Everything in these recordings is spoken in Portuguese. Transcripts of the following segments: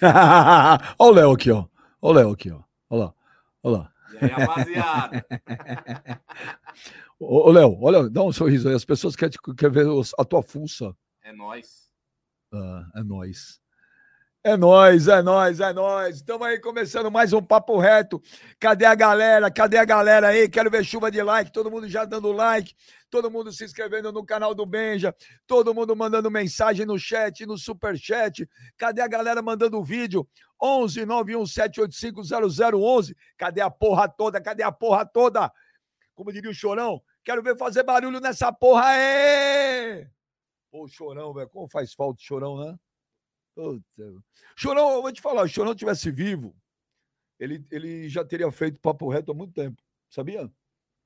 Olha o Léo aqui, ó. Olha o Léo aqui, ó. Olha lá. Olha lá. E aí, rapaziada? Ô, ô, Léo, olha, dá um sorriso aí. As pessoas querem, querem ver a tua fuça. É nóis. Ah, é nóis. É nóis, é nóis, é nóis. Estamos aí começando mais um Papo Reto. Cadê a galera? Cadê a galera aí? Quero ver chuva de like. Todo mundo já dando like. Todo mundo se inscrevendo no canal do Benja. Todo mundo mandando mensagem no chat, no superchat. Cadê a galera mandando vídeo? 11 91785 0011. Cadê a porra toda? Cadê a porra toda? Como diria o Chorão, quero ver fazer barulho nessa porra aí! Pô, o Chorão, velho, como faz falta o Chorão, né? Puta. Chorão, eu vou te falar, se o Chorão tivesse vivo, ele, ele já teria feito papo reto há muito tempo, sabia?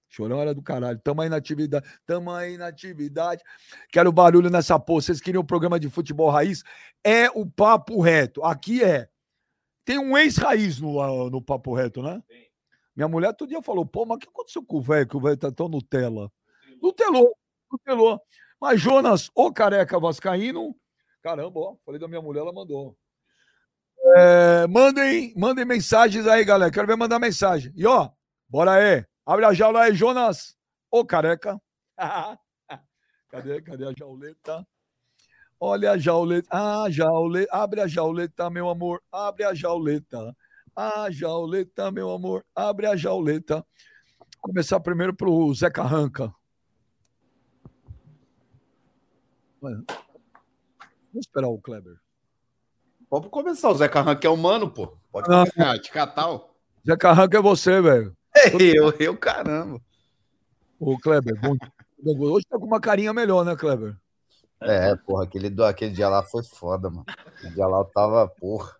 Chorão era do caralho. Tamo aí na atividade. Tamo aí na atividade. Quero barulho nessa porra. Vocês queriam um programa de futebol raiz? É o papo reto. Aqui é. Tem um ex-raiz no, ah, no papo reto, né? Tem. Minha mulher todo dia falou: pô, mas o que aconteceu com o velho? Que o velho tá tão Nutella. Nutelou, nutelou. Mas Jonas, o careca vascaíno. Caramba, ó, falei da minha mulher, ela mandou. É, mandem, mandem mensagens aí, galera. Quero ver mandar mensagem. E ó, bora aí. Abre a jaula aí, Jonas. Ô careca. cadê? Cadê a jauleta? Olha a jauleta. Ah, jauleta. Abre a jauleta, meu amor. Abre a jauleta. A jauleta, meu amor. Abre a jauleta. Começar primeiro pro Zé Carranca. Ué, Vamos esperar o Kleber. Pode começar, o Zé Carranca é humano, pô. Pode Não. começar, de catal. Zé Carranca é você, velho. Eu, eu, caramba. Ô, Kleber, bom dia. Hoje tá com uma carinha melhor, né, Kleber? É, porra, aquele, aquele dia lá foi foda, mano. Aquele dia lá eu tava, porra.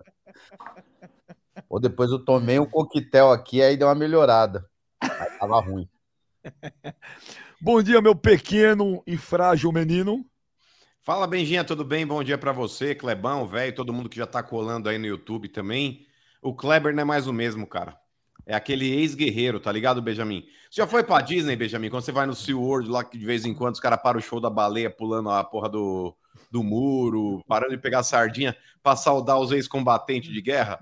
Ou depois eu tomei um coquetel aqui, aí deu uma melhorada. Aí tava ruim. Bom dia, meu pequeno e frágil menino. Fala, Benjinha, tudo bem? Bom dia pra você, Clebão, velho, todo mundo que já tá colando aí no YouTube também. O Kleber não é mais o mesmo, cara. É aquele ex-guerreiro, tá ligado, Benjamin? Você já foi pra Disney, Benjamin? Quando você vai no SeaWorld lá, que de vez em quando os caras param o show da baleia pulando a porra do, do muro, parando de pegar sardinha pra saudar os ex-combatentes de guerra?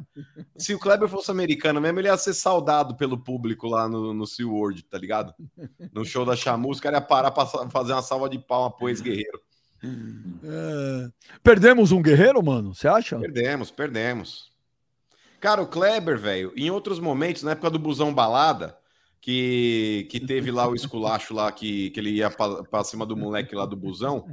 Se o Kleber fosse americano mesmo, ele ia ser saudado pelo público lá no, no SeaWorld, tá ligado? No show da Chamu, os caras iam parar pra fazer uma salva de palma pro ex-guerreiro. É, Perdemos um guerreiro, mano? Você acha? Perdemos, perdemos. Cara, o Kleber, velho, em outros momentos, na época do Busão Balada, que, que teve lá o esculacho lá, que, que ele ia pra, pra cima do moleque lá do Busão,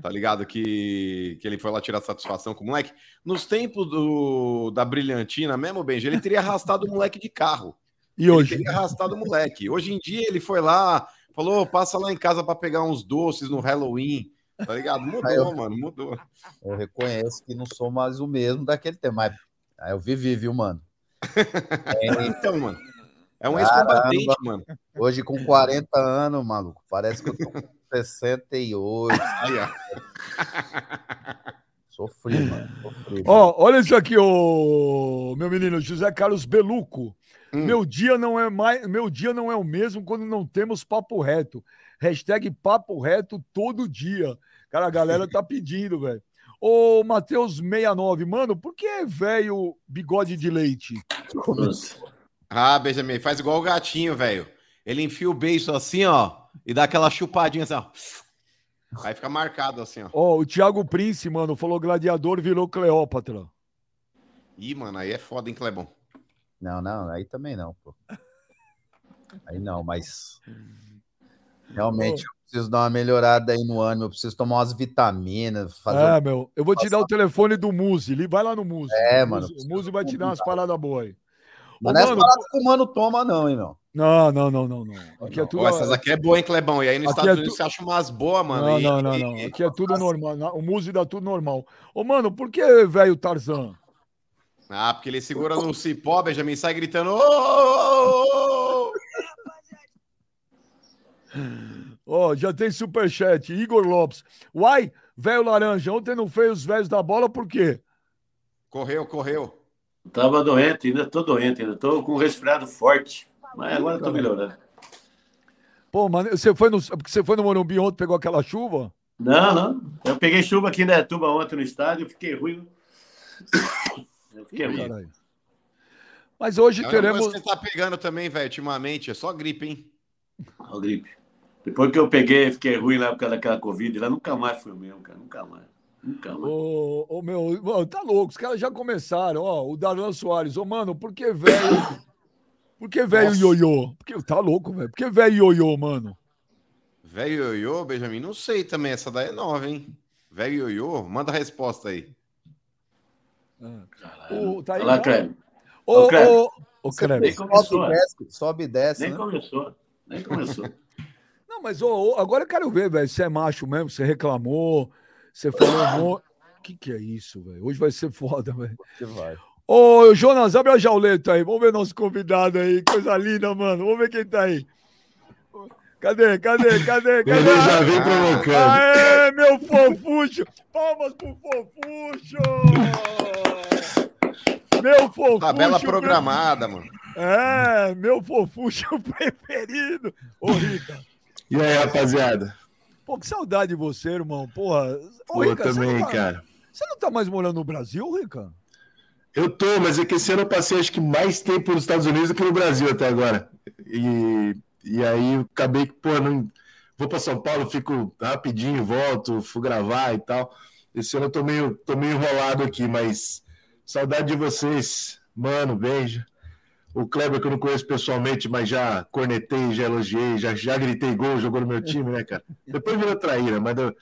tá ligado? Que, que ele foi lá tirar satisfação com o moleque. Nos tempos do, da Brilhantina mesmo, Benji, ele teria arrastado o moleque de carro. E Ele hoje? teria arrastado o moleque. Hoje em dia ele foi lá, falou, passa lá em casa pra pegar uns doces no Halloween, tá ligado? Mudou, eu- mano, mudou. Eu reconheço que não sou mais o mesmo daquele tempo, mas aí eu vivi, viu, mano? É, Então, mano. É um ex-combatente, mano. hoje com 40 anos, maluco, parece que eu tô com 68. Aí, ó. Sofri, mano. Sofri. Ó, olha isso aqui, ô, meu menino, José Carlos Beluco. Hum. Meu dia não é mais, meu dia não é o mesmo quando não temos papo reto. Hashtag papo reto todo dia. Cara, a galera tá pedindo, velho. Ô, Matheus69, mano, por que é velho bigode de leite? Ah, Benjamin, faz igual o gatinho, velho. Ele enfia o beijo assim, ó, e dá aquela chupadinha assim, ó. Aí fica marcado assim, ó. Ó, o Thiago Prince, mano, falou gladiador virou Cleópatra. Ih, mano, aí é foda, hein, Clebão? Não, não, aí também não, pô. Aí não, mas realmente eu preciso dar uma melhorada aí no ânimo, eu preciso tomar umas vitaminas, fazer É, um... meu, eu vou te dar o telefone do Muzi. Vai lá no Muzi. É, O mano, Muzi- O Muzi vai te dar umas paradas boas aí. Mas não é mano, parada que o mano toma, não, hein, meu. Não, não, não, não, não. Aqui é tudo. Ó, essas aqui é boa, hein, Clebão? E aí nos Aqui Estados é Unidos tu- você acha umas boas, mano. Não, e- não, não, e- não. e- Aqui é tudo normal. O Muzi dá tudo normal. Ô, mano, por que velho Tarzan? Ah, porque ele segura no cipó, Benjamin, e sai gritando. "Ô, ô, ô, ô". Ó, já tem superchat. Igor Lopes. Uai, velho laranja, ontem não fez os velhos da bola, por quê? Correu, correu. Tava doente, ainda tô doente, ainda tô com um resfriado forte. Mas agora tô melhorando. Pô, mano, você foi no, você foi no Morumbi ontem, pegou aquela chuva? Não, não. Eu peguei chuva aqui em Netuba ontem no estádio, fiquei ruim. Eu fiquei ruim. Caralho. Mas hoje É teremos. você tá pegando também, velho, ultimamente. É só gripe, hein? Ó, gripe. Depois que eu peguei, fiquei ruim lá por causa daquela Covid, lá nunca mais fui o mesmo, cara. Nunca mais. Nunca mais. Ô, ô, meu, ô, tá louco, os caras já começaram, ó, o Darlan Soares, ô, mano, por que velho, por que velho ioiô? Porque, tá louco, velho, por que velho ioiô, mano? Velho ioiô, Benjamin? Não sei também. Essa daí é nova, hein? Velho ioiô? Manda a resposta aí. Caralho. Ô, tá aí, Olha lá, ó. Kleber. Ô, Ô, Kleber. ô. Sobe e desce, sobe e desce, Nem né? começou. Nem começou. Mas ô, ô, agora eu quero ver, velho, você é macho mesmo, você reclamou, você falou, o que que é isso, velho? Hoje vai ser foda, velho. Vai. Ô, Jonas, abre a jauleta aí. Vamos ver nosso convidado aí. Coisa linda, mano. Vamos ver quem tá aí. Cadê? Cadê? Cadê? Cadê? Ele já vem provocando. Aê, meu fofucho! Palmas pro fofucho! Meu fofucho! Tabela programada, mano. É, meu fofucho preferido. Ô, Rica. E aí, rapaziada? Pô, que saudade de você, irmão. Porra. Ô, Pô, Rica, você também, tá- cara. Você não tá mais morando no Brasil, Rica? Eu tô, mas é que esse ano eu passei acho que mais tempo nos Estados Unidos do que no Brasil até agora. E, e aí eu acabei que, pô, não, vou para São Paulo, fico rapidinho, volto, fui gravar e tal. Esse ano eu tô meio, tô meio enrolado aqui, mas saudade de vocês. Mano, beijo. O Kleber, que eu não conheço pessoalmente, mas já cornetei, já elogiei, já, já gritei gol, jogou no meu time, né, cara? Depois virou traíra, mas. Eu,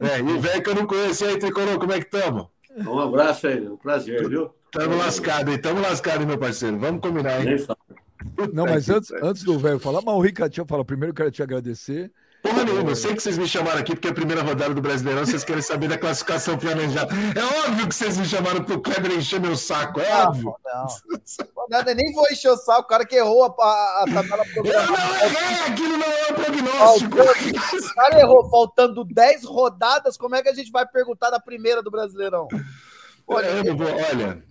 é, e o velho que eu não conheço, e aí, Tricolor, como é que tamo? Um abraço aí, um prazer, viu? Tamo lascado aí, tamo lascado, meu parceiro. Vamos combinar, hein? Fala. Não, mas antes, antes do velho falar, mas o Rica, deixa eu falar. Primeiro eu quero te agradecer. Porra nenhuma, eu sei que vocês me chamaram aqui porque é a primeira rodada do Brasileirão, vocês querem saber da classificação planejada. É óbvio que vocês me chamaram pro Kleber encher meu saco, é óbvio. Não. Nada, nem vou encher o saco, o cara que errou a, a, a tabela Eu programada. não errei, aquilo não é Ó, prognóstico. o cara errou, faltando 10 rodadas, como é que a gente vai perguntar da primeira do Brasileirão? Olha, eu não vou, olha,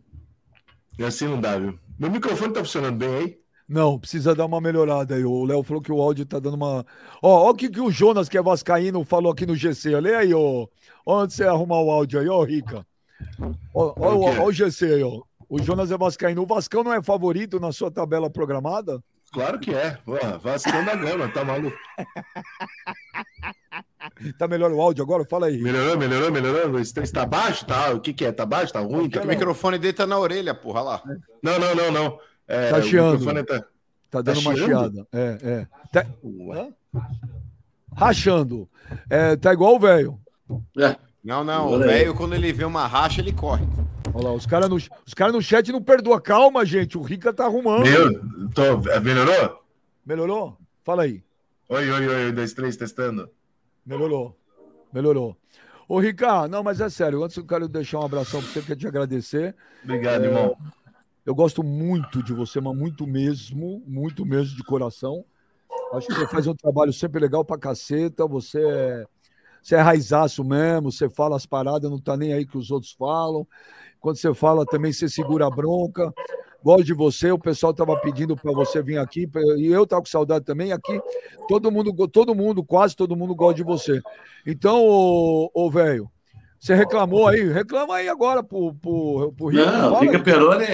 e assim não dá, viu? Meu microfone tá funcionando bem aí? Não, precisa dar uma melhorada aí. O Léo falou que o áudio tá dando uma. Ó, ó o que, que o Jonas, que é Vascaíno, falou aqui no GC. Lê aí, ó. Onde você arrumar o áudio aí, ó, Rica. Ó, ó, O ó, ó o GC aí, ó. O Jonas é Vascaíno. O Vascão não é favorito na sua tabela programada? Claro que é. Vascão da Gama, tá maluco. Tá melhor o áudio agora? Fala aí. Melhorou, melhorou, melhorou? Está, está baixo? Tá, o que que é? Tá baixo? Tá ruim? Tá... O microfone dele tá na orelha, porra, lá. Não, não, não, não. É, Tá chiando. tá... Tá dando uma chiando? chiada. É, é. Tá-. Rachando. É, tá igual o velho. É, Não, não. O velho, quando ele vê uma racha, ele corre. Olha lá, os caras no, os cara no chat não perdoam. Calma, gente. O Rica tá arrumando. Meu, tô... melhorou? Melhorou? Fala aí. Oi, oi, oi, dois, três, testando. Melhorou. Melhorou. Ô, Ricardo, não, mas é sério. Antes eu quero deixar um abração pra você, quero te agradecer. Obrigado, É. irmão. Eu gosto muito de você, mas muito mesmo, muito mesmo de coração. Acho que você faz um trabalho sempre legal pra caceta. Você é, você é raizaço mesmo, você fala as paradas, não tá nem aí que os outros falam. Quando você fala também, você segura a bronca. Gosto de você, o pessoal tava pedindo para você vir aqui, e eu tava com saudade também. Aqui, todo mundo, todo mundo, quase todo mundo gosta de você. Então, ô ô, velho, você reclamou aí, reclama aí agora pro, pro, pro Rico. Não, o fala Rica. Peroni,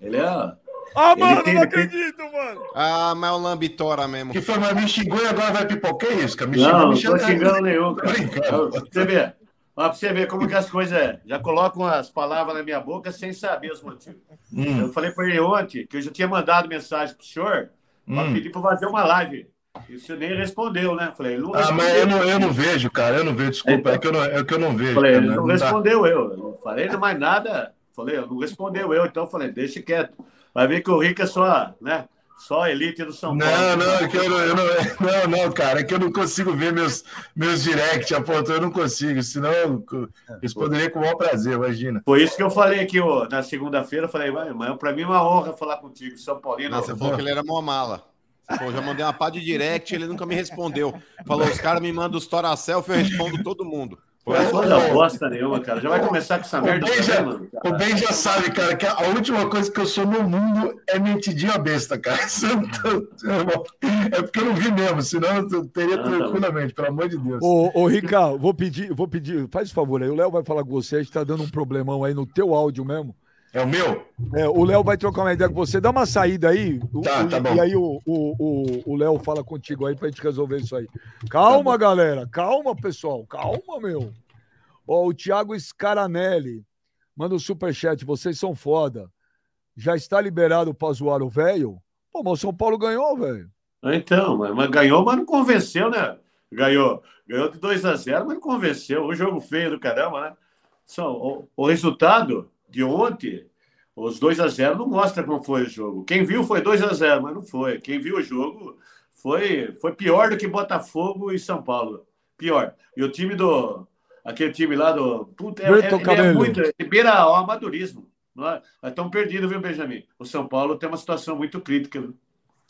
ele é. Ah, Ele mano, tem- não tem- acredito, mano. Ah, mas é o Lambitora mesmo. Que foi, mas me xingou e agora vai pipocar isso, cara? Me xingou, Não, me não tô xingou. xingando nenhum, cara. Brincando. Pra você ver. Ó, pra você ver como que as coisas é. Já colocam as palavras na minha boca sem saber os motivos. Hum, Eu falei para ele ontem que eu já tinha mandado mensagem pro senhor para hum. pedir para fazer uma live. O senhor nem respondeu, né? Falei, não Ah, mas eu não, eu não vejo, cara. Eu não vejo, desculpa. É que eu não, é que eu não vejo. Falei, cara, ele não não dá. respondeu eu. Eu Não falei mais nada. Falei, não respondeu eu. Então eu falei, deixa quieto. Vai ver que o Rico é só, né? Só elite do São Paulo. Não, não, é que eu, não- eu não, não, não, cara, é que eu não consigo ver meus, meus direct, apontou, eu não consigo, senão eu responderia com o maior prazer, imagina. Foi isso que eu falei aqui ó, na segunda-feira. Eu falei, vai, mas para mim é uma honra falar contigo, São Paulino. Não, você falou que ele era mó mala. Falou, já mandei uma pá de direct, ele nunca me respondeu. Falou, os caras me mandam os tora selfie, eu respondo todo mundo. Não essa é história. bosta nenhuma, cara. Já vai começar com essa O merda. Ben, já, mano. o Ben já sabe, cara, que a última coisa que eu sou no mundo é mentidinho a besta, cara. Não É porque eu não vi mesmo, senão eu teria Ah, tá tranquilamente, pelo amor de Deus. Ô, ô Ricardo, vou pedir, vou pedir, faz favor aí, o Léo vai falar com você, a gente tá dando um problemão aí no teu áudio mesmo. É o meu? É, o Léo vai trocar uma ideia com você. Dá uma saída aí. Tá, o- tá bom. E aí o o- o- o Léo fala contigo aí pra gente resolver isso aí. Calma, galera. Calma, pessoal. Calma, meu. Ó, o Thiago Scaranelli manda um superchat. Vocês são foda. Já está liberado pra zoar o velho? Pô, mas o São Paulo ganhou, velho. Então, mas, mas ganhou, mas não convenceu, né? Ganhou. Ganhou de 2 a 0 mas não convenceu. O jogo feio do caramba, né? Só, o, o resultado de ontem, os 2 a 0 não mostra como foi o jogo. Quem viu foi 2 a 0 mas não foi. Quem viu o jogo foi, foi pior do que Botafogo e São Paulo. Pior. E o time do. Aquele time lá do. Puta, é, é, é muito. Beira o amadorismo. Não é? Nós estamos perdidos, viu, Benjamin? O São Paulo tem uma situação muito crítica. viu?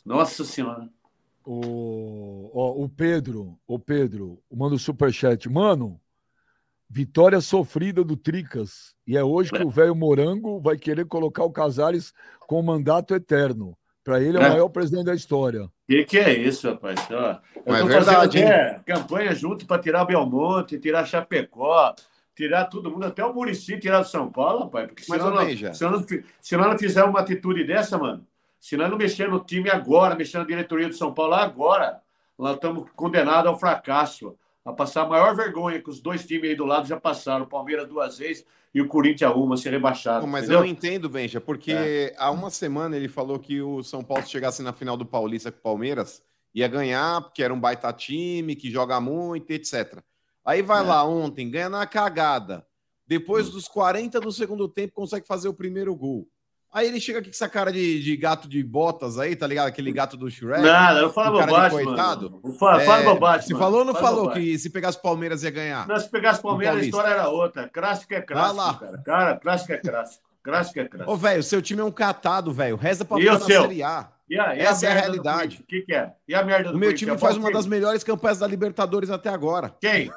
Nossa Senhora. O, ó, o Pedro, o Pedro, manda o superchat. Mano, vitória sofrida do Tricas. E é hoje que o velho Morango vai querer colocar o Casares com mandato eterno. Para ele é o É. maior presidente da história. O que, que é isso, rapaz? Ó, eu Mas é fazendo até campanha junto para tirar Belmonte, tirar Chapecó, tirar todo mundo, até o Murici tirar do São Paulo, rapaz. Porque se não, Benja. se não, se nós não fizer uma atitude dessa, mano, se nós não mexer no time agora, mexer na diretoria do São Paulo agora, nós estamos condenados ao fracasso, a passar a maior vergonha que os dois times aí do lado já passaram, o Palmeiras duas vezes e o Corinthians uma, ser rebaixado. Não, mas entendeu? eu não entendo, Benja, porque É. há uma semana ele falou que o São Paulo, se chegasse na final do Paulista com o Palmeiras, ia ganhar, porque era um baita time, que joga muito, etc. Aí vai É. lá ontem, ganha na cagada. Depois Hum. dos 40 do segundo tempo, consegue fazer o primeiro gol. Aí ele chega aqui com essa cara de, de gato de botas aí, tá ligado? Aquele gato do Shrek. Nada, não fala cara de bobagem, mano. Fala, fala É, bobagem. Se falou ou não Fala falou bobagem. que se pegasse o Palmeiras ia ganhar? Não, se pegasse Palmeiras, a história era outra. Clássico é Vai lá. clássico, cara. Cara, clássico é clássico. Clássico é Ô, clássico. velho, seu time é um catado, velho. Reza pra ficar o na seu? Série A. E a, e essa é a merda do realidade. O que, que é? E a merda do O meu time É faz uma das melhores campanhas da Libertadores até agora. Quem?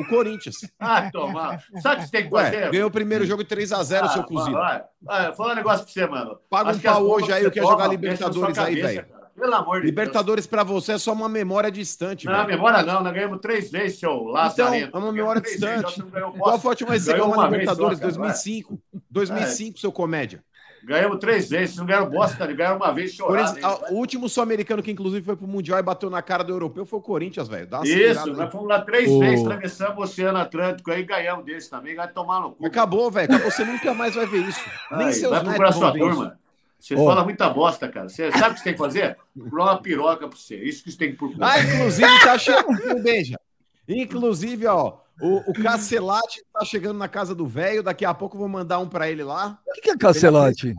O Corinthians. Ah, tomar. Sabe o que você tem que Ué, fazer? ganhou o primeiro jogo 3x0, seu cozido. Olha, olha, falar um negócio pra você, mano. Paga Acho um pau hoje aí, que eu quero jogar toma, Libertadores aí, cabeça, velho. cara. Pelo amor de Libertadores pra você é só uma memória distante. Não, velho. memória não. Nós ganhamos três vezes, seu Então, Lazarento. é uma memória vezes, distante. ganhamos Qual foi a última vez que você Ganhou uma vez só, Libertadores? cara, 2005. 2005, seu comédia. Ganhamos três vezes. Não ganharam bosta, ganharam uma vez o último sul-americano que inclusive foi pro Mundial e bateu na cara do europeu foi o Corinthians, velho. Isso, aí. nós fomos lá três Ô. vezes, atravessamos o Oceano Atlântico aí, ganhamos desse também, vai tomar no cu. Acabou, velho. Acabou. Você nunca mais vai ver isso. Nem Ai, seus vai procurar netos sua turma. Você Ó. fala muita bosta, cara. Você sabe o que você tem que fazer? Procurar uma piroca pra você. Isso que você tem que procurar. Ah, inclusive tá chegando, Benja. Inclusive, ó, o, o Cacelate tá chegando na casa do velho. Daqui a pouco eu vou mandar um pra ele lá. O que, que é Cacelate?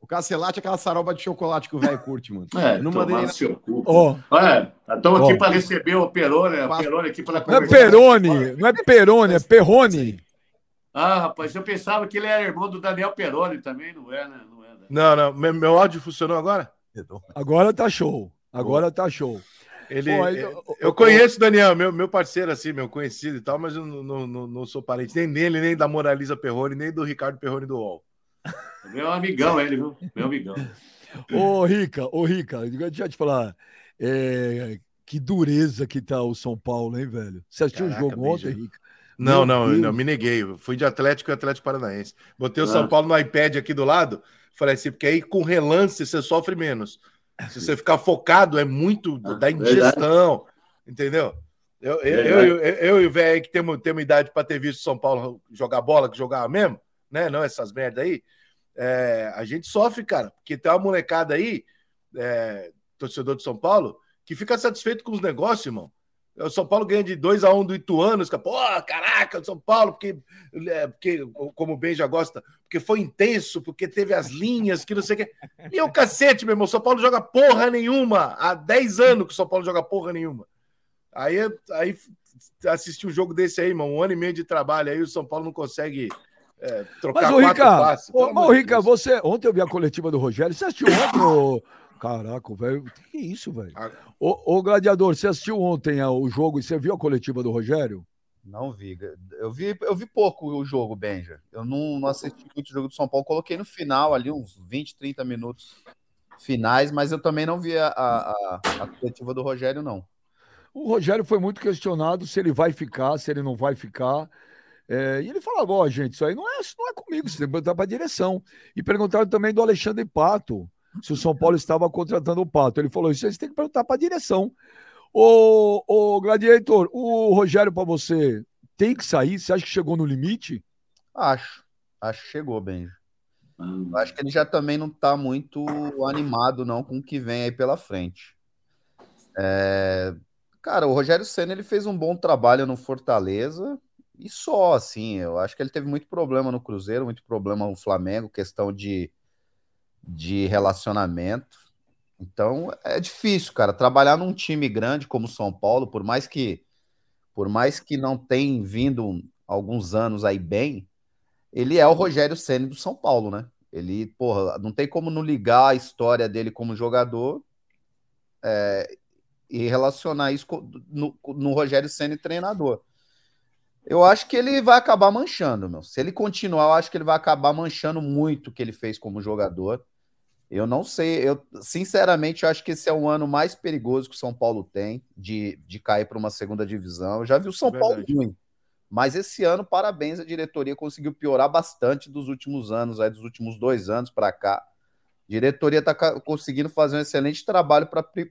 O Cacelate é aquela saroba de chocolate que o velho curte, mano. É, não mandei seu cu. Ó, Olha, estamos Ó. aqui para receber o Peroni, o Peroni aqui para não é Perone, não é Perone, é Perrone. Ah, rapaz, eu pensava que ele era irmão do Daniel Peroni também, não é, né? Não é, né? Não, não. Meu, meu áudio funcionou agora? Agora tá show. Agora tá show. Ele, Pô, aí, eu, eu conheço o Daniel, meu, meu parceiro, assim, meu conhecido e tal, mas eu não, não, não- sou parente nem dele, nem da Moraliza Perrone, nem do Ricardo Perrone do UOL. Meu amigão ele, viu? Meu amigão. Ô, Rica, ô, Rica, deixa eu te falar. é, que dureza que tá o São Paulo, hein, velho? Você assistiu o jogo ontem, Rica? Não, Meu não, Deus. não, me neguei. Eu Fui de Atlético e Atlético Paranaense. Botei o Ah. São Paulo no iPad aqui do lado. Falei assim, porque aí com relance você sofre menos. Se você ficar focado, é muito Ah, da indigestão, entendeu? Eu, eu, eu, eu, e o velho aí que temos, temos idade para ter visto São Paulo jogar bola, que jogava mesmo, né? Não essas merda aí. É, a gente sofre, cara, porque tem uma molecada aí, é, torcedor de São Paulo, que fica satisfeito com os negócios, irmão. O São Paulo ganha de 2 a 1 um do Ituano, caras, pô, caraca, o São Paulo, porque, é, porque, como o Ben já gosta, porque foi intenso, porque teve as linhas, que não sei o quê. E o cacete, meu irmão, o São Paulo joga porra nenhuma. Há 10 anos que o São Paulo joga porra nenhuma. Aí, aí assistir um jogo desse aí, irmão, um ano e meio de trabalho, aí o São Paulo não consegue é, trocar Mas, ô, quatro Rica, passes. ô, Rica, você. Ontem eu vi a coletiva do Rogério. Você assistiu ontem? Caraca, velho. Que isso, velho? Ah. Ô, ô, Gladiador, você assistiu ontem ah, o jogo e você viu a coletiva do Rogério? Não vi. Eu vi, eu vi pouco o jogo, Benja. Eu não, não assisti muito o jogo do São Paulo. Coloquei no final ali, uns 20, 30 minutos finais, mas eu também não vi a, a, a- a coletiva do Rogério, não. O Rogério foi muito questionado se ele vai ficar, se ele não vai ficar. É, e ele falava, ó, gente, isso aí não é, isso não é comigo, você tem que perguntar para a direção. E perguntaram também do Alexandre Pato, se o São Paulo estava contratando o Pato. Ele falou, isso aí você tem que perguntar para a direção. Ô, ô, Gladiator, o Rogério para você tem que sair? Você acha que chegou no limite? Acho. Acho que chegou, Benjo. Acho que ele já também não está muito animado não com o que vem aí pela frente. É... Cara, o Rogério Senna ele fez um bom trabalho no Fortaleza e só, assim. Eu acho que ele teve muito problema no Cruzeiro, muito problema no Flamengo, questão de, de relacionamento. Então é difícil, cara, trabalhar num time grande como São Paulo, por mais que por mais que não tenha vindo alguns anos aí bem, ele é o Rogério Ceni do São Paulo, né? Ele, porra, não tem como não ligar a história dele como jogador é, e relacionar isso no, no Rogério Ceni treinador. Eu acho que ele vai acabar manchando, meu. Se ele continuar, eu acho que ele vai acabar manchando muito o que ele fez como jogador. Eu não sei, eu sinceramente eu acho que esse é o ano mais perigoso que o São Paulo tem de, de cair para uma segunda divisão. Eu já vi o São Paulo ruim, mas esse ano, parabéns, a diretoria conseguiu piorar bastante dos últimos anos, aí, dos últimos dois anos para cá. A diretoria está conseguindo fazer um excelente trabalho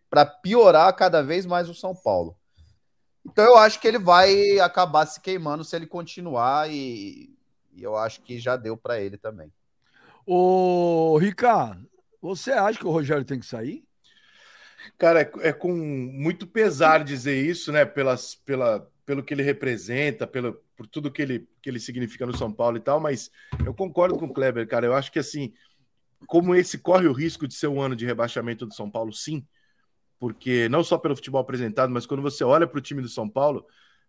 para piorar cada vez mais o São Paulo. Então eu acho que ele vai acabar se queimando se ele continuar e, e eu acho que já deu para ele também. Ô, Ricardo, você acha que o Rogério tem que sair? Cara, é, é com muito pesar dizer isso, né? Pelas, pela, pelo que ele representa, pelo, por tudo que ele, que ele significa no São Paulo e tal, mas eu concordo com o Kleber, cara. Eu acho que assim, como esse corre o risco de ser um ano de rebaixamento do São Paulo, sim, porque não só pelo futebol apresentado, mas quando você olha para o time do São Paulo,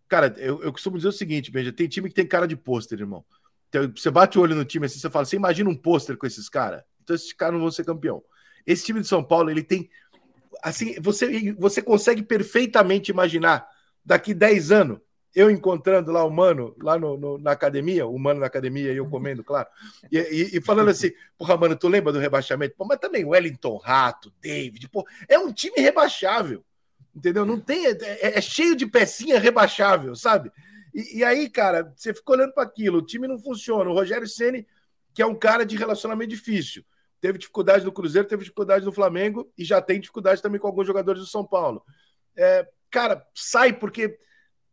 cara, eu, eu costumo dizer o seguinte, Benja, tem time que tem cara de pôster, irmão. Então, você bate o olho no time assim, você fala, você imagina um pôster com esses caras? Então esses caras não vão ser campeão. Esse time de São Paulo, ele tem assim, você você consegue perfeitamente imaginar daqui 10 anos eu encontrando lá o mano, lá no, no, na academia, o mano na academia e eu comendo, claro, e, e, e, falando assim, porra, mano, tu lembra do rebaixamento? Pô, mas também Wellington Rato, David, pô, é um time rebaixável, entendeu? Não tem, é, é cheio de pecinha rebaixável, sabe? E, e aí, cara, você fica olhando para aquilo, o time não funciona, o Rogério Ceni que é um cara de relacionamento difícil, teve dificuldade no Cruzeiro, teve dificuldade no Flamengo e já tem dificuldade também com alguns jogadores do São Paulo. É, cara, sai porque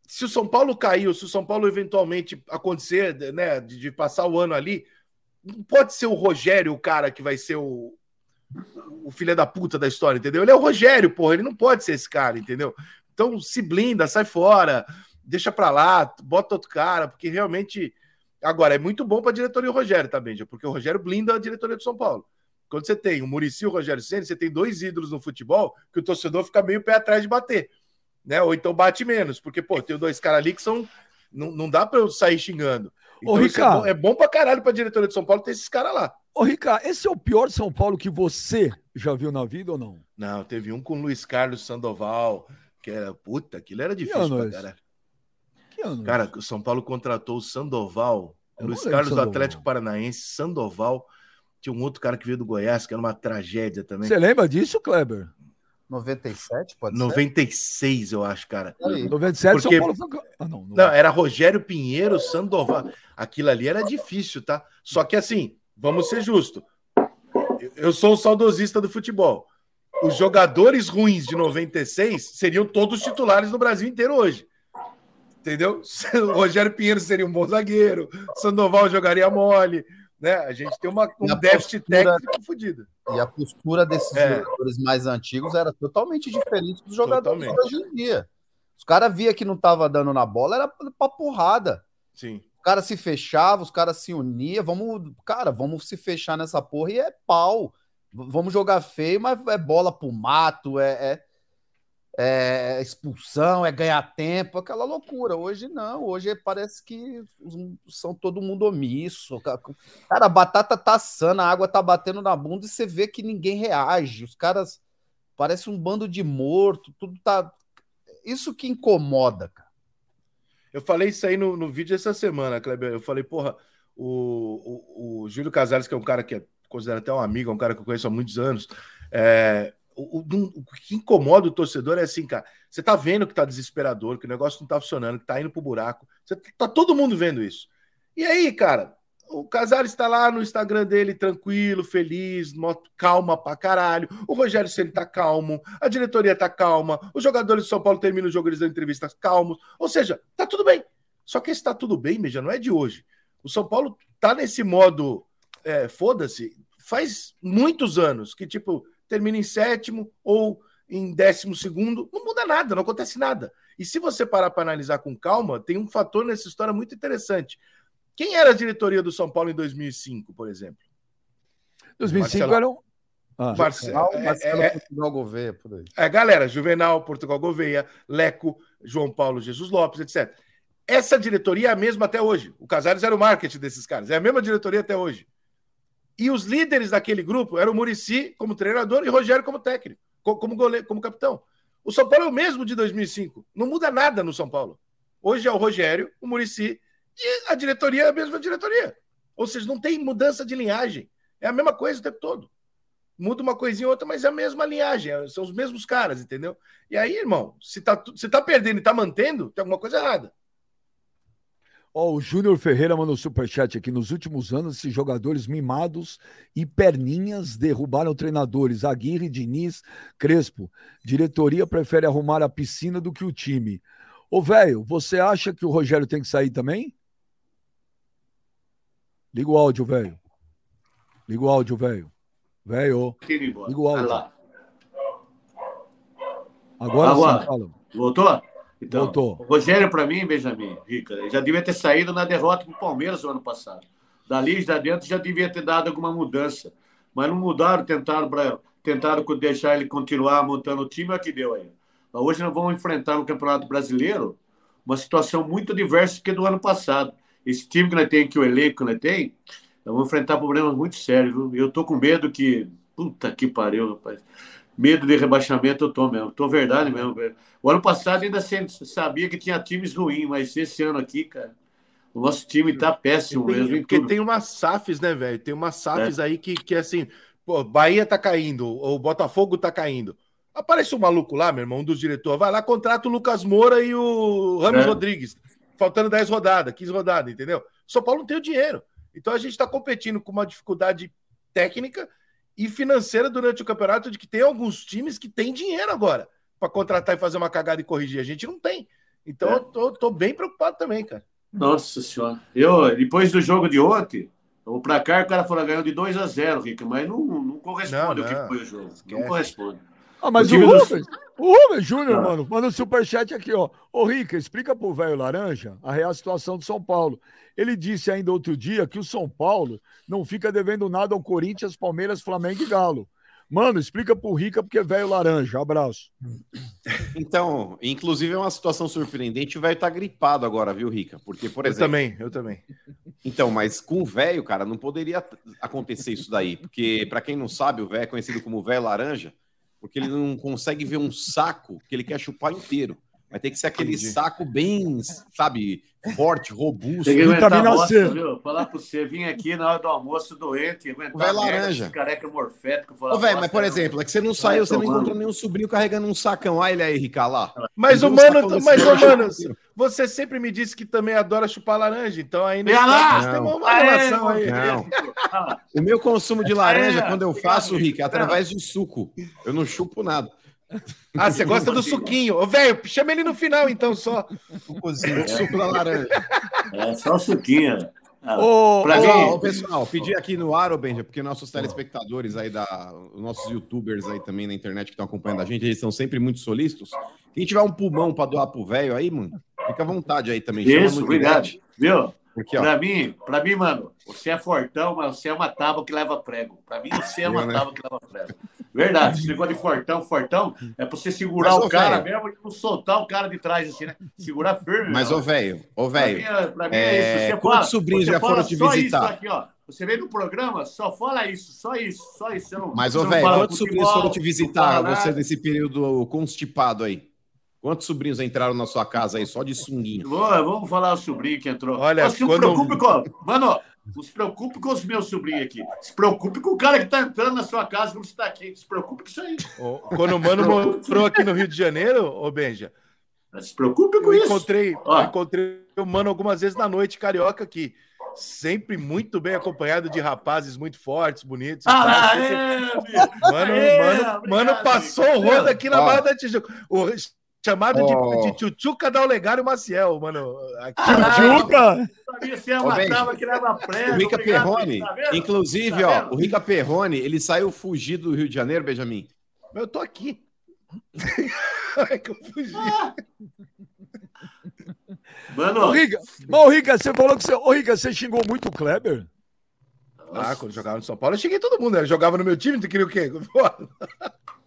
se o São Paulo caiu, se o São Paulo eventualmente acontecer, né, de, de, passar o ano ali, não pode ser o Rogério o cara que vai ser o, o filho da puta da história, entendeu? Ele é o Rogério, porra, ele não pode ser esse cara, entendeu? Então se blinda, sai fora, deixa pra lá, bota outro cara, porque realmente. Agora, é muito bom pra diretoria o Rogério, tá, Benja? Porque o Rogério blinda a diretoria do São Paulo. Quando você tem o Murici e o Rogério Senna, você tem dois ídolos no futebol que o torcedor fica meio pé atrás de bater né? Ou então bate menos, porque, pô, tem dois caras ali que são. Não, não dá para eu sair xingando. Então, Ô, Ricardo, é, bom, é bom pra caralho pra diretoria de São Paulo ter esses caras lá. Ô, Ricardo, esse é o pior São Paulo que você já viu na vida ou não? Não, teve um com o Luiz Carlos Sandoval, que era. Puta, aquilo era difícil pra caralho. Ano? Cara, o São Paulo contratou o Sandoval, eu Luiz Carlos do Atlético Paranaense, Sandoval. Tinha um outro cara que veio do Goiás, que era uma tragédia também. Você lembra disso, Kleber? 97, pode 96, ser? eu acho, cara. Aí. 97, Porque... São Paulo ah, não, não, não, era Rogério Pinheiro, Sandoval. Aquilo ali era difícil, tá? Só que assim, vamos ser justos. Eu sou um saudosista do futebol. Os jogadores ruins de 96 seriam todos titulares no Brasil inteiro hoje. Entendeu? O Rogério Pinheiro seria um bom zagueiro, Sandoval jogaria mole, né? A gente tem uma, um déficit postura, técnico fodido. E a postura desses é. jogadores mais antigos era totalmente diferente dos jogadores totalmente. hoje em dia. Os caras via que não tava dando na bola, era pra porrada. Sim. Os caras se fechavam, os caras se uniam. Vamos, cara, vamos se fechar nessa porra e é pau. Vamos jogar feio, mas é bola pro mato, é, é é expulsão, é ganhar tempo, aquela loucura. Hoje não, hoje parece que são todo mundo omisso. Cara, a batata tá assando, a água tá batendo na bunda e você vê que ninguém reage. Os caras parecem um bando de morto, tudo tá. Isso que incomoda, cara. Eu falei isso aí no, no vídeo essa semana, Kleber. Eu falei, porra, o, o, o Júlio Casares, que é um cara que é considerado até um amigo, é um cara que eu conheço há muitos anos. É, o, o, o, que incomoda o torcedor é assim, cara. Você tá vendo que tá desesperador, que o negócio não tá funcionando, que tá indo pro buraco. Você, tá todo mundo vendo isso. E aí, cara, o Casares está lá no Instagram dele, tranquilo, feliz, calma pra caralho. O Rogério Ceni tá calmo, a diretoria tá calma, os jogadores de São Paulo terminam o jogo, eles dão entrevistas calmos. Ou seja, tá tudo bem. Só que esse tá tudo bem, Meja, não é de hoje. O São Paulo tá nesse modo, é, foda-se, faz muitos anos que, tipo, termina em sétimo ou em décimo segundo, não muda nada, não acontece nada. E se você parar para analisar com calma, tem um fator nessa história muito interessante. Quem era a diretoria do São Paulo em 2005, por exemplo? 2005 Marcelo... era um... Ah, Marcelo, é, Marcelo é, Portugal Gouveia, por aí. É, galera, Juvenal, Portugal Gouveia, Leco, João Paulo Jesus Lopes, etc. Essa diretoria é a mesma até hoje. O Casares era o marketing desses caras. É a mesma diretoria até hoje. E os líderes daquele grupo eram o Murici como treinador e Rogério como técnico, como goleiro, como capitão. O São Paulo é o mesmo de 2005. Não muda nada no São Paulo. Hoje é o Rogério, o Murici e a diretoria é a mesma diretoria. Ou seja, não tem mudança de linhagem. É a mesma coisa o tempo todo. Muda uma coisinha ou outra, mas é a mesma linhagem. É, são os mesmos caras, entendeu? E aí, irmão, se tá, se tá perdendo e tá mantendo, tem alguma coisa errada. Ó, oh, o Júnior Ferreira mandou superchat aqui. Nos últimos anos, esses jogadores mimados e perninhas derrubaram treinadores. Aguirre, Diniz, Crespo. Diretoria prefere arrumar a piscina do que o time. Ô, velho, você acha que o Rogério tem que sair também? Liga o áudio, velho. Liga o áudio, velho. Velho. Liga o áudio. Agora, Agora sim, fala. Voltou? Então, Voltou. O Rogério, para mim, Benjamin, Rica, já devia ter saído na derrota com o Palmeiras no ano passado. Dali, de dentro, já devia ter dado alguma mudança. Mas não mudaram, tentaram, pra, tentaram deixar ele continuar montando o time, é o que deu aí. Hoje nós vamos enfrentar no Campeonato Brasileiro uma situação muito diversa que do ano passado. Esse time que nós temos, que o elenco que nós temos, nós vamos enfrentar problemas muito sérios. Viu? Eu tô com medo que. Puta que pariu, rapaz medo de rebaixamento eu tô mesmo. Tô verdade mesmo. Velho. O ano passado ainda sabia que tinha times ruins, mas esse ano aqui, cara, o nosso time tá péssimo tem, mesmo. Porque tudo. tem umas SAFs, né, velho? Tem umas SAFs é. aí que, que assim, pô, Bahia tá caindo, o Botafogo tá caindo. Aparece um maluco lá, meu irmão, um dos diretores, vai lá, contrata o Lucas Moura e o Ramos é. Rodrigues, faltando 10 rodadas, 15 rodadas, entendeu? São Paulo não tem o dinheiro. Então a gente tá competindo com uma dificuldade técnica e financeira durante o campeonato de que tem alguns times que têm dinheiro agora para contratar e fazer uma cagada e corrigir. A gente não tem. Então é. eu tô, tô, bem preocupado também, cara. Nossa senhora. Eu, depois do jogo de ontem, o placar, o cara falou ganhou de 2 a 0 Rica, mas não, não corresponde não, não. o que foi o jogo. Esquece. Não corresponde. Ah, mas o, o o Rubens Júnior, ah. mano, manda um superchat aqui, ó. Ô, Rica, explica pro velho Laranja a real situação do São Paulo. Ele disse ainda outro dia que o São Paulo não fica devendo nada ao Corinthians, Palmeiras, Flamengo e Galo. Mano, explica pro Rica porque é velho laranja. Abraço. Então, inclusive é uma situação surpreendente. O velho tá gripado agora, viu, Rica? Porque, por exemplo. Eu também, eu também. Então, mas com o velho, cara, não poderia acontecer isso daí. Porque, para quem não sabe, o velho é conhecido como velho laranja porque ele não consegue ver um saco que ele quer chupar inteiro. Vai ter que ser aquele Entendi. saco bem, sabe, forte, robusto. Tem que vitamina C. Viu? Falar para você, vim aqui na hora do almoço doente, aguentar vai laranja. careca morfético. Ô, velho, mas por exemplo, é que você não saiu, você não encontrou nenhum sobrinho carregando um sacão. Olha ele aí, Rica, lá. Mas, o um mano, mas, ô, mano, você sempre me disse que também adora chupar laranja, então ainda tem uma relação aí. Não. o meu consumo de laranja, quando eu faço, Rica, é através de suco. Eu não chupo nada. Ah, você gosta do suquinho. Ô, velho, chama ele no final, então, só. O suco da laranja. É, só o suquinho. Ah, ô, ô, pessoal, pedir aqui no ar, ô Benja, porque nossos telespectadores aí, da, nossos youtubers aí também na internet que estão acompanhando a gente, eles são sempre muito solícitos. Quem tiver um pulmão para doar pro velho aí, mano, fica à vontade aí também. Isso, obrigado. Viu? Aqui, pra mim, pra mim, mano, você é fortão, mas você é uma tábua que leva prego. Pra mim, você é uma né? tábua que leva prego. Verdade, esse negócio de fortão, fortão, é pra você segurar mas, o cara véio, mesmo e não soltar o cara de trás, assim, né? Segurar firme. Mas, ô, velho, ô, velho. Pra mim, é, é isso. Você quantos fala, sobrinhos já foram te visitar? Aqui, ó. Você vem no programa, só fala isso, só isso, só isso. Não, mas, ô, velho, quantos sobrinhos foram te visitar você nesse período constipado aí? Quantos sobrinhos entraram na sua casa aí só de sunguinho? Boa, vamos falar o sobrinho que entrou. Olha, Mas se quando... preocupe com. Mano, Não se preocupe com os meus sobrinhos aqui. Se preocupe com o cara que está entrando na sua casa quando você está aqui. Se preocupe com isso aí. Quando o Mano morou aqui no Rio de Janeiro, ô Benja. Se preocupe com eu isso. Encontrei, eu encontrei o Mano algumas vezes na noite carioca aqui. Sempre muito bem acompanhado de rapazes muito fortes, bonitos. Ah, é, mano, é, mano, mano, passou o rodo aqui na Barra da Tijuca. O, chamado oh. de, de Tchutchuca da Olegário Maciel, mano. Tchutchuca? O Rica Perrone, tá inclusive, tá ó, o Rica Perrone, ele saiu fugido do Rio de Janeiro, Benjamin. Eu tô aqui. é que eu fugi. Ah. Mano, ô, Rica, ô, Rica, você falou que você. Ô, Rica, você xingou muito o Kleber? Ah, quando jogava no São Paulo, eu xinguei todo mundo. Né? jogava no meu time, tu queria o quê?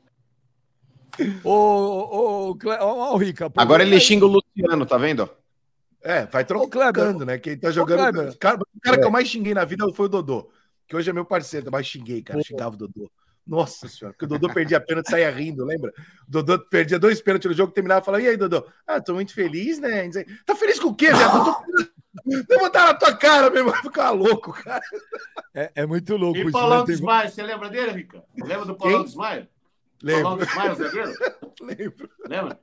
ô, ô, ô, ô, Rica. Agora ele xinga o Luciano, tá vendo? É, vai trocando, né? Quem tá jogando. O cara, o cara que eu mais xinguei na vida foi o Dodô. Que hoje é meu parceiro, eu mais xinguei, cara. Xingava o Dodô. Nossa senhora, porque o Dodô perdia pênalti e saía rindo, lembra? O Dodô perdia dois pênaltis no jogo, terminava e falava: E aí, Dodô? Ah, tô muito feliz, né? Tá feliz com o quê, velho? Tô... botar na tua cara, meu irmão. Ficava louco, cara. É, é muito louco. E Paulão né? Desmaio, você lembra dele, Rica? Lembra do Paulão Desmaio? Lembro. Desmaio, zagueiro? Lembro. Lembra?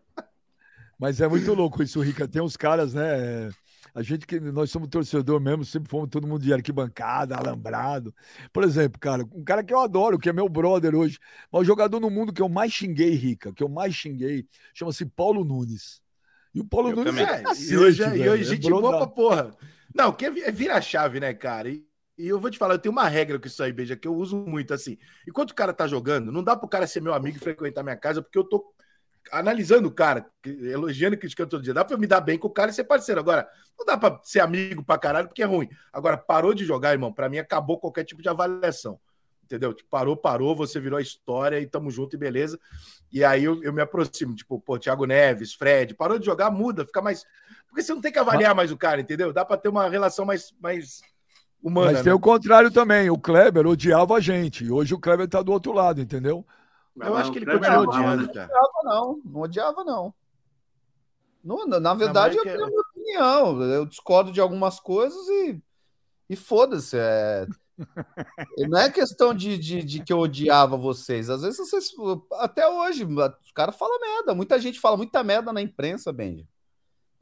Mas é muito louco isso, Rica. Tem uns caras, né? A gente que nós somos torcedor mesmo, sempre fomos todo mundo de arquibancada, alambrado. Por exemplo, cara, um cara que eu adoro, que é meu brother hoje, mas o jogador no mundo que eu mais xinguei, Rica, que eu mais xinguei, chama-se Paulo Nunes. E o Paulo eu Nunes também. é cacete, E hoje, velho, e hoje é gente boa pra porra. Não, que é vira chave, né, cara? E, e eu vou te falar, eu tenho uma regra com isso aí, Beija, que eu uso muito assim. Enquanto o cara tá jogando, não dá pro cara ser meu amigo e frequentar minha casa, porque eu tô analisando o cara, elogiando e criticando todo dia. Dá pra me dar bem com o cara e ser parceiro. Agora, não dá pra ser amigo pra caralho porque é ruim. Agora, parou de jogar, irmão, pra mim acabou qualquer tipo de avaliação. Entendeu? Tipo, parou, parou, você virou a história e tamo junto e beleza. E aí eu, eu me aproximo, tipo, pô, Thiago Neves, Fred, parou de jogar, muda, fica mais. Porque você não tem que avaliar mais o cara, entendeu? Dá pra ter uma relação mais, mais humana. Mas tem né? o contrário também. O Kleber odiava a gente. E hoje o Kleber tá do outro lado, entendeu? Eu acho que ele continua odiando, cara. Não odiava, não. Não odiava, não. não na verdade, eu tenho a minha opinião. Eu discordo de algumas coisas e, e foda-se. É... não é questão de, de, de, que eu odiava vocês. Às vezes vocês. Até hoje, os caras falam merda. Muita gente fala muita merda na imprensa, Benji.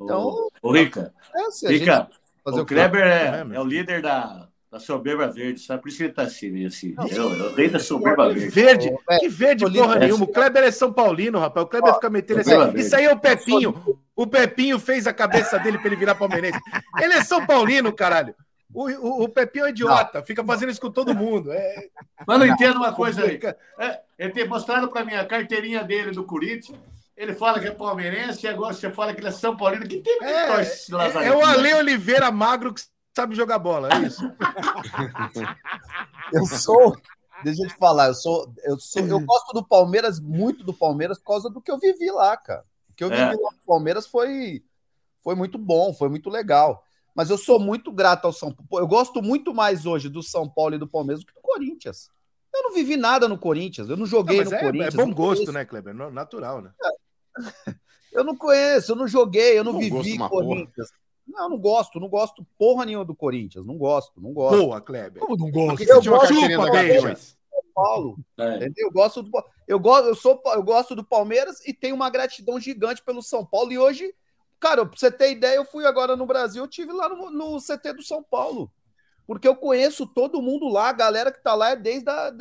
Então. Ô, ô Rica. É, Rica, o Kleber é, é, é o líder da, da soberba verde, sabe? Por isso que ele tá assim, assim. Eu, eu dei da soberba verde. Verde? Que verde porra nenhuma. O Kleber é São Paulino, rapaz. O Kleber fica metendo esse. Isso aí é o Pepinho. O Pepinho fez a cabeça dele pra ele virar palmeirense. Ele é São Paulino, caralho. O, o, o Pepinho é idiota, fica fazendo isso com todo mundo. É... Mas não entendo uma coisa aí. É, ele tem mostrado para mim a carteirinha dele do Corinthians. Ele fala que é palmeirense e agora você fala que ele é São Paulino. Que tem que é, é, é o Ale Oliveira magro que sabe jogar bola, é isso. eu sou. Deixa eu te falar, eu sou, eu sou, eu gosto do Palmeiras, muito do Palmeiras, por causa do que eu vivi lá, cara. O que eu vivi é. lá no Palmeiras foi, foi muito bom, foi muito legal. Mas eu sou muito grato ao São Paulo. Eu gosto muito mais hoje do São Paulo e do Palmeiras do que do Corinthians. Eu não vivi nada no Corinthians, eu não joguei não, no é, Corinthians. É bom gosto, né, Kleber? Natural, né? Eu não conheço, eu não joguei, eu não, não vivi Corinthians. Porra. Não, não gosto, não gosto porra nenhuma do Corinthians, não gosto, não gosto. Boa, Kleber. Como não gosto? Eu gosto do São Paulo, é. entendeu? Eu gosto do eu gosto, eu sou eu gosto do Palmeiras e tenho uma gratidão gigante pelo São Paulo e hoje, cara, pra você ter ideia, eu fui agora no Brasil, eu tive lá no, no CT do São Paulo. Porque eu conheço todo mundo lá, a galera que tá lá é desde a,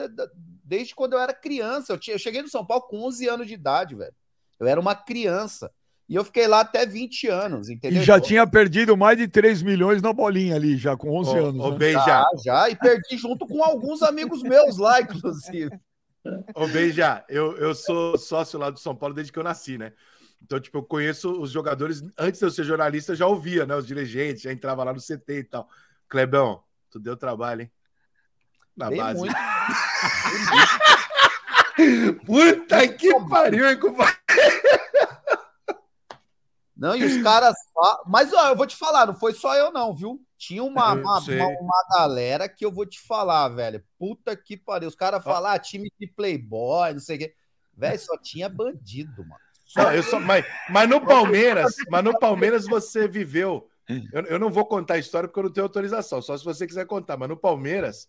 desde quando eu era criança. Eu, tinha, eu cheguei no São Paulo com 11 anos de idade, velho. Eu era uma criança. E eu fiquei lá até 20 anos, entendeu? E já tinha perdido mais de 3 milhões na bolinha ali, já com 11 oh, anos. Oh, né? bem, já, já, e perdi junto com alguns amigos meus lá, inclusive. Ô, Beija, eu, eu sou sócio lá do São Paulo desde que eu nasci, né? Então, tipo, eu conheço os jogadores, antes de eu ser jornalista, eu já ouvia, né? Os dirigentes, já entrava lá no CT e tal. Clebão, tu deu trabalho, hein? Na Bem base. Muito. Puta que pariu, hein, compadre? Não, e os caras. Mas ó, eu vou te falar, não foi só eu, não, viu? Tinha uma, uma, uma, galera que eu vou te falar, velho. Puta que pariu. Os caras falam, ah, time de playboy, não sei o quê. Velho, só tinha bandido, mano. Não, eu só, mas, mas no Palmeiras, mas no Palmeiras você viveu eu, eu não vou contar a história porque eu não tenho autorização, só se você quiser contar. Mas no Palmeiras,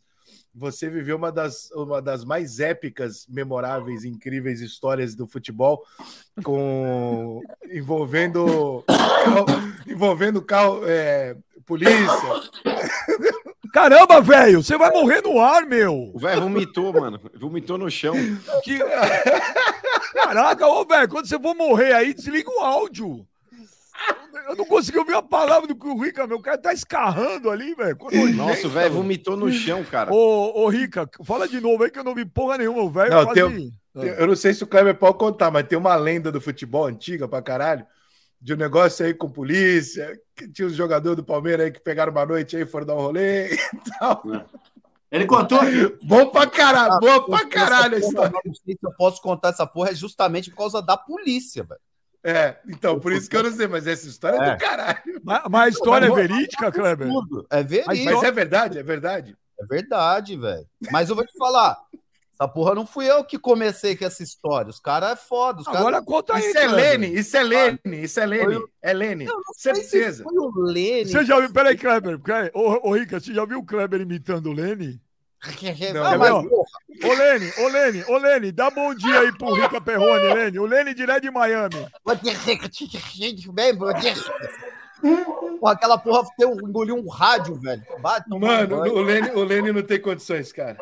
você viveu uma das, uma das mais épicas, memoráveis, incríveis histórias do futebol, com envolvendo envolvendo carro, é, polícia. Caramba, velho, você vai morrer no ar, meu. O velho vomitou, mano. Vomitou no chão. Que... Caraca, ô, velho, quando você for morrer aí, desliga o áudio. Eu não consegui ouvir a palavra do que o Rica, meu. O cara tá escarrando ali, velho. Nossa, o velho vomitou no chão, cara. Ô, ô, Rica, fala de novo aí que eu não vi porra nenhuma, velho. Não, quase... tem, eu não sei se o Kleber pode contar, mas tem uma lenda do futebol antiga pra caralho, de um negócio aí com polícia, que tinha os jogadores do Palmeiras aí que pegaram uma noite aí, foram dar um rolê e tal. Ele contou. bom pra caralho, ah, bom pra caralho a história. Não sei se eu posso contar essa porra, é justamente por causa da polícia, velho. É, então, por isso que eu não sei, mas essa história é, é do caralho. Mas, mas a história é verídica, Kleber? É verídica. Mas é verdade, é verdade. É verdade, velho. Mas eu vou te falar, essa porra não fui eu que comecei com essa história. Os caras é foda. Os Agora cara... conta aí. Isso é Lene, isso é Lene, isso é Lene. É Lene. Certeza. foi o Lene. Você já viu, peraí, Kleber. Ô, ô, Rica, você já viu o Kleber imitando o Lene? Não, mas, ô, Lene, ô, Lene, ô, Lene, dá bom dia aí pro Rica Perrone, Lene. O Lene direto de Miami. Aquela porra engoliu um rádio, velho. Bate, Mano, o Lene, o Lene não tem condições, cara.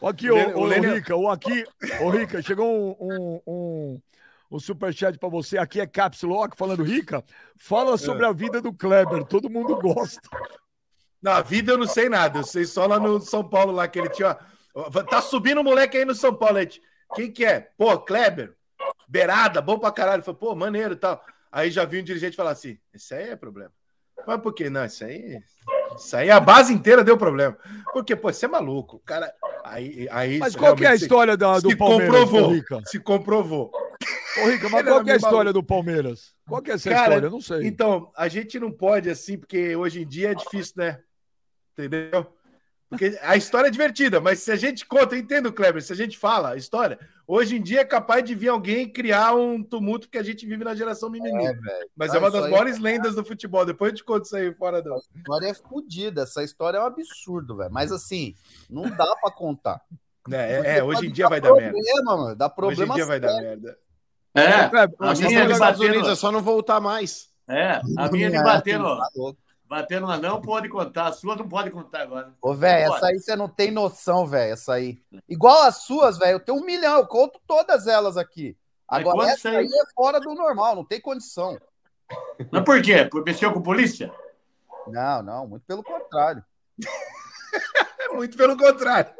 Aqui, o, Lene, ô, o, Lene... Rica, o aqui, ô, Rica, chegou um, um, um, um superchat pra você. Aqui é Caps Lock falando, Rica, fala sobre a vida do Kleber, todo mundo gosta. Na vida eu não sei nada, eu sei só lá no São Paulo, lá que ele tinha. Tá subindo o moleque aí no São Paulo. Aí, quem que é? Pô, Kleber, beirada, bom pra caralho. Falei, pô, maneiro e tal. Aí já vi um dirigente falar assim: esse aí é problema. Mas por que não? Isso aí. Isso aí a base inteira deu problema. Porque, pô, você é maluco. Cara, aí. aí mas qual que é a história da, do se Palmeiras? Comprovou? Se comprovou. Ô, Rica, mas qual que é a história maluco. do Palmeiras? Qual que é essa Cara, história? Eu não sei. Então, a gente não pode, assim, porque hoje em dia é difícil, né? Entendeu? Porque a história é divertida, mas se a gente conta, eu entendo, Kleber, se a gente fala a história, hoje em dia é capaz de vir alguém criar um tumulto que a gente vive na geração mimimi. É, mas ah, é uma das maiores é... lendas do futebol. Depois eu te conto isso aí fora do. A história é fodida, essa história é um absurdo, velho. Mas assim, não dá para contar. É, é, é hoje em dia vai problema, dar merda. Mano, dá problema hoje em dia vai dar merda. É, a minha Estados Unidos é só não voltar mais. É, a minha de bater no, Bater no anão pode contar, a sua não pode contar agora. Ô, velho, essa aí você não tem noção, velho, essa aí. Igual as suas, velho, eu tenho um milhão, eu conto todas elas aqui. Agora, essa aí é fora do normal, não tem condição. Mas por quê? Por mexer com polícia? Não, não, muito pelo contrário. muito pelo contrário.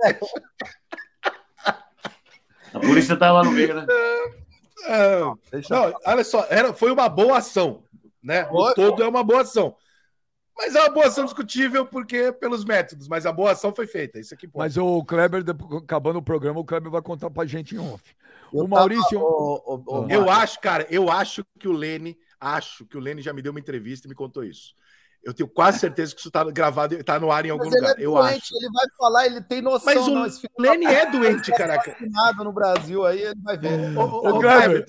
A polícia tá lá no meio, né? É, não, não, olha só, era, foi uma boa ação, né? O todo é uma boa ação. Mas é uma boa ação discutível porque pelos métodos, mas a boa ação foi feita. Isso aqui pode. Mas o Kleber, acabando o programa, o Kleber vai contar pra gente em off. Eu o Maurício. Tava, o, o, eu acho, cara, eu acho que o Lene, acho que o Lene já me deu uma entrevista e me contou isso. Eu tenho quase certeza que isso tá gravado, tá no ar em algum mas lugar. É eu doente, acho. Ele vai falar, ele tem noção. Mas o não, Lene é doente, caraca. Nada no Brasil aí, ele vai ver. Ô, ô, ô, Kleber,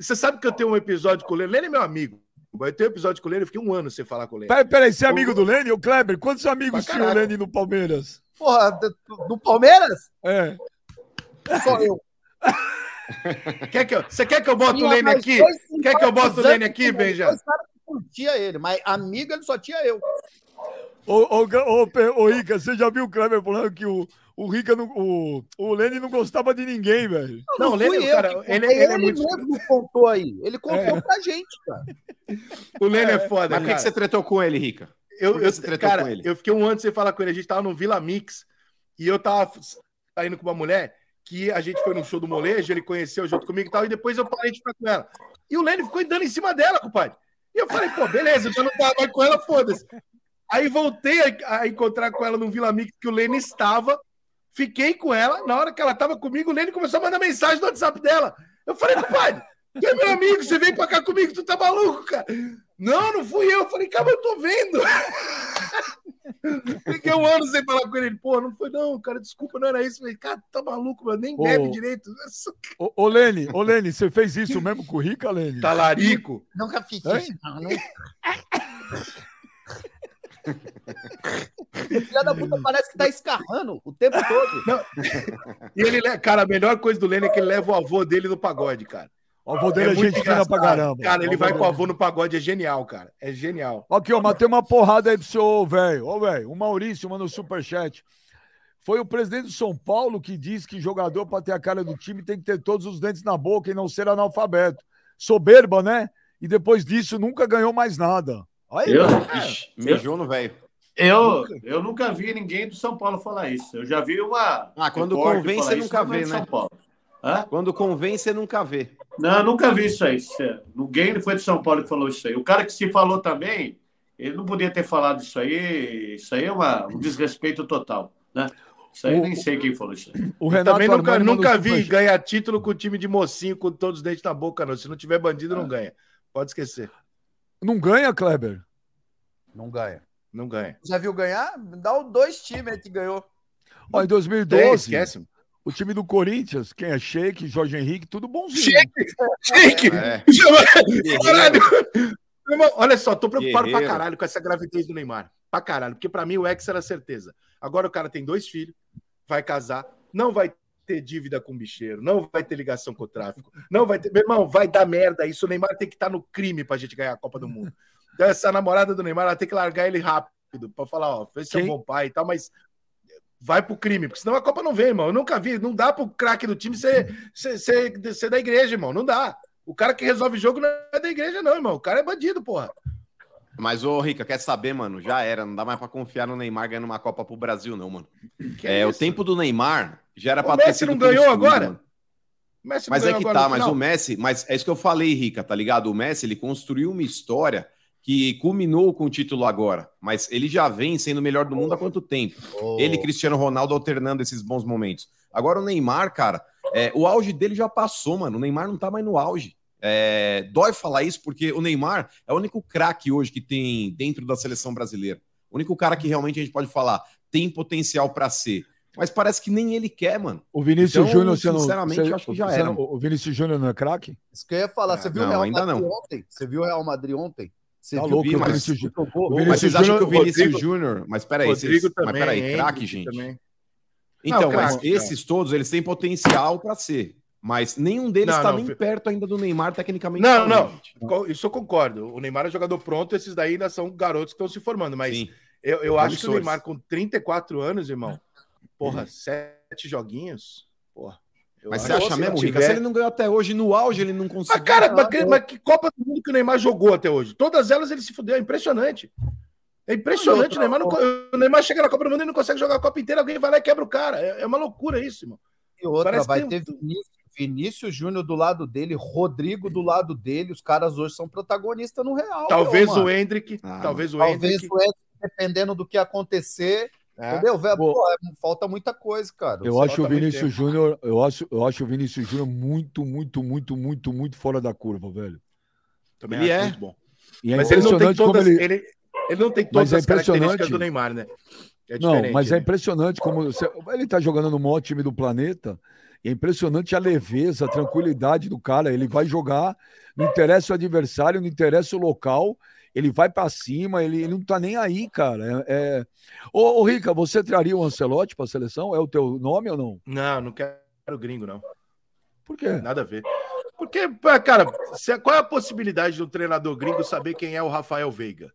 você sabe que eu tenho um episódio com o Lene? Lene é meu amigo. Vai ter um episódio com o Lênin, eu fiquei um ano sem falar com o Lênin. Peraí, peraí, você é amigo do Lênin? O Kleber, quantos amigos tinha o Lênin no Palmeiras? Porra, do, do Palmeiras? É. Só eu. quer que eu, você quer que eu bote o Lênin aqui? Quer que eu bote o Lênin aqui, Benja? Curtia ele, mas amigo ele só tinha eu. Ô, ô, ô, ô, Rica, você já viu o Kleber falando que o, o Rica, não, o, o Lene não gostava de ninguém, velho. Não, não, o Lene, eu, cara, ele, ele, ele, é muito... mesmo contou aí. Ele contou é. pra gente, cara. O Lene é, é foda, Mas por que, você tretou com ele, Rica? Eu, eu, cara, eu fiquei um ano sem falar com ele. A gente tava no Vila Mix e eu tava saindo com uma mulher que a gente foi no show do molejo, ele conheceu junto comigo e tal, e depois eu parei de ficar com ela. E o Lene ficou dando em cima dela, compadre. E eu falei, pô, beleza, eu já não tava mais com ela, foda-se. Aí voltei a, a, encontrar com ela no Vila Mix que o Lene estava Fiquei com ela. Na hora que ela tava comigo, o Lene começou a mandar mensagem no WhatsApp dela. Eu falei, pai, tu é meu amigo, você vem pra cá comigo, tu tá maluco, cara. Não, não fui eu. Eu falei, calma, eu tô vendo. fiquei um ano sem falar com ele. Pô, não foi, não, cara, desculpa, não era isso. Falei, cara, tá maluco, mano, nem ô, bebe direito. Ô, ô, Lene, ô, Lene, você fez isso mesmo com o Rica, Lene? Talarico? Nunca fiz é? isso, não. O filho da puta parece que tá escarrando o tempo todo. Não. E ele, cara, a melhor coisa do Lênin é que ele leva o avô dele no pagode, cara. O avô dele é, muito gente fina pra caramba. Cara, ele vai com o avô no pagode, é genial, cara. É genial. Aqui, ó, mas tem uma porrada aí pro seu velho. Ô, velho, o Maurício mandou superchat. Foi o presidente do São Paulo que disse que jogador, para ter a cara do time, tem que ter todos os dentes na boca e não ser analfabeto. Soberba, né? E depois disso nunca ganhou mais nada. Aí, Eu, Ixi, mijou no velho. eu, eu nunca vi ninguém do São Paulo falar isso. Eu já vi uma. Ah, quando convém, você nunca é vê, né? São Paulo. Hã? Quando convém, você nunca vê. Não, eu nunca vi isso aí. Ninguém foi de São Paulo que falou isso aí. O cara que se falou também, ele não podia ter falado isso aí. Isso aí é uma- um desrespeito total, né? Isso aí eu nem sei quem falou isso aí. o Renato Também nunca, nunca vi ganhar título com time de mocinho com todos os dentes na boca, não. Se não tiver bandido, não ganha. Pode esquecer. Não ganha, Kleber? Não ganha. Não ganha. Já viu ganhar? Dá dois times aí que ganhou. Ó, em É, 2012, esquece. O time do Corinthians, quem é Sheik, Jorge Henrique, tudo bonzinho. É. Caralho! Meu irmão, olha só, tô preocupado Guerreiro. pra caralho com essa gravidez do Neymar. Pra caralho. Porque pra mim o ex era certeza. Agora o cara tem dois filhos, vai casar, não vai ter dívida com bicheiro, não vai ter ligação com o tráfico, não vai ter. Meu irmão, vai dar merda isso. O Neymar tem que estar no crime pra gente ganhar a Copa do Mundo. Então, essa namorada do Neymar, ela tem que largar ele rápido pra falar, ó, vê se é um bom pai e tal, mas vai pro crime, porque senão a Copa não vem, irmão. Eu nunca vi, não dá pro craque do time ser, ser, ser, ser da igreja, irmão. Não dá. O cara que resolve jogo não é da igreja, não, irmão. O cara é bandido, porra. Mas, ô, Rica, quer saber, mano? Já era. Não dá mais pra confiar no Neymar ganhando uma Copa pro Brasil, não, mano. Que É, o isso? tempo do Neymar já era O pra ter Messi sido não ganhou agora? mano. Messi não Mas é que tá, mas o Messi, mas é isso que eu falei, Rica, tá ligado? O Messi, ele construiu uma história que culminou com o título agora, mas ele já vem sendo o melhor do mundo há quanto tempo? Ele e Cristiano Ronaldo alternando esses bons momentos. Agora o Neymar, cara, é, o auge dele já passou, mano. O Neymar não tá mais no auge. É, dói falar isso porque o Neymar é o único craque hoje que tem dentro da seleção brasileira. O único cara que realmente a gente pode falar tem potencial pra ser. Mas parece que nem ele quer, mano. O Vinícius Então, Júnior, você não. sinceramente, você- eu acho que já era, não- O Vinícius Júnior não é craque? Isso que eu ia falar. É, Você viu não, o Real ainda Madrid não. ontem? Você viu o Real Madrid ontem? Você Tá louco, mas- Vinícius Júnior. jogou? Mas vocês acham que o Vinícius Júnior. Mas peraí, Rodrigo vocês, mas também. peraí, Hendrick craque, gente. também. Então, Não, mas craque, esses todos, eles têm potencial pra ser. Mas nenhum deles tá não, nem perto ainda do Neymar, tecnicamente. Não, não. Isso eu concordo. O Neymar é jogador pronto, esses daí ainda são garotos que estão se formando. Mas Sim. eu, eu acho que o. Neymar, com 34 anos, irmão, porra, sete joguinhos, porra. Mas você acha mesmo, se Rica? Se ele não ganhou até hoje, no auge ele não conseguiu. Mas, cara, mas, que- mas que Copa do Mundo que o Neymar jogou até hoje? Todas elas ele se fudeu, é impressionante. É impressionante. O Neymar, não o Neymar chega na Copa do Mundo e não consegue jogar a Copa inteira, alguém vai lá e quebra o cara. É, é uma loucura isso, irmão. E outra, Parece vai ter tem- Vinícius, Júnior do lado dele, Rodrigo do lado dele. Os caras hoje são protagonistas no Real. Talvez meu, o. Hendrick, Ah, talvez o Talvez Hendrick. o Ed, dependendo do que acontecer, é. entendeu? Velho, Pô. pô, é- falta muita coisa, cara. Eu Você- acho o falta muito Vinícius Júnior, eu acho, eu acho o Vinícius Júnior muito, muito, muito, muito, muito fora da curva, velho. Também Ele acho é. muito bom. E é Mas ele não tem todas, ele, ele... ele não tem Mas todas é as características do Neymar, né? É Não, mas é né? impressionante como você- ele tá jogando no maior time do planeta. É impressionante a leveza, a tranquilidade do cara. Ele vai jogar, não interessa o adversário, não interessa o local, ele vai pra cima, ele, ele não tá nem aí, cara. É, é... Ô, ô, Rica, você traria o Ancelotti pra seleção? É o teu nome ou não? Não, não quero gringo, não. Por quê? Nada a ver. Porque, cara, se- qual é a possibilidade do treinador gringo saber quem é o Rafael Veiga?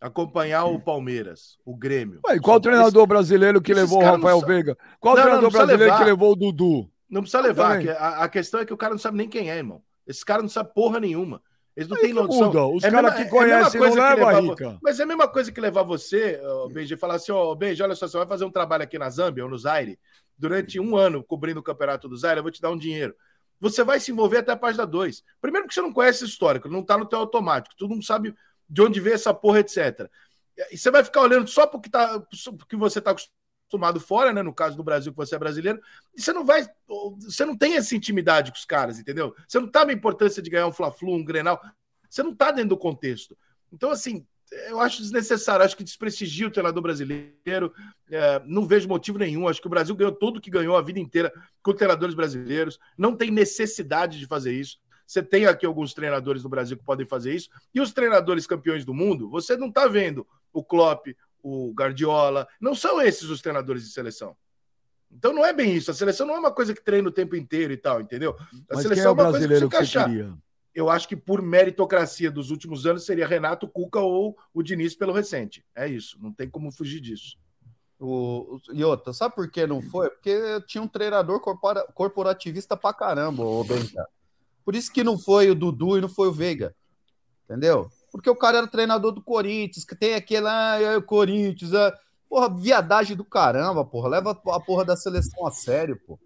Acompanhar o Palmeiras, o Grêmio. Ué, e qual Só- treinador brasileiro que esses levou o não Rafael Veiga? Qual Não, não, treinador não precisa brasileiro que levar. levou o Dudu? Não precisa levar. que A, a questão é que o cara não sabe nem quem é, irmão. Esses caras não sabem porra nenhuma. Eles não têm noção. muda. Os É a caras que é a conhecem não coisa que levam, levar- Rica. Mas é a mesma coisa que levar você, ô, Benji, e falar assim: ó, Benji, olha só, você vai fazer um trabalho aqui na Zâmbia ou no Zaire durante um ano cobrindo o campeonato do Zaire, eu vou te dar um dinheiro. Você vai se envolver até a página 2. Primeiro, porque você não conhece o histórico, não tá no teu automático, tu não sabe de onde veio essa porra, etc. E você vai ficar olhando só porque, tá, porque você tá acostumado fora, né? No caso do Brasil, que você é brasileiro, e você não vai. Você não tem essa intimidade com os caras, entendeu? Você não tá na importância de ganhar um Fla-Flu, um Grenal. Você não tá dentro do contexto. Então, assim, eu acho desnecessário, acho que desprestigia o treinador brasileiro. É, não vejo motivo nenhum. Acho que o Brasil ganhou tudo que ganhou a vida inteira com treinadores brasileiros. Não tem necessidade de fazer isso. Você tem aqui alguns treinadores no Brasil que podem fazer isso. E os treinadores campeões do mundo, você não está vendo o Klopp, o Guardiola. Não são esses os treinadores de seleção. Então não é bem isso. A seleção não é uma coisa que treina o tempo inteiro e tal, entendeu? A Mas seleção é é o uma coisa que que você encaixar. queria? Eu acho que por meritocracia dos últimos anos seria Renato Cuca ou o Diniz pelo recente. É isso. Não tem como fugir disso. O, outra, sabe por que não foi? Porque tinha um treinador corpora- corporativista pra caramba, o Benja. Por isso que não foi o Dudu e não foi o Veiga. Entendeu? Porque o cara era treinador do Corinthians, que tem aquele, ah, é o Corinthians, ah. porra, viadagem do caramba, porra. Leva a porra da seleção a sério, pô.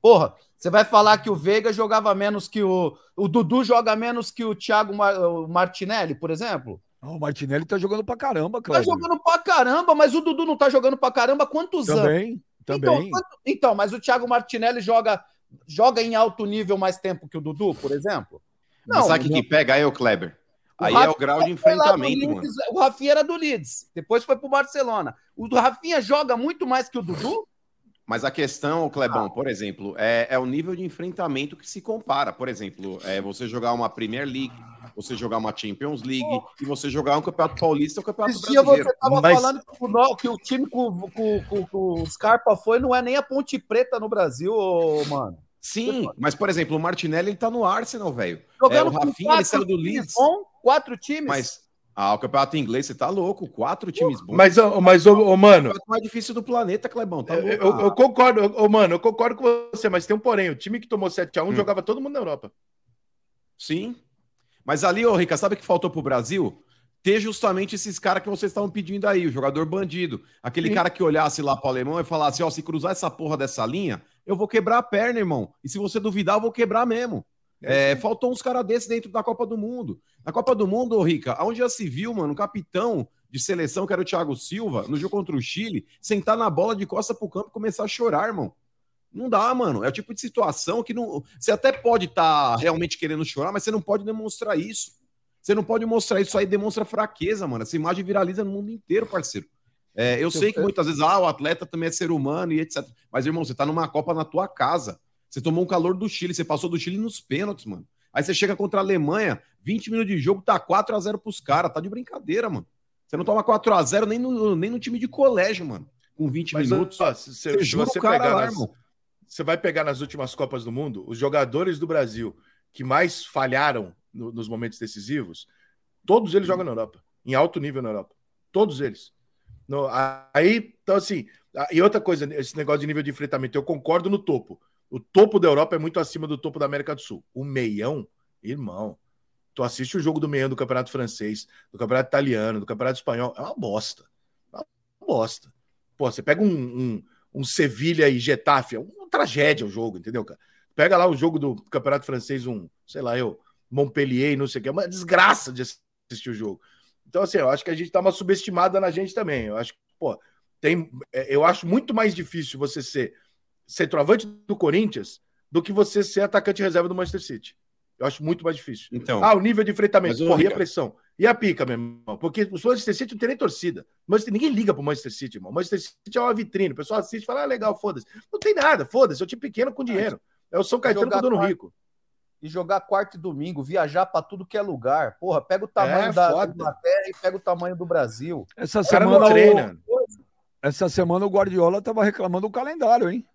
Porra, você vai falar que o Veiga jogava menos que o. O Dudu joga menos que o Thiago Mar- o Martinelli, por exemplo? O Martinelli tá jogando pra caramba, Tá Cleber. jogando pra caramba, mas o Dudu não tá jogando pra caramba há quantos anos? Também, também. Então, então, mas o Thiago Martinelli joga, joga em alto nível mais tempo que o Dudu, por exemplo? Mas sabe o que, pega aí, ô Kleber? Aí é Rafinha o grau de enfrentamento, mano. Leeds, O Rafinha era do Leeds, depois foi pro Barcelona. O do Rafinha joga muito mais que o Dudu? Mas a questão, Clebão, Ah. por exemplo, é, é o nível de enfrentamento que se compara. Por exemplo, é você jogar uma Premier League, você jogar uma Champions League e você jogar um Campeonato Paulista ou um Campeonato Esse dia Brasileiro. você tava Mas- falando que o, que o time o, que o- que o- Scarpa foi não é nem a Ponte Preta no Brasil, ô, mano. Sim, mas por exemplo, o Martinelli ele tá no Arsenal, velho. Jogando É, o com Rafinha, ele quatro saiu do times Leeds. bom, quatro times. Mas ah, o Campeonato Inglês, você tá louco? Quatro times bons. Mas, ô, mas ô, ô, É o mano, campeonato mais difícil do planeta, Clebão. Tá eu, louco? eu- eu concordo, ô, ô, mano, eu concordo com você, mas tem um porém. O time que tomou 7x1 Hum. jogava todo mundo na Europa. Sim. Mas ali, ô Rica, sabe o que faltou pro Brasil? Ter justamente esses caras que vocês estavam pedindo aí, o jogador bandido. Aquele Sim. cara que olhasse lá pro alemão e falasse: ó, se cruzar essa porra dessa linha, eu vou quebrar a perna, irmão. E se você duvidar, eu vou quebrar mesmo. É, faltou uns caras desses dentro da Copa do Mundo. Na Copa do Mundo, ô Rica, onde já se viu, mano, um capitão de seleção, que era o Thiago Silva, no jogo contra o Chile, sentar na bola de costa pro campo e começar a chorar, irmão. Não dá, mano. É o tipo de situação que não. Você até pode estar realmente querendo chorar, mas você não pode demonstrar isso. Você não pode mostrar isso aí, demonstra fraqueza, mano. Essa imagem viraliza no mundo inteiro, parceiro. É, eu sei que muitas vezes, ah, o atleta também é ser humano e etc. Mas, irmão, você tá numa Copa na tua casa. Você tomou um calor do Chile, você passou do Chile nos pênaltis, mano. Aí você chega contra a Alemanha, 20 minutos de jogo, tá 4 a 0 pros caras. Tá de brincadeira, mano. Você não toma 4 a 0 nem no, nem no time de colégio, mano. Com 20 Mas, minutos. ó, se, se- Você se pegar lá, nas- irmão. você vai pegar nas últimas Copas do Mundo, os jogadores do Brasil que mais falharam no- nos momentos decisivos, todos eles jogam na Europa, em alto nível na Europa. Todos eles. No- aí, então assim, e outra coisa, esse negócio de nível de enfrentamento, eu concordo no topo. O topo da Europa é muito acima do topo da América do Sul. O meião, irmão, tu assiste o jogo do meião do Campeonato Francês, do Campeonato Italiano, do Campeonato Espanhol, é uma bosta. É uma bosta. Pô, você pega um, um, um Sevilha e Getafe, é uma tragédia o jogo, entendeu, cara? Pega lá o jogo do Campeonato Francês, um, sei lá, eu, Montpellier, não sei o que, é uma desgraça de assistir o jogo. Então, assim, eu acho que a gente tá uma subestimada na gente também. Eu acho que, pô, tem. é, Eu acho muito mais difícil você ser centroavante do Corinthians do que você ser atacante reserva do Manchester City. Eu acho muito mais difícil. Então, Ah, o nível de enfrentamento, Mas, porra, e a pressão. E a pica, meu irmão. Porque o Manchester City não tem nem torcida. Manchester, ninguém liga pro Manchester City, irmão. Manchester City é uma vitrine. O pessoal assiste e fala, ah, legal, foda-se. Não tem nada, foda-se. É um time pequeno com dinheiro. É o São Caetano com dono quarto. rico. E jogar quarto e domingo, viajar pra tudo que é lugar. Porra, pega o tamanho É, da foda. Inglaterra e pega o tamanho do Brasil. Essa semana, não o- treina. essa semana o Guardiola tava reclamando do calendário, hein?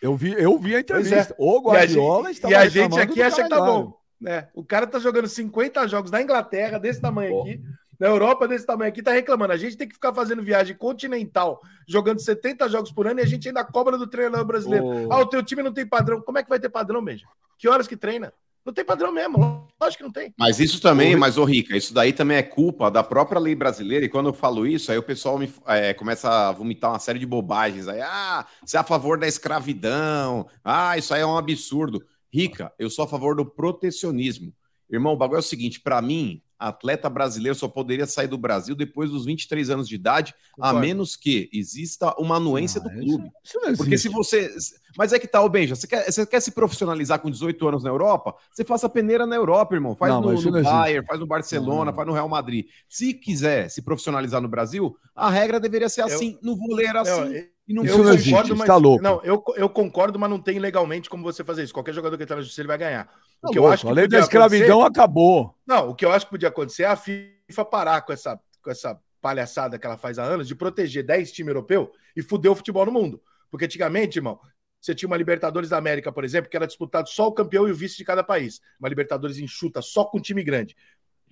Eu vi, eu vi a Pois entrevista. O E a Guardiola gente, estava e a gente aqui acha que tá calendário. bom. Né? O cara tá jogando 50 jogos na Inglaterra, desse tamanho Porra. aqui. Na Europa, desse tamanho aqui, tá reclamando. A gente tem que ficar fazendo viagem continental, jogando 70 jogos por ano e a gente ainda cobra do treinador brasileiro. Ô, Ah, o teu time não tem padrão. Como é que vai ter padrão, Benja? Que horas que treina? Não tem padrão mesmo. Lógico que não tem. Mas isso também, mas, ô Rica, isso daí também é culpa da própria lei brasileira. E quando eu falo isso, aí o pessoal me, é, começa a vomitar uma série de bobagens. Aí, ah, você é a favor da escravidão. Ah, isso aí é um absurdo. Rica, eu sou a favor do protecionismo. Irmão, o bagulho é o seguinte: pra mim, atleta brasileiro só poderia sair do Brasil depois dos 23 anos de idade, a Concordo. menos que exista uma anuência Ah, do isso- clube. Isso não Porque se você. Mas é que tá, ô Benja, você quer, você quer se profissionalizar com 18 anos na Europa? Você faça peneira na Europa, irmão. Faz Não, no, mas isso no. Bayern, faz no Barcelona, Não. faz no Real Madrid. Se quiser se profissionalizar no Brasil, a regra deveria ser assim. No vôlei era assim. e não isso não existe, concordo, você tá louco. Não, eu, eu concordo, mas não tem legalmente como você fazer isso. Qualquer jogador que entrar na justiça, ele vai ganhar. O Tá que eu louco, acho que a lei da escravidão acabou. Não, o que eu acho que podia acontecer é a FIFA parar com essa, com essa palhaçada que ela faz há anos de proteger 10 times europeus e fuder o futebol no mundo. Porque antigamente, irmão, você tinha uma Libertadores da América, por exemplo, que era disputado só o campeão e o vice de cada país. Uma Libertadores enxuta só com time grande.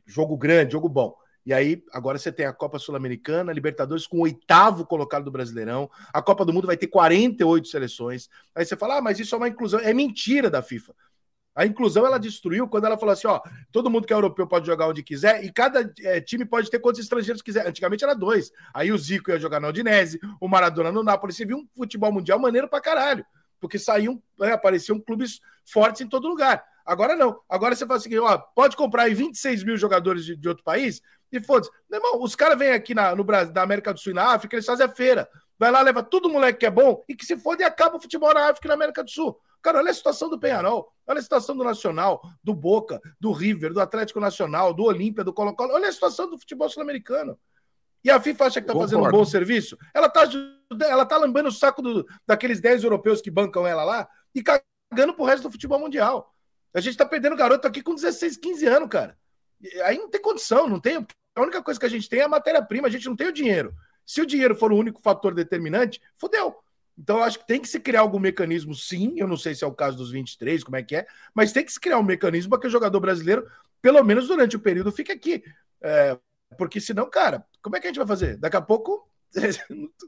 Jogo grande, jogo bom. E aí, agora você tem a Copa Sul-Americana, a Libertadores com o oitavo colocado do Brasileirão. A Copa do Mundo vai ter 48 seleções. Aí você fala, ah, mas isso é uma inclusão. É mentira da FIFA. A inclusão ela destruiu quando ela falou assim: ó, todo mundo que é europeu pode jogar onde quiser e cada é, time pode ter quantos estrangeiros quiser. Antigamente era dois. Aí o Zico ia jogar na Udinese, o Maradona no Napoli. Você viu um futebol mundial maneiro pra caralho porque saíam, né, apareciam clubes fortes em todo lugar. Agora não. Agora você fala assim: ó, pode comprar aí 26 mil jogadores de, de outro país e foda-se. Meu irmão, os caras vêm aqui na, no Brasil, na América do Sul e na África, eles fazem a feira. Vai lá, leva todo moleque que é bom e que se foda e acaba o futebol na África e na América do Sul. Cara, olha a situação do Penharol, olha a situação do Nacional, do Boca, do River, do Atlético Nacional, do Olímpia, do Colo-Colo. Olha a situação do futebol sul-americano. E a FIFA acha que está fazendo um bom serviço? Ela está ela tá lambendo o saco do, daqueles 10 europeus que bancam ela lá e cagando pro resto do futebol mundial. A gente está perdendo garoto aqui com 16, 15 anos, cara. Aí não tem condição, não tem. A única coisa que a gente tem é a matéria-prima, a gente não tem o dinheiro. Se o dinheiro for o único fator determinante, fodeu. Então, eu acho que tem que se criar algum mecanismo, sim. Eu não sei se é o caso dos 23, como é que é, mas tem que se criar um mecanismo para que o jogador brasileiro, pelo menos durante o período, fique aqui. É, porque senão, cara, como é que a gente vai fazer? Daqui a pouco,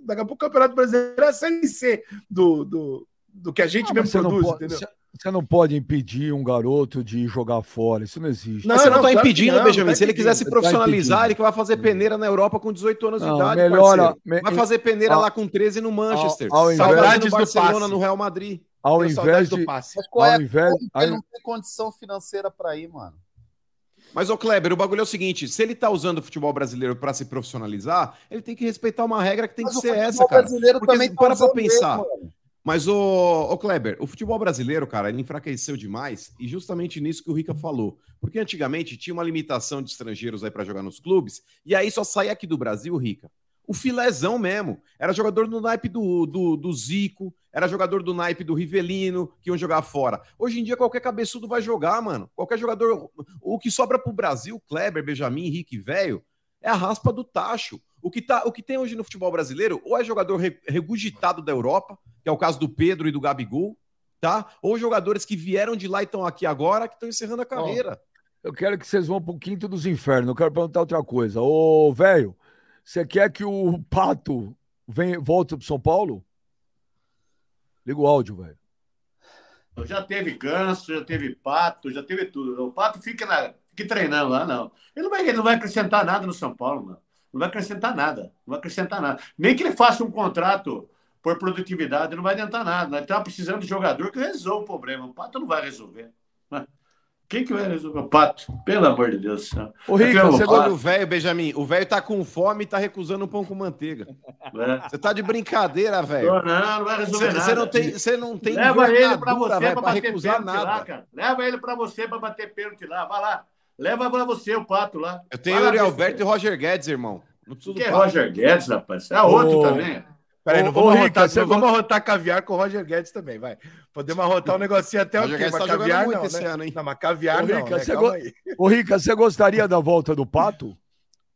daqui a pouco o Campeonato Brasileiro é a Série C do, do, do que a gente não, mesmo produz, pode, entendeu? Você não pode impedir um garoto de jogar fora, isso não existe. Não, você não, está impedindo, não, Benjamin. Tá se ele quiser se tá profissionalizar, ele que vai fazer peneira na Europa com 18 anos não, de idade. Melhora, me... Vai fazer peneira lá com 13 no Manchester. Ao, ao Saudades no Barcelona, no Real Madrid. Ao invés de. Mas qual é? Invés... Ele não tem condição financeira para ir, mano. Mas, ô Kleber, o bagulho é o seguinte: se ele tá usando o futebol brasileiro para se profissionalizar, ele tem que respeitar uma regra que tem Mas que ser essa, cara. brasileiro Porque, também para pra pensar. Mesmo, mas, ô, ô Kleber, o futebol brasileiro, cara, ele enfraqueceu demais e justamente nisso que o Rica falou. Porque antigamente tinha uma limitação de estrangeiros aí para jogar nos clubes e aí só saía aqui do Brasil, Rica. O filézão mesmo. Era jogador do naipe do, do, do Zico, era jogador do naipe do Rivelino, que iam jogar fora. Hoje em dia, qualquer cabeçudo vai jogar, mano. Qualquer jogador. O que sobra pro Brasil, Kleber, Benjamin, Henrique, velho, é a raspa do tacho. O que, tá, o que tem hoje no futebol brasileiro, ou é jogador regurgitado da Europa, que é o caso do Pedro e do Gabigol, tá? Ou jogadores que vieram de lá e estão aqui agora, que estão encerrando a carreira. Eu quero que vocês vão pro quinto dos infernos. Eu quero perguntar outra coisa. Ô, velho, você quer que o Pato vem, volte pro São Paulo? Liga o áudio, velho. Já teve ganso, já teve pato, já teve tudo. O pato fica, na, fica treinando lá, não. Ele não, vai, ele não vai acrescentar nada no São Paulo, mano. Não vai acrescentar nada. Não vai acrescentar nada. Nem que ele faça um contrato por produtividade, não vai adiantar nada. Nós estamos precisando de jogador que resolva o problema. O Pato não vai resolver. Quem que vai resolver o pato? Pelo amor de Deus. O Rico, você o velho, Benjamin. O velho tá com fome e tá recusando um pão com manteiga. É. Você tá de brincadeira, velho. Não, não vai resolver cê, nada. Você não tem, você não tem Leva ele para você para bater recusar nada. Lá, cara. Leva ele para você para bater pênalti lá. Vai lá. Leva para você o pato lá. Eu tenho Yuri Alberto e Roger Guedes, irmão. Não que é Roger Guedes, rapaz? É outro também. Peraí, não vamos, arrotar, não vamos arrotar caviar com o Roger Guedes também, vai. Podemos arrotar um negocinho até o quê? Mas tá caviar não, né? Ano, não, mas caviar Ô, não, Rica, né? você go... Ô, Rica, você gostaria da volta do Pato?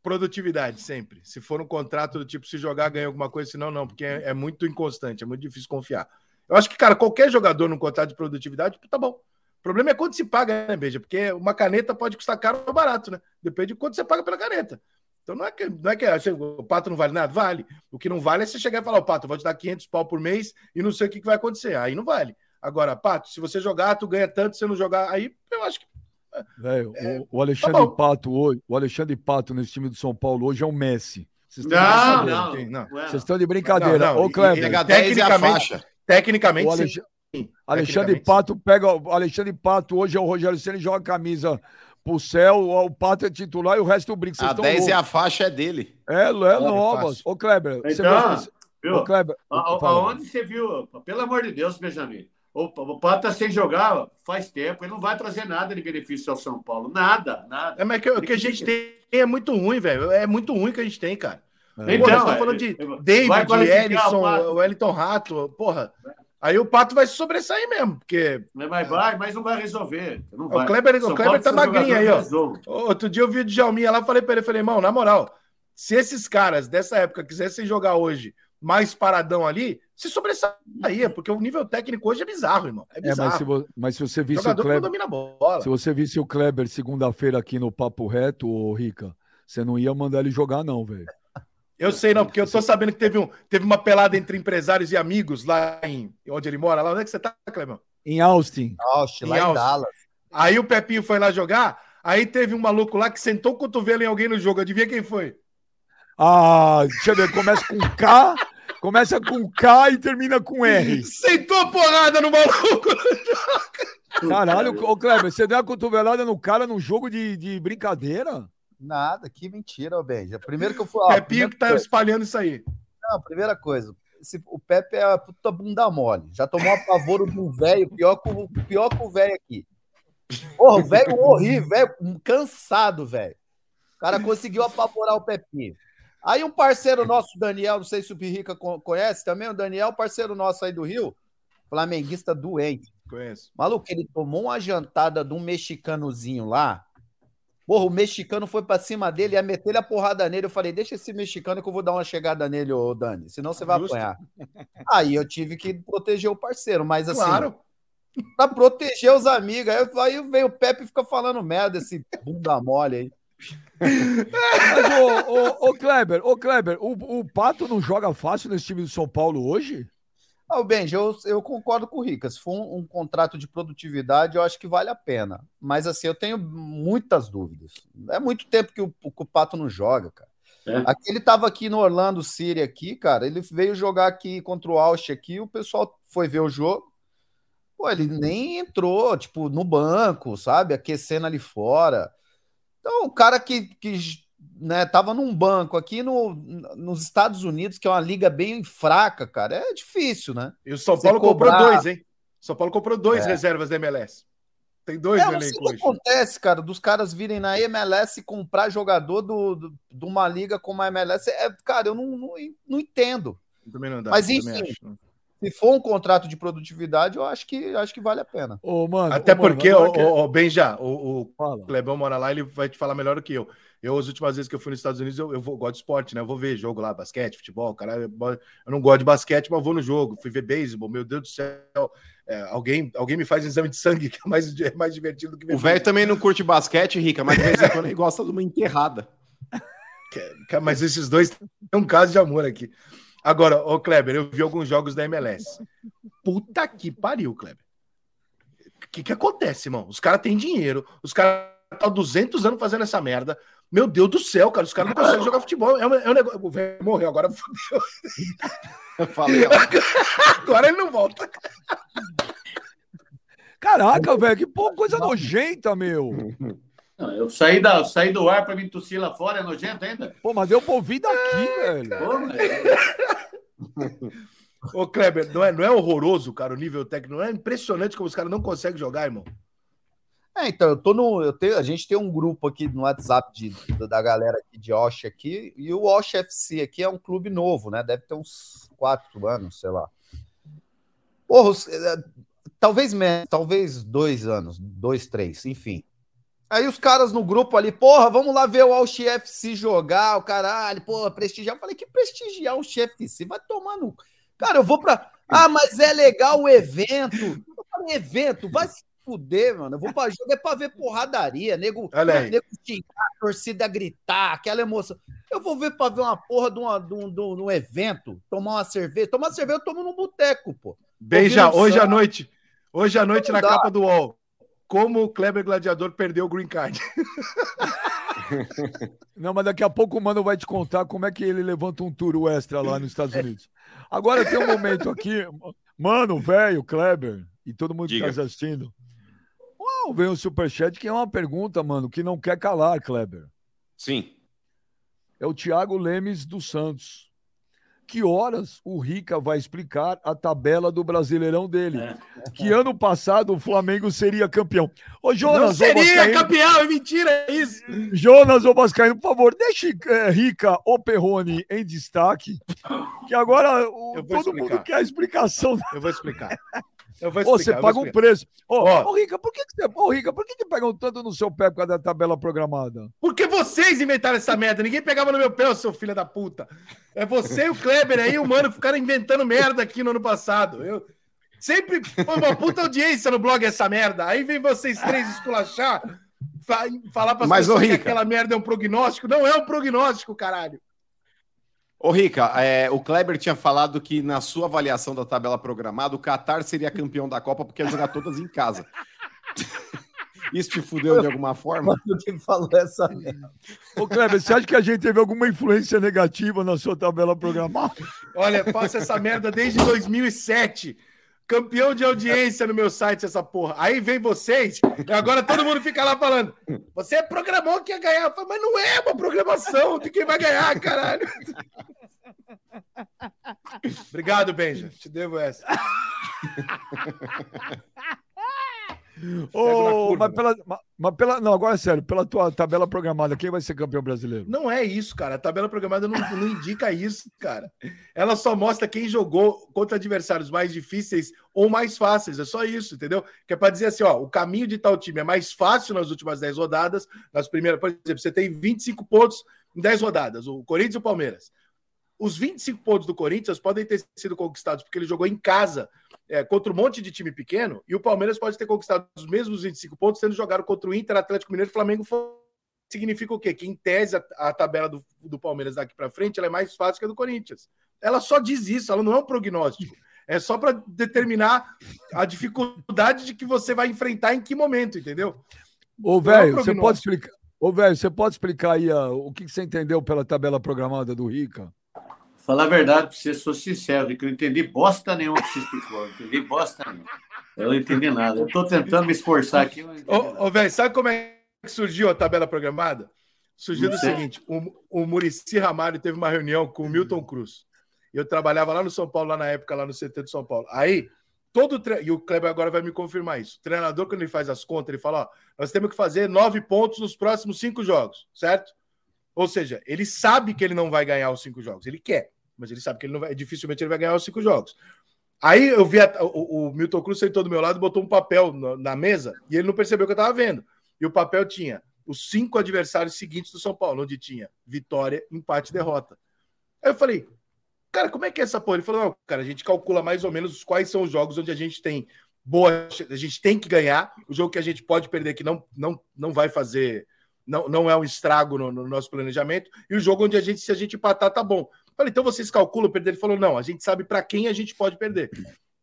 Produtividade, sempre. Se for um contrato do tipo, se jogar, ganha alguma coisa, senão não, porque é, é muito inconstante, é muito difícil confiar. Eu acho que, cara, qualquer jogador num contrato de produtividade, tá bom. O problema é quanto se paga, né, Beija? Porque uma caneta pode custar caro ou barato, né? Depende de quanto você paga pela caneta. Então não é que, não é que assim, o pato não vale nada, vale. O que não vale é você chegar e falar, o pato, vou te dar 500 pau por mês e não sei o que, que vai acontecer. Aí não vale. Agora, pato, se você jogar, tu ganha tanto, se você não jogar, aí eu acho que é, Velho, é, o, Alexandre tá Pato hoje, o Alexandre Pato nesse time do São Paulo hoje é um Messi. Vocês não, não, não, Vocês estão de brincadeira. Não, não, Ô, Kleber, tecnicamente, tecnicamente, o Alexandre Pato pega. O Alexandre Pato hoje é o Rogério Senna e joga a camisa pro céu, o Pato é titular e o resto do brinco. A 10 e a faixa é dele. É, é novas. Ô, Kleber, então, você gosta... Ô, Kleber, a, aonde você viu? Pelo amor de Deus, Benjamin. O, o Pato tá sem jogar faz tempo, ele não vai trazer nada de benefício ao São Paulo. Nada, nada. É, mas que, o que a gente tem é muito ruim, velho. É muito ruim que a gente tem, cara. É. Então, Pô, nós falando de David, Ellison, o Wellington Rato, porra. Aí o Pato vai se sobressair mesmo, porque. Mas vai, mas não vai resolver. Não vai. O Kleber, o Kleber tá magrinho aí, ó. Outro dia eu vi o Djalminha lá, falei pra ele, falei, irmão, na moral, Se esses caras dessa época quisessem jogar hoje mais paradão ali, se sobressaía, porque o nível técnico hoje é bizarro, irmão. É É, bizarro. mas se, vo- mas se você visse o Jogador não Kleber, domina a bola. se você visse o Kleber segunda-feira aqui no Papo Reto, ô Rica, você não ia mandar ele jogar, não, velho. Eu sei não, porque eu tô sabendo que teve, um, teve uma pelada entre empresários e amigos lá em onde ele mora. Lá onde é que você tá, Clemão? Em Austin. Austin, lá Em em Austin. Dallas. Aí o Pepinho foi lá jogar, aí teve um maluco lá que sentou o cotovelo em alguém no jogo. Adivinha quem foi? Ah, deixa eu ver, começa com K, começa com K e termina com R. Sentou a porrada no maluco. Caralho, ô Kleber, você deu uma cotovelada no cara num jogo de, de brincadeira? Nada, que mentira, Benja. Primeiro que eu fui. ó, Pepinho que tá que- espalhando isso aí. Não, primeira coisa. esse- o Pepe é a puta bunda mole. Já tomou apavoro de um velho, pior que o pior que o velho aqui. Porra, o velho horrível, velho, cansado, velho. O cara conseguiu apavorar o Pepinho. Aí um parceiro nosso, Daniel, não sei se o Pirrica co- conhece também, o Daniel, parceiro nosso aí do Rio, flamenguista doente. Conheço. Maluco, ele tomou uma jantada de um mexicanozinho lá. Porra, o mexicano foi pra cima dele, ia meter a porrada nele. Eu falei, deixa esse mexicano que eu vou dar uma chegada nele, ô Dani, senão você vai Justo. apanhar. Aí eu tive que proteger o parceiro, mas assim, Claro. pra proteger os amigos. Aí, aí vem o Pepe e fica falando merda, esse bunda mole aí. Mas, ô, ô, ô Kleber, ô Kleber, o, o Pato não joga fácil nesse time do São Paulo hoje? Ah, o Benji, eu, eu concordo com o Rica. Se for um, um contrato de produtividade, eu acho que vale a pena. Mas assim, eu tenho muitas dúvidas. É muito tempo que o, que o Pato não joga, cara. É. Aqui ele tava aqui no Orlando City aqui, cara. Ele veio jogar aqui contra o Alche aqui, o pessoal foi ver o jogo. Pô, ele nem entrou, tipo, no banco, sabe? Aquecendo ali fora. Então, o cara que, que né, tava num banco aqui no, nos Estados Unidos, que é uma liga bem fraca, cara, é difícil, né? E o São Paulo comprou cobrar- dois, hein? São Paulo comprou dois É. reservas da MLS. Tem dois É, no elenco que hoje. acontece, cara, dos caras virem na MLS e comprar jogador do, do- de uma liga como a MLS. É, cara, eu não, não, não entendo. Também não dá. Mas, enfim. Se for um contrato de produtividade, eu acho que, acho que vale a pena. Ô, mano, Até ô, porque, o, o, o Benja, o, o. Clebão mora lá, ele vai te falar melhor do que eu. Eu, as últimas vezes que eu fui nos Estados Unidos, eu, eu vou, gosto de esporte, né? Eu vou ver jogo lá, basquete, futebol, cara. Eu, eu não gosto de basquete, mas vou no jogo. Fui ver beisebol, meu Deus do céu. É, alguém, alguém me faz um exame de sangue, que é mais, é mais divertido do que O velho também não curte basquete, Rica, mas de vez em quando ele gosta de uma enterrada. Mas esses dois têm um caso de amor aqui. Agora, ô Kleber, eu vi alguns jogos da MLS. Puta que pariu, Kleber. O que, que acontece, irmão? Os caras têm dinheiro, os caras estão 200 anos fazendo essa merda. Meu Deus do céu, cara, os caras não conseguem jogar futebol. É um, é um negócio. O velho morreu, agora. Eu falei, ó, Agora ele não volta. Caraca, velho, que coisa nojenta, meu. Não, eu saí, da, eu saí do ar para me tossir lá fora, é nojento ainda? Pô, mas deu pra ouvir daqui, velho. Pô, mas- Ô, Kleber, não é, não é horroroso, cara, o nível técnico? Não é impressionante como os caras não conseguem jogar, irmão? É, então, eu tô no. Eu tenho, a gente tem um grupo aqui no WhatsApp de, da galera aqui de Osh aqui, e o Osh FC aqui é um clube novo, né? Deve ter uns quatro anos, sei lá. Porra, os- é, talvez menos, talvez dois anos, dois, três, enfim. Aí os caras no grupo ali, porra, vamos lá ver o Osh FC jogar, o caralho, porra, prestigiar. Eu falei, que prestigiar o FC? Vai tomar no. Cara, eu vou pra. Ah, mas é legal o evento. Falei, evento, vai se fuder, mano. Eu vou pra jogo é pra ver porradaria, nego, nego xingar, torcida gritar, aquela emoção. Eu vou ver pra ver uma porra de, uma, de, um, de um- um evento, tomar uma cerveja. Tomar cerveja eu tomo num boteco, pô. Beija, hoje à noite. Hoje à noite na dá. capa do UOL. Como o Kleber Gladiador perdeu o green card. Não, mas daqui a pouco o mano vai te contar como é que ele levanta um turo extra lá nos Estados Unidos. Agora tem um momento aqui, mano, velho, Kleber, e todo mundo que Diga. tá assistindo. Uau, vem um superchat que é uma pergunta, mano, que não quer calar, Kleber. sim. É o Thiago Lemes dos Santos. Que horas o Rica vai explicar a tabela do Brasileirão dele? É. Que ano passado o Flamengo seria campeão. Ô, Jonas, Não seria Vascaíno, campeão, é mentira é isso. Jonas ou Vascaíno, por favor, deixe eh, Rica ou Perrone em destaque, que agora o- Eu vou todo explicar. mundo quer a explicação. Eu vou explicar. Eu vou Ô, você explicar, vou paga um preço. Ô, Ó. ô, Rica, por que, que você. Ô, Rica, por que, que pegam tanto no seu pé por causa da tabela programada? Porque vocês inventaram essa merda. Ninguém pegava no meu pé, seu filho da puta. É você e o Kleber aí, o mano, ficaram inventando merda aqui no ano passado. Eu sempre foi uma puta audiência no blog essa merda. Aí vem vocês três esculachar, fa- falar para Mas, ô, que aquela merda é um prognóstico. Não é um prognóstico, caralho. Ô, Rica, é, o Kleber tinha falado que na sua avaliação da tabela programada, o Qatar seria campeão da Copa porque ia jogar todas em casa. Isso te fudeu de alguma forma? Quem falou essa merda? Ô, Kleber, você acha que a gente teve alguma influência negativa na sua tabela programada? Olha, faço essa merda desde 2007. Campeão de audiência no meu site, essa porra. Aí vem vocês, e agora todo mundo fica lá falando: você programou que ia ganhar. Eu falo, mas não é uma programação de quem vai ganhar, caralho. Obrigado, Benja. Te devo essa. Curva, mas pela, mas- pela. Não, agora é sério, pela tua tabela programada, quem vai ser campeão brasileiro? Não é isso, cara. A tabela programada não, não indica isso, cara. Ela só mostra quem jogou contra adversários mais difíceis ou mais fáceis. É só isso, entendeu? Que é para dizer assim, ó, o caminho de tal time é mais fácil nas últimas 10 rodadas. Nas primeiras, por exemplo, você tem 25 pontos em 10 rodadas, o Corinthians e o Palmeiras. Os 25 pontos do Corinthians podem ter sido conquistados porque ele jogou em casa é, contra um monte de time pequeno, e o Palmeiras pode ter conquistado os mesmos 25 pontos sendo jogado contra o Inter, Atlético Mineiro e Flamengo significa o quê? Que em tese a, a tabela do, do Palmeiras daqui para frente ela é mais fácil que a do Corinthians. Ela só diz isso, ela não é um prognóstico. É só para determinar a dificuldade de que você vai enfrentar em que momento, entendeu? Ô, Não é um velho, você pode explicar. Ô, velho, você pode explicar aí ah, o que, que você entendeu pela tabela programada do Rica? Falar a verdade pra você, sou sincero, que eu não entendi bosta nenhuma que você explicou. Eu não entendi bosta nenhuma. Eu não entendi nada. Eu tô tentando me esforçar aqui. Ô, ô, velho, sabe como é que surgiu a tabela programada? Surgiu do seguinte: o, o Murici Ramalho teve uma reunião com o Milton Cruz. Eu trabalhava lá no São Paulo, lá na época, lá no CT de São Paulo. Aí, todo tre... e o Kleber agora vai me confirmar isso. O treinador, quando ele faz as contas, ele fala: ó, nós temos que fazer nove pontos nos próximos cinco jogos, certo? Ou seja, ele sabe que ele não vai ganhar os cinco jogos. Ele quer, mas ele sabe que ele não vai, dificilmente ele vai ganhar os cinco jogos. Aí eu vi a- o, o Milton Cruz sentou do meu lado, botou um papel na, na mesa e ele não percebeu que eu estava vendo. E o papel tinha os cinco adversários seguintes do São Paulo, onde tinha vitória, empate derrota. Aí eu falei, cara, como é que é essa porra? Ele falou, não, cara, a gente calcula mais ou menos quais são os jogos onde a gente tem boa, a gente tem que ganhar, o jogo que a gente pode perder que não, não, não vai fazer, não, não é um estrago no, no nosso planejamento, e o jogo onde a gente, se a gente empatar, tá bom. Falei, então vocês calculam perder? Ele falou, não, a gente sabe para quem a gente pode perder,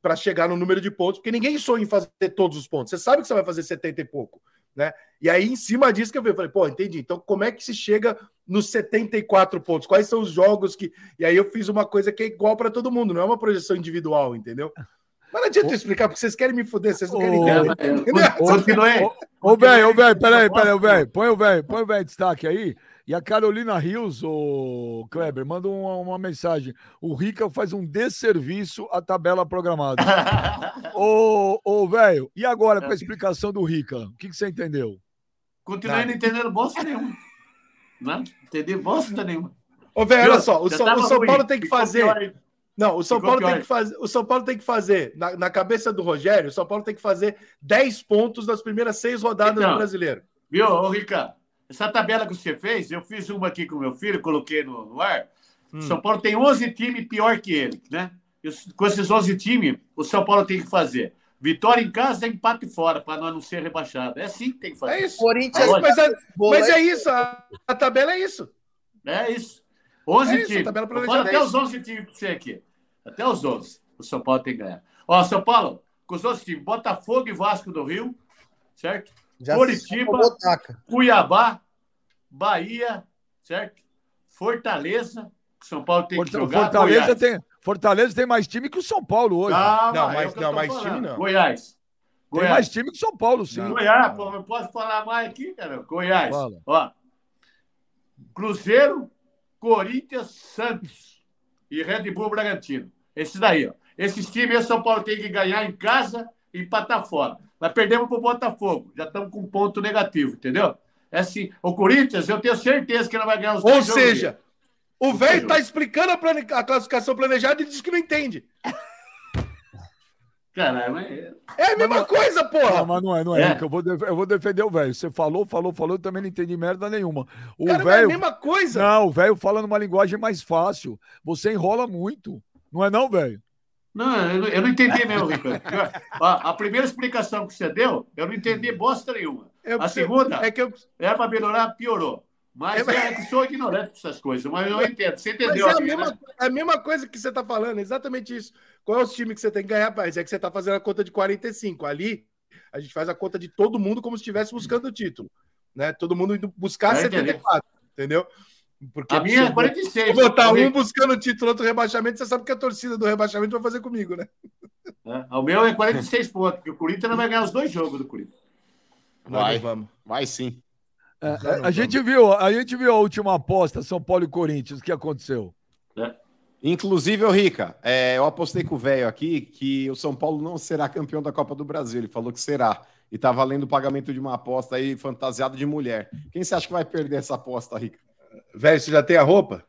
para chegar no número de pontos, porque ninguém sonha em fazer todos os pontos. Você sabe que você vai fazer 70 e pouco, né? E aí, em cima disso que eu falei, pô, entendi. Então, como é que se chega nos 74 pontos? Quais são os jogos que. E aí eu fiz uma coisa que é igual para todo mundo, não é uma projeção individual, entendeu? Mas não adianta eu explicar, porque vocês querem me fuder, vocês não querem entender. É, é. Ô, velho, ô, velho, peraí, peraí, velho. Põe o velho, põe o velho destaque aí. E a Carolina Rios, o Kleber, manda uma, uma mensagem. O Rica faz um desserviço à tabela programada. Ô, ô, velho, e agora com a explicação do Rica? O que, que você entendeu? Continuei não entendendo bosta nenhuma. Não entendi bosta nenhuma. Ô, velho, olha só, o São, o São ruim, Paulo tem que fazer. Não, o São Ficou Paulo tem que fazer. O São Paulo tem que fazer, na, na cabeça do Rogério, o São Paulo tem que fazer 10 pontos nas primeiras seis rodadas Então. do brasileiro. Viu, ô Ricardo? Essa tabela que você fez, eu fiz uma aqui com meu filho, coloquei no, no ar. Hum. São Paulo tem 11 times pior que ele, né? E com esses 11 times, o São Paulo tem que fazer vitória em casa e empate fora, para nós não ser rebaixado. É assim que tem que fazer. É isso. Corinthians. É, mas, é, bola mas é isso, a, a tabela é isso. É isso. 11 É isso, a times. tabela Eu falo até é os isso. 11 times para você aqui. Até os 11. O São Paulo tem que ganhar. Ó, São Paulo, com os outros times, Botafogo e Vasco do Rio, certo? Já Curitiba. Cuiabá, Bahia, certo? Fortaleza, que São Paulo tem que Forta- jogar. Fortaleza Goiás. tem, Fortaleza tem mais time que o São Paulo hoje. Calma, Não, é mas- o que não, eu mais falando. time não. Goiás. tem Goiás. mais time que o São Paulo, sim. Goiás, pô, não posso falar mais aqui, cara. Goiás. Fala. Ó. Cruzeiro, Corinthians, Santos e Red Bull Bragantino. Esses daí, ó. Esses times aí, São Paulo tem que ganhar em casa e empatar fora. Nós perdemos pro Botafogo. Já estamos com ponto negativo, entendeu? É assim. O Corinthians, eu tenho certeza que não vai ganhar os Ou seja, o velho seja, tá explicando a, plane- a classificação planejada e diz que não entende. Caralho, mas... É a mesma coisa, Não, porra! mas não é, não é. É. Eu, vou eu vou defender o velho. Você falou, falou, falou, eu também não entendi merda nenhuma. O Cara, não é a mesma coisa! Não, o velho fala numa linguagem mais fácil. Você enrola muito. Não é não, velho? Não, eu não, eu não entendi mesmo, Ricardo. A, a primeira explicação que você deu, eu não entendi bosta nenhuma. Eu A segunda, É que eu... era para melhorar, piorou. Mas É, mas- é que sou ignorante com essas coisas, mas eu entendo. Você Mas entendeu? é a mesma, né? é a mesma coisa que você tá falando, exatamente isso. Qual é os times que você tem que ganhar, rapaz? É que você tá fazendo a conta de 45. Ali, a gente faz a conta de todo mundo como se estivesse buscando o título. Né? Todo mundo indo buscar entendi. 74, entendeu? Porque A minha é se 46. eu botar um buscando o título, outro rebaixamento, você sabe que a torcida do rebaixamento vai fazer comigo, né? É, O meu é 46 pontos, porque o Corinthians não vai ganhar os dois jogos do Corinthians. Vai. vamos. Vai sim. É, não a, gente viu, a gente viu a última aposta, São Paulo e Corinthians. O que aconteceu? Inclusive, ô Rica, é, eu apostei com o velho aqui que o São Paulo não será campeão da Copa do Brasil. Ele falou que será. E tá valendo o pagamento de uma aposta aí fantasiada de mulher. Quem você acha que vai perder essa aposta, Rica? Velho, você já tem a roupa?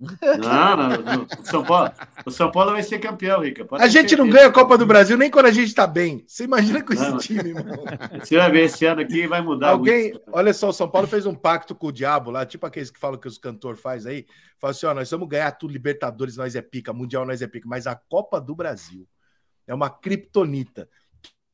Não, não, não. O São Paulo, o São Paulo vai ser campeão, Rica. Pode A gente não ganha a Copa do Brasil nem quando a gente tá bem. Você imagina com esse Não. time, irmão. Você vai ver esse ano aqui vai mudar Alguém, muito. olha só, o São Paulo fez um pacto com o diabo lá, tipo aqueles que falam que os cantores faz aí. Fala assim: ó, nós vamos ganhar tudo, Libertadores, nós é pica, Mundial, nós é pica, mas a Copa do Brasil é uma kriptonita.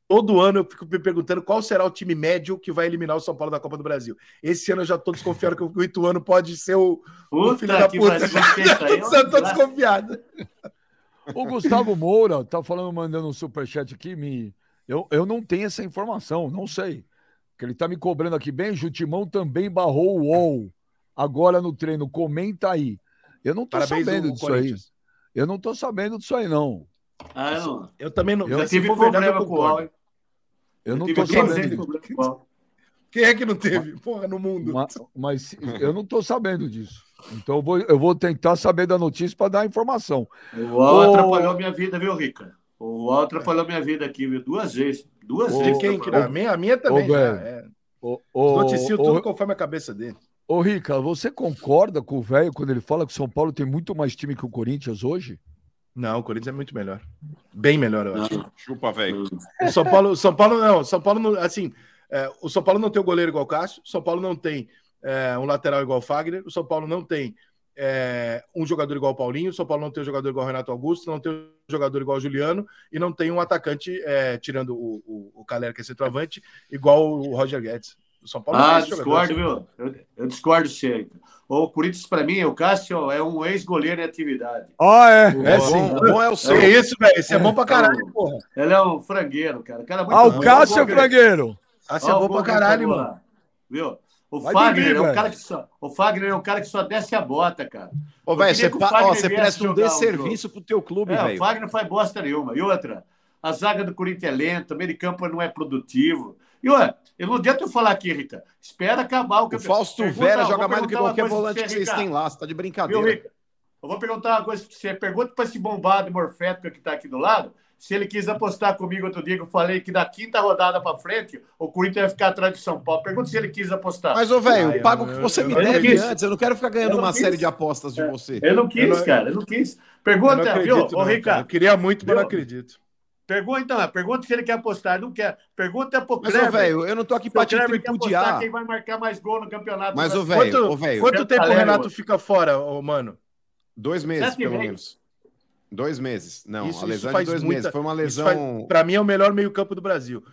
Todo ano eu fico me perguntando qual será o time médio que vai eliminar o São Paulo da Copa do Brasil. Esse ano eu já tô desconfiado que o Ituano pode ser o, o filho da Puta puta. aí. é Eu desgraça. desconfiado. O Gustavo Moura tá falando, mandando um superchat aqui. Me... Eu, eu não tenho essa informação, não sei. Que ele tá me cobrando aqui bem. O Timão também barrou o UOL agora no treino. Comenta aí. Eu não tô Parabéns sabendo disso aí. Eu não tô sabendo disso aí, não. Ah, eu não. Eu também não. Já se tive eu problema com o. UOL. Eu não 200 sabendo. o. Quem é que não teve? Porra, no mundo. Mas, mas eu não tô sabendo disso. Então eu vou, eu vou tentar saber da notícia para dar a informação. O UOL Ô- atrapalhou minha vida, viu, Rica? O UOL atrapalhou minha vida aqui, viu? Duas vezes. Duas De vezes. quem que? A minha, a minha também. Ô, já, velho. é. Ô, ô, Noticio ô, tudo conforme a cabeça dele. ô, Rica, você concorda com o velho quando ele fala que o São Paulo tem muito mais time que o Corinthians hoje? Não, o Corinthians é muito melhor. Bem melhor, eu acho. Não, Chupa, velho. O São Paulo, São Paulo não, São Paulo não, assim, é, o São Paulo não tem o goleiro igual o Cássio, o São Paulo não tem é, um lateral igual o Fagner, o São Paulo não tem é, um jogador igual o Paulinho, o São Paulo não tem um jogador igual o Renato Augusto, não tem um jogador igual o Juliano e não tem um atacante, é, tirando o, o, o Calera, que é centroavante, igual o Roger Guedes. O São Paulo Ah, jogador. discordo, viu? Eu, eu discordo, Sheik. O Corinthians, para mim, o Cássio é um ex-goleiro em atividade. Ah, é. É É sim. sim. O bom é o seu. É isso, velho. Esse é bom pra caralho, porra. Ele é um frangueiro, cara. cara muito Ah, o bom. Cássio é frangueiro. Esse é Ó, o bom pra caralho, mano. Viu? O Vai Fagner dormir, é um velho. cara que só. O Fagner é um cara que só desce a bota, cara. Ô, velho, você, o pa- ó, você presta um o desserviço pro teu clube, É, o velho. Fagner não faz bosta nenhuma. E outra, a zaga do Corinthians é lenta, o meio de campo não é produtivo. E olha, eu não adianta eu falar aqui, Rica. Espera acabar o O campeonato. Fausto Pergunta- Vera joga mais do que qualquer volante que vocês têm lá. Você tá de Viu, brincadeira. Rica? Eu vou perguntar uma coisa pra você. Pergunta para esse bombado morfético que tá aqui do lado se ele quis apostar comigo outro dia que eu falei que da quinta rodada para frente o Corinthians vai ficar atrás de São Paulo. Pergunta se ele quis apostar. Mas, ô, velho, eu pago o que você eu me deve quis. antes. Eu não quero ficar ganhando Eu uma quis. série de apostas de você. Eu não quis, Eu não- cara. Eu não quis. Eu não Pergunta, acredito, viu? não, Ô, cara. Rica, Eu queria muito, mas não Viu? acredito. Pergunta então. Pergunta se ele quer apostar. Ele não quer. Pergunta pro Mas, velho, eu não tô aqui pra o te tripudiar. quem vai marcar mais gol no campeonato. Mas, ô, velho, Quanto, quanto tempo o Renato fica fora, ô, mano? dois meses, Sete pelo meses. menos. Dois meses. Não, Isso- a lesão é faz de dois muita- meses. Foi uma lesão. faz- Pra mim é o melhor meio-campo do Brasil.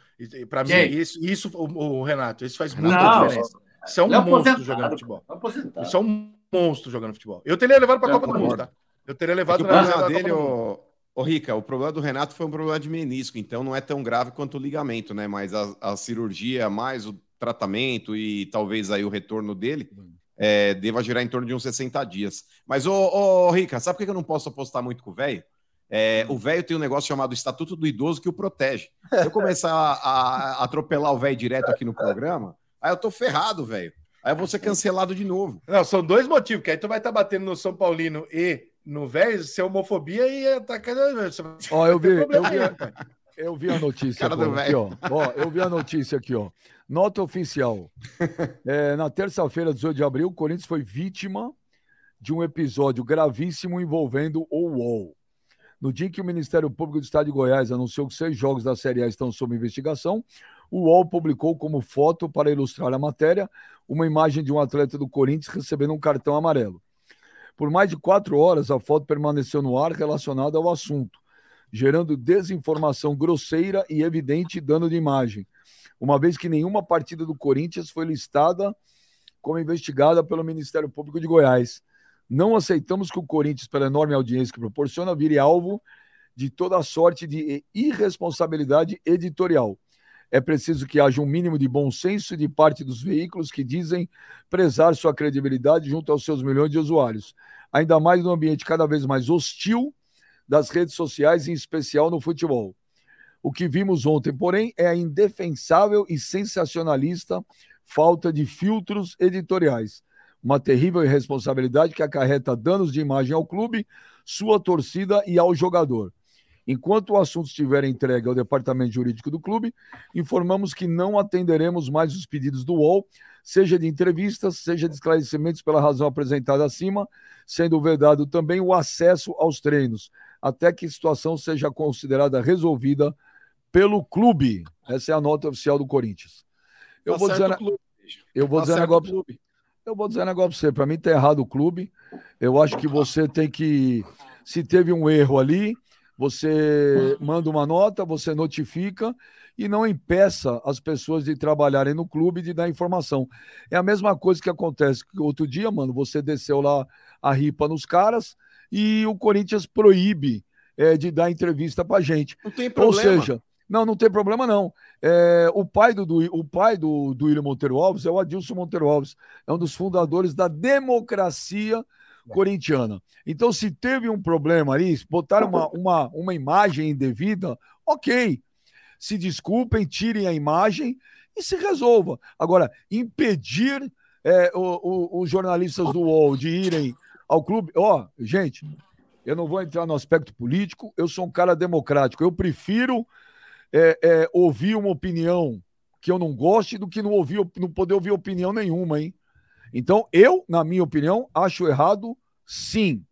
Para mim, Quem? isso, isso o, o Renato, isso faz Não, muita diferença. Isso é um é monstro jogando futebol. Aposentado. Isso é um monstro jogando futebol. Eu teria levado pra Eu Copa do Mundo, tá? Eu teria É levado o na problema reserva da dele, Copa do Mundo. Ô, Rica, o problema do Renato foi um problema de menisco, então não é tão grave quanto o ligamento, né? Mas a, a cirurgia, mais o tratamento e talvez aí o retorno dele, é, deva girar em torno de uns 60 dias. Mas, ô, ô Rica, sabe por que eu não posso apostar muito com o velho? É, o velho tem um negócio chamado Estatuto do Idoso que o protege. Se eu começar a, a atropelar o velho direto aqui no programa, aí eu tô ferrado, velho. Aí eu vou ser cancelado de novo. Não, são dois motivos, que aí tu vai estar batendo no São Paulino e no velho, se é homofobia e atacar. Você vai Ó, eu vi, ter eu vi, aí, eu vi a notícia Cara aqui, ó. Ó, Eu vi a notícia aqui, ó. Nota oficial. É, na terça-feira, 18 de abril, o Corinthians foi vítima de um episódio gravíssimo envolvendo o UOL. No dia em que o Ministério Público do Estado de Goiás anunciou que seis jogos da Série A estão sob investigação, o UOL publicou como foto para ilustrar a matéria uma imagem de um atleta do Corinthians recebendo um cartão amarelo. Por mais de quatro horas, a foto permaneceu no ar relacionada ao assunto, gerando desinformação grosseira e evidente dano de imagem, uma vez que nenhuma partida do Corinthians foi listada como investigada pelo Ministério Público de Goiás. Não aceitamos que o Corinthians, pela enorme audiência que proporciona, vire alvo de toda sorte de irresponsabilidade editorial. É preciso que haja um mínimo de bom senso de parte dos veículos que dizem prezar sua credibilidade junto aos seus milhões de usuários, ainda mais no ambiente cada vez mais hostil das redes sociais, em especial no futebol. O que vimos ontem, porém, é a indefensável e sensacionalista falta de filtros editoriais. Uma terrível irresponsabilidade que acarreta danos de imagem ao clube, sua torcida e ao jogador. Enquanto o assunto estiver entregue ao departamento jurídico do clube, informamos que não atenderemos mais os pedidos do UOL, seja de entrevistas, seja de esclarecimentos pela razão apresentada acima, sendo vedado também o acesso aos treinos, até que a situação seja considerada resolvida pelo clube. Essa é a nota oficial do Corinthians. Eu Tá vou dizer, eu vou Tá dizer um negócio, clube. eu vou dizer um negócio pra você. Para mim tá errado o clube. Eu acho que você tem que, se teve um erro ali, você manda uma nota, você notifica e não impeça as pessoas de trabalharem no clube e de dar informação. É a mesma coisa que acontece que outro dia, mano, você desceu lá a ripa nos caras e o Corinthians proíbe é, de dar entrevista pra gente. Não tem Ou problema. seja, não, não tem problema não. É, o pai do, do, o pai do, do William Monteiro Alves é o Adilson Monteiro Alves, é um dos fundadores da democracia corintiana. Então, se teve um problema ali, se botaram uma, uma, uma imagem indevida, ok. Se desculpem, tirem a imagem e se resolva. Agora, impedir é, o- o- os jornalistas do UOL de irem ao clube. Ó, gente, eu não vou entrar no aspecto político, eu sou um cara democrático. Eu prefiro é, é, ouvir uma opinião que eu não goste do que não, ouvir, não poder ouvir opinião nenhuma, hein? Então, eu, na minha opinião, acho errado, sim.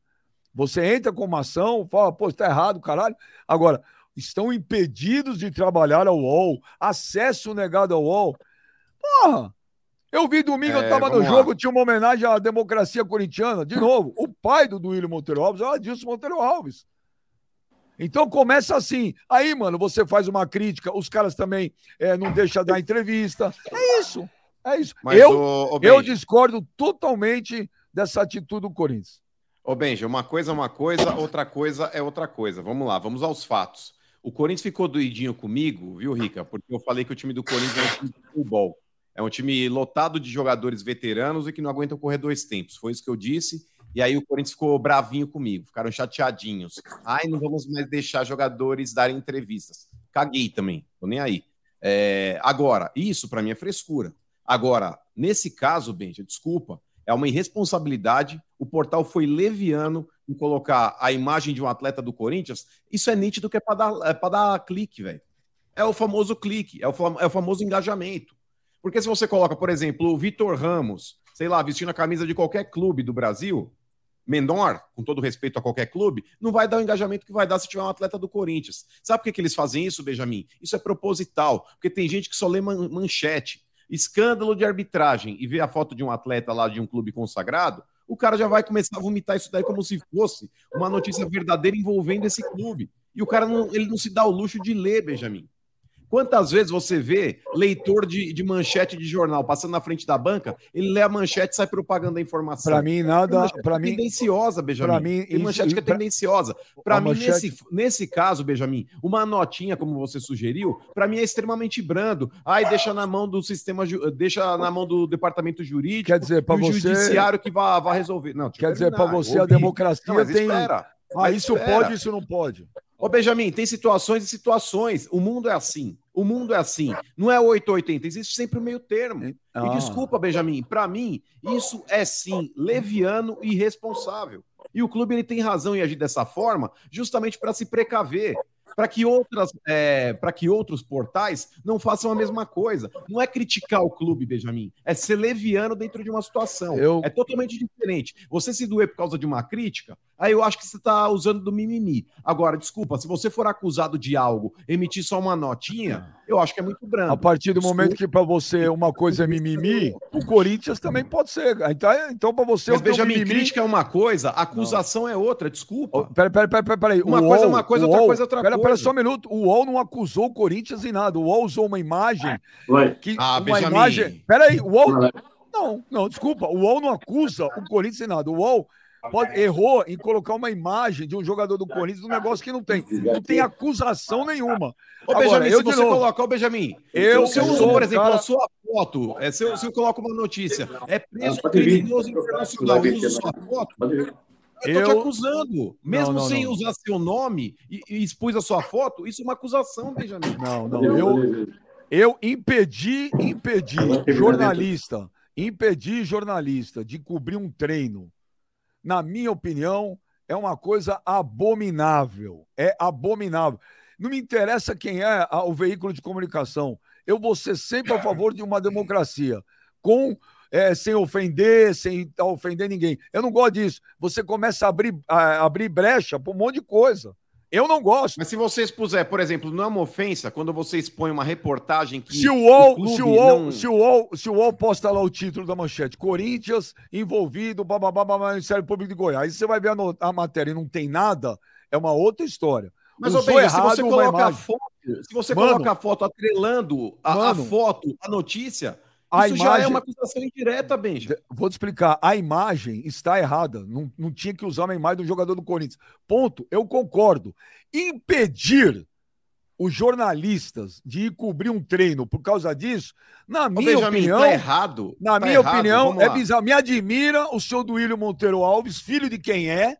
Você entra com uma ação, fala, pô, está errado, caralho. Agora, estão impedidos de trabalhar ao UOL, acesso negado ao UOL. Porra! Eu vi domingo, É, eu tava no vamos lá. jogo, tinha uma homenagem à democracia corintiana. De novo, o pai do Duílio Monteiro Alves é o Adilson Monteiro Alves. Então começa assim. Aí, mano, você faz uma crítica, os caras também é, não deixam dar entrevista. É isso. É isso. Mas, eu, ô, ô, eu discordo totalmente dessa atitude do Corinthians. Ô, Benja, uma coisa é uma coisa, outra coisa é outra coisa. Vamos lá, vamos aos fatos. O Corinthians ficou doidinho comigo, viu, Rica? Porque eu falei que o time do Corinthians é um time de futebol. É um time lotado de jogadores veteranos e que não aguentam correr dois tempos. Foi isso que eu disse. E aí o Corinthians ficou bravinho comigo, ficaram chateadinhos. Ai, não vamos mais deixar jogadores darem entrevistas. Caguei também, tô nem aí. É, agora, isso para mim é frescura. Agora, nesse caso, Benja, desculpa, é uma irresponsabilidade. O portal foi leviano em colocar a imagem de um atleta do Corinthians. Isso é nítido que é para dar, é dar clique, velho. É o famoso clique, é o, fam- é o famoso engajamento. Porque se você coloca, por exemplo, o Vitor Ramos, sei lá, vestindo a camisa de qualquer clube do Brasil, menor, com todo respeito a qualquer clube, não vai dar o engajamento que vai dar se tiver um atleta do Corinthians. Sabe por que, que eles fazem isso, Benjamin? Isso é proposital, porque tem gente que só lê man- manchete. Escândalo de arbitragem e vê a foto de um atleta lá de um clube consagrado, o cara já vai começar a vomitar isso daí como se fosse uma notícia verdadeira envolvendo esse clube. E o cara não, ele não se dá o luxo de ler, Benjamin. Quantas vezes você vê leitor de, de manchete de jornal passando na frente da banca, ele lê a manchete e sai propagando a informação. Para mim, nada. Para é mim, tendenciosa, Benjamin. pra mim, Tem isso- manchete que é pra- tendenciosa. Para mim, manchete- nesse, nesse caso, Benjamin, uma notinha, como você sugeriu, para mim é extremamente brando. Ai, deixa na mão do sistema, deixa na mão do departamento jurídico. quer dizer, para e o você. judiciário que vai, resolver. Não, Quer dizer, para você a democracia Não, tem. espera. Ah, isso espera. pode, isso não pode. Ô, Benjamin, tem situações e situações. O mundo é assim. O mundo é assim. Não é 880, existe sempre o meio termo. E Ah. desculpa, Benjamin, para mim, isso é sim leviano e irresponsável. E o clube ele tem razão em agir dessa forma, justamente para se precaver, para que outras, para que outros portais não façam a mesma coisa. Não é criticar o clube, Benjamin, é ser leviano dentro de uma situação. Eu- É totalmente diferente. Você se doer por causa de uma crítica, aí eu acho que você tá usando do mimimi. Agora, desculpa, se você for acusado de algo, emitir só uma notinha, eu acho que é muito brando. A partir do Desculpa. momento que para você uma coisa é mimimi, o Corinthians também pode ser. Então, então para você Mas Benjamin, mimimi- crítica é uma coisa, acusação é outra, desculpa. Ô, Pera, pera, pera, pera, pera. Uma O coisa é UOL, uma coisa, outra UOL- coisa é outra pera, Pera coisa. só um minuto. O UOL não acusou o Corinthians em nada. O UOL usou uma imagem Vai. que. Ah, uma Benjamin. imagem. Pera aí, o UOL. Não, não, desculpa. O UOL não acusa o Corinthians em nada. O UOL pode, errou em colocar uma imagem de um jogador do Corinthians num negócio que não tem. Não tem acusação nenhuma. Ô, Agora, Benjamin, eu se você novo- coloca, ô, Benjamin, Eu se eu uso, por um exemplo, cara- a sua foto, é, se, eu, se eu coloco uma notícia, é preso criminoso internacional uso sua foto, eu tô te Eu- acusando. Mesmo não, sem não. usar seu nome e, e expus a sua foto, isso é uma acusação, Benjamin. Não, não. Eu. Eu impedi, impedi jornalista, impedi jornalista de cobrir um treino. Na minha opinião, é uma coisa abominável. É abominável. Não me interessa quem é o veículo de comunicação. Eu vou ser sempre a favor de uma democracia, com é, sem ofender, sem ofender ninguém. Eu não gosto disso. Você começa a abrir, a, abrir brecha para um monte de coisa. Eu não gosto. Mas se você expuser, por exemplo, não é uma ofensa quando você expõe uma reportagem que Se o UOL, clube se o UOL, não- se o UOL, se o UOL posta lá o título da manchete, Corinthians envolvido, bababá, babá, Ministério Público de Goiás, aí você vai ver a, no- a matéria e não tem nada, é uma outra história. Mas, ô se você coloca a foto, se você Mano. coloca a foto atrelando a, a Mano. foto, a notícia, A isso já imagem- é uma acusação indireta, Benja. Vou te explicar, a imagem está errada, não, não tinha que usar uma imagem do jogador do Corinthians. Ponto, eu concordo. Impedir os jornalistas de ir cobrir um treino por causa disso, na Ô, minha Benjamin, opinião... tá errado. Na tá minha errado, opinião, é bizarro. Me admira o senhor Duílio Monteiro Alves, filho de quem é,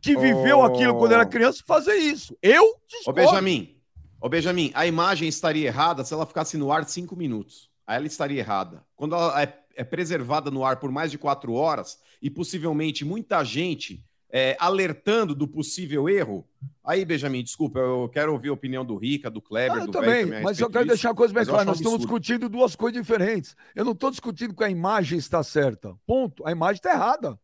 que viveu Ô. aquilo quando era criança, fazer isso. Eu Ô, discordo. Benjamin, ô, Benjamin, a imagem estaria errada se ela ficasse no ar cinco minutos. Aí ela estaria errada. Quando ela é, é preservada no ar por mais de quatro horas e possivelmente muita gente é, alertando do possível erro, aí, Benjamin, desculpa, eu quero ouvir a opinião do Rica, do Kleber, Ah, eu do também, a mas eu quero disso. deixar uma coisa bem clara. Nós estamos absurdo. discutindo duas coisas diferentes. Eu não estou discutindo que a imagem está certa. Ponto. A imagem está errada.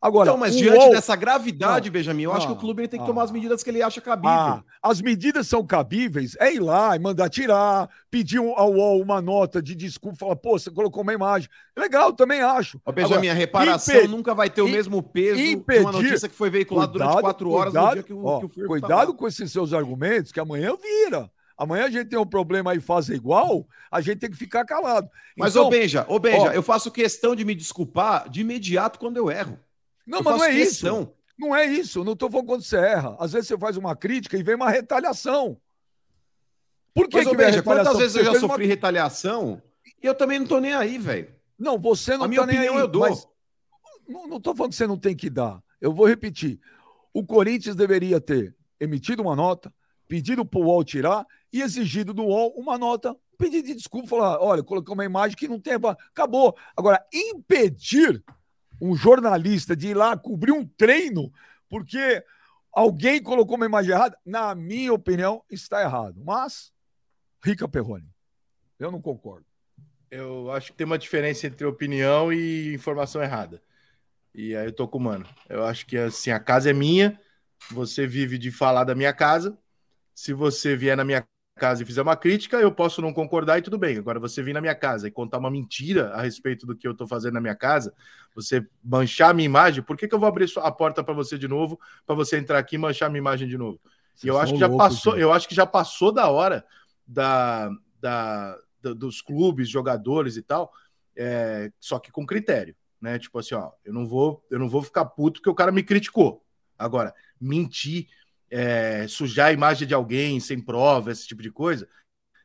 Agora, Então, mas diante UOL- dessa gravidade, Não, Benjamin, eu acho que o clube ele tem que ah. tomar as medidas que ele acha cabível. Ah, as medidas são cabíveis, é ir lá e mandar tirar, pedir ao UOL uma nota de desculpa, falar, pô, você colocou uma imagem. Legal, também acho. Ô, Benjamin, Agora, a reparação impe- nunca vai ter o mesmo peso de impedir- uma notícia que foi veiculada durante quatro horas no cuidado, dia que o, ó, que o cuidado tava. com esses seus argumentos, que amanhã vira. Amanhã a gente tem um problema aí, fazer igual, a gente tem que ficar calado. Mas, Então, ô Benja, ô Benja, ó. eu faço questão de me desculpar de imediato quando eu erro. Não, eu mas não é questão. isso. Não é isso. Não estou falando quando você erra. Às vezes você faz uma crítica e vem uma retaliação. Por que, Mas, que vem quantas vezes eu já fez uma- sofri retaliação e eu também não tô nem aí, velho. Não, você não A minha tá nem opinião aí, eu dou. mas não, tô falando que você não tem que dar. Eu vou repetir. O Corinthians deveria ter emitido uma nota, pedido para o UOL tirar e exigido do UOL uma nota, pedido de desculpa, falar, olha, coloquei uma imagem que não tem... Acabou. Agora, impedir um jornalista de ir lá cobrir um treino porque alguém colocou uma imagem errada, na minha opinião, está errado. Mas, Rica Perrone, eu não concordo. Eu acho que tem uma diferença entre opinião e informação errada. E aí eu tô com o mano. Eu acho que assim, a casa é minha, você vive de falar da minha casa. Se você vier na minha casa e fizer uma crítica, eu posso não concordar e tudo bem. Agora, você vir na minha casa e contar uma mentira a respeito do que eu tô fazendo na minha casa, você manchar a minha imagem, por que, que eu vou abrir a porta para você de novo, para você entrar aqui e manchar a minha imagem de novo? E eu acho que já loucos, passou, gente. eu acho que já passou da hora da, da, da- dos clubes, jogadores e tal, é, só que com critério, né? Tipo assim, ó, eu não vou, eu não vou ficar puto porque o cara me criticou. Agora, mentir, é, sujar a imagem de alguém sem prova, esse tipo de coisa,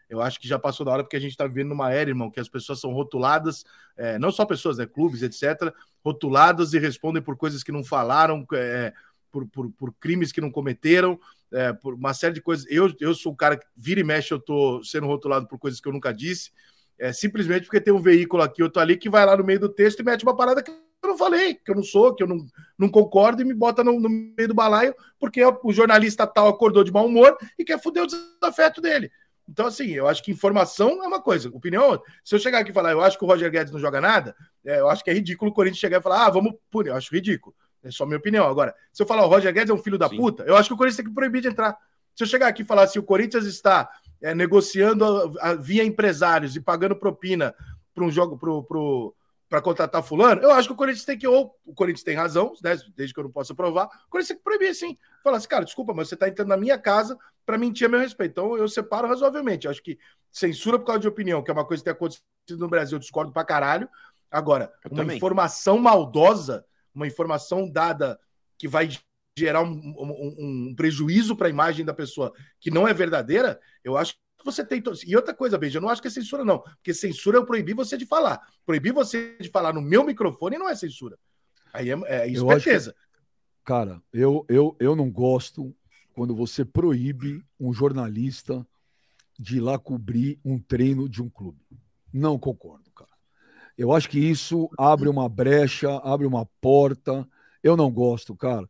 eu acho que já passou da hora porque a gente está vivendo numa era, irmão, que as pessoas são rotuladas, é, não só pessoas, né, clubes, etc., rotuladas e respondem por coisas que não falaram, é, por, por, por crimes que não cometeram, é, por uma série de coisas. Eu, eu sou o cara que vira e mexe, eu tô sendo rotulado por coisas que eu nunca disse, é, simplesmente porque tem um veículo aqui, eu tô ali, que vai lá no meio do texto e mete uma parada que eu não falei, que eu não sou, que eu não, não concordo e me bota no, no meio do balaio, porque o jornalista tal acordou de mau humor e quer foder o desafeto dele. Então, assim, eu acho que informação é uma coisa, opinião é outra. Se eu chegar aqui e falar, eu acho que o Roger Guedes não joga nada, é, eu acho que é ridículo o Corinthians chegar e falar, ah, vamos punir. Eu acho ridículo. É só minha opinião. Agora, se eu falar o Roger Guedes é um filho da Sim. puta, eu acho que o Corinthians tem que proibir de entrar. Se eu chegar aqui e falar assim, o Corinthians está é, negociando a- a- via empresários e pagando propina para um jogo pro, para contratar fulano, eu acho que o Corinthians tem que, ou o Corinthians tem razão, né, desde que eu não possa provar, o Corinthians tem que proibir sim. Falar assim, cara, desculpa, mas você está entrando na minha casa para mentir a meu respeito. Então eu separo razoavelmente. Eu acho que censura por causa de opinião, que é uma coisa que tem acontecido no Brasil, eu discordo pra caralho. Agora, Eu uma também. informação maldosa, uma informação dada que vai gerar um, um- um prejuízo para a imagem da pessoa que não é verdadeira, eu acho que você tem. E outra coisa, Beija, eu não acho que é censura, não. Porque censura é eu proibir você de falar. Proibir você de falar no meu microfone não é censura. Aí é, é Eu que- esperteza. Cara, eu, eu, eu não gosto quando você proíbe um jornalista de ir lá cobrir um treino de um clube. Não concordo, cara. Eu acho que isso abre uma brecha, abre uma porta. Eu não gosto, cara.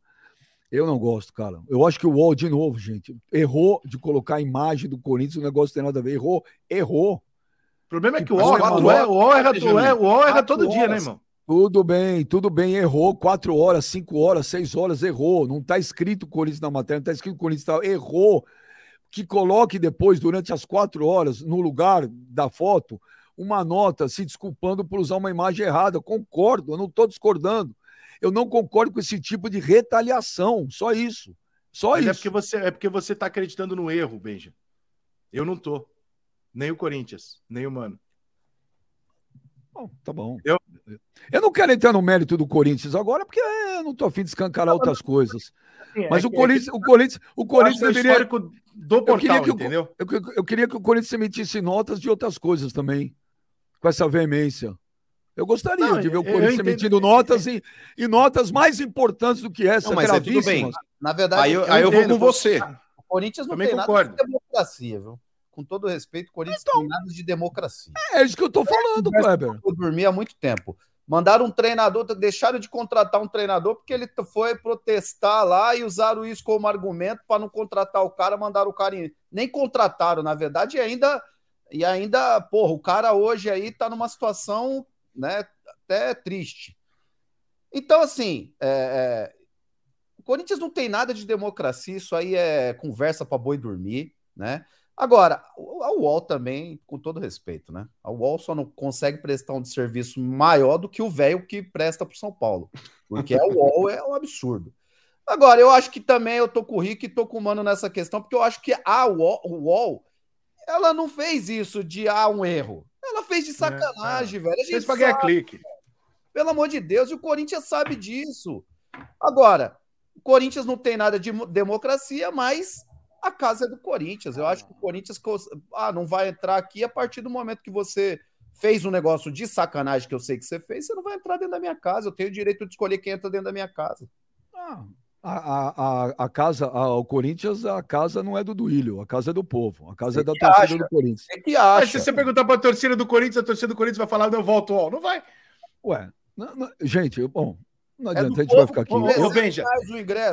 Eu não gosto, cara. Eu acho que o UOL, de novo, gente, errou de colocar a imagem do Corinthians, o negócio tem nada a ver. Errou, errou. O problema é que o UOL, quatro horas, o UOL erra, o UOL, erra todo dia, né, horas. irmão? Tudo bem, tudo bem, errou. Quatro horas, cinco horas, seis horas, errou. Não está escrito Corinthians na matéria, não está escrito Corinthians, tá, errou. Que coloque depois, durante as quatro horas, no lugar da foto, uma nota se desculpando por usar uma imagem errada. Concordo, eu não estou discordando. Eu não concordo com esse tipo de retaliação, só isso. Só Mas isso. é porque você é porque você tá acreditando no erro, Benja. Eu não tô. Nem o Corinthians, nem o Mano. Bom, tá bom. Eu- Eu não quero entrar no mérito do Corinthians agora, porque eu não estou afim de escancarar outras coisas. Mas É o que- Corinthians, o Corinthians, o Corinthians é o deveria. histórico do Eu queria portal, que o- entendeu? Eu, eu- eu queria que o Corinthians emitisse notas de outras coisas também, com essa veemência. Eu gostaria Não, de ver o eu- eu Corinthians emitindo notas e, e notas mais importantes do que essa, Não, mas é tudo bem. gravíssimas. Na verdade, Aí eu, aí eu vou com você. o Corinthians não Também tem concordo. nada de democracia, viu? Com todo respeito, o Corinthians Então. tem nada de democracia. É isso que eu estou falando, Kleber. Eu dormi há muito tempo. Mandaram um treinador, deixaram de contratar um treinador porque ele foi protestar lá e usaram isso como argumento para não contratar o cara, mandaram o cara. Em... Nem contrataram, na verdade, e ainda. E ainda, porra, o cara hoje aí tá numa situação, né, até triste. Então, assim, é, é, o Corinthians não tem nada de democracia, isso aí é conversa para boi dormir, né? Agora, a UOL também, com todo respeito, né? A UOL só não consegue prestar um serviço maior do que o velho que presta para São Paulo. Porque a UOL é um absurdo. Agora, eu acho que também eu tô com o Rick e tô com o Mano nessa questão, porque eu acho que a UOL, UOL ela não fez isso de ah, um erro. Ela fez de sacanagem, velho. A gente Vocês pra ganhar clique. pelo amor de Deus, e o Corinthians sabe disso. Agora, o Corinthians não tem nada de mo- democracia, mas a casa é do Corinthians. Eu acho que o Corinthians ah, não vai entrar aqui a partir do momento que você fez um negócio de sacanagem que eu sei que você fez, você não vai entrar dentro da minha casa. Eu tenho o direito de escolher quem entra dentro da minha casa. Ah, A, a, a, a casa, a, o Corinthians, a casa não é do Duílio, a casa é do povo, a casa é da que torcida acha? do Corinthians. É que Mas acha. se você perguntar pra torcida do Corinthians, a torcida do Corinthians vai falar, não, volta o UOL. Não vai. Ué, não- não- gente, bom, não É adianta, do a gente vai ficar aqui. Ô, Eu- Benja.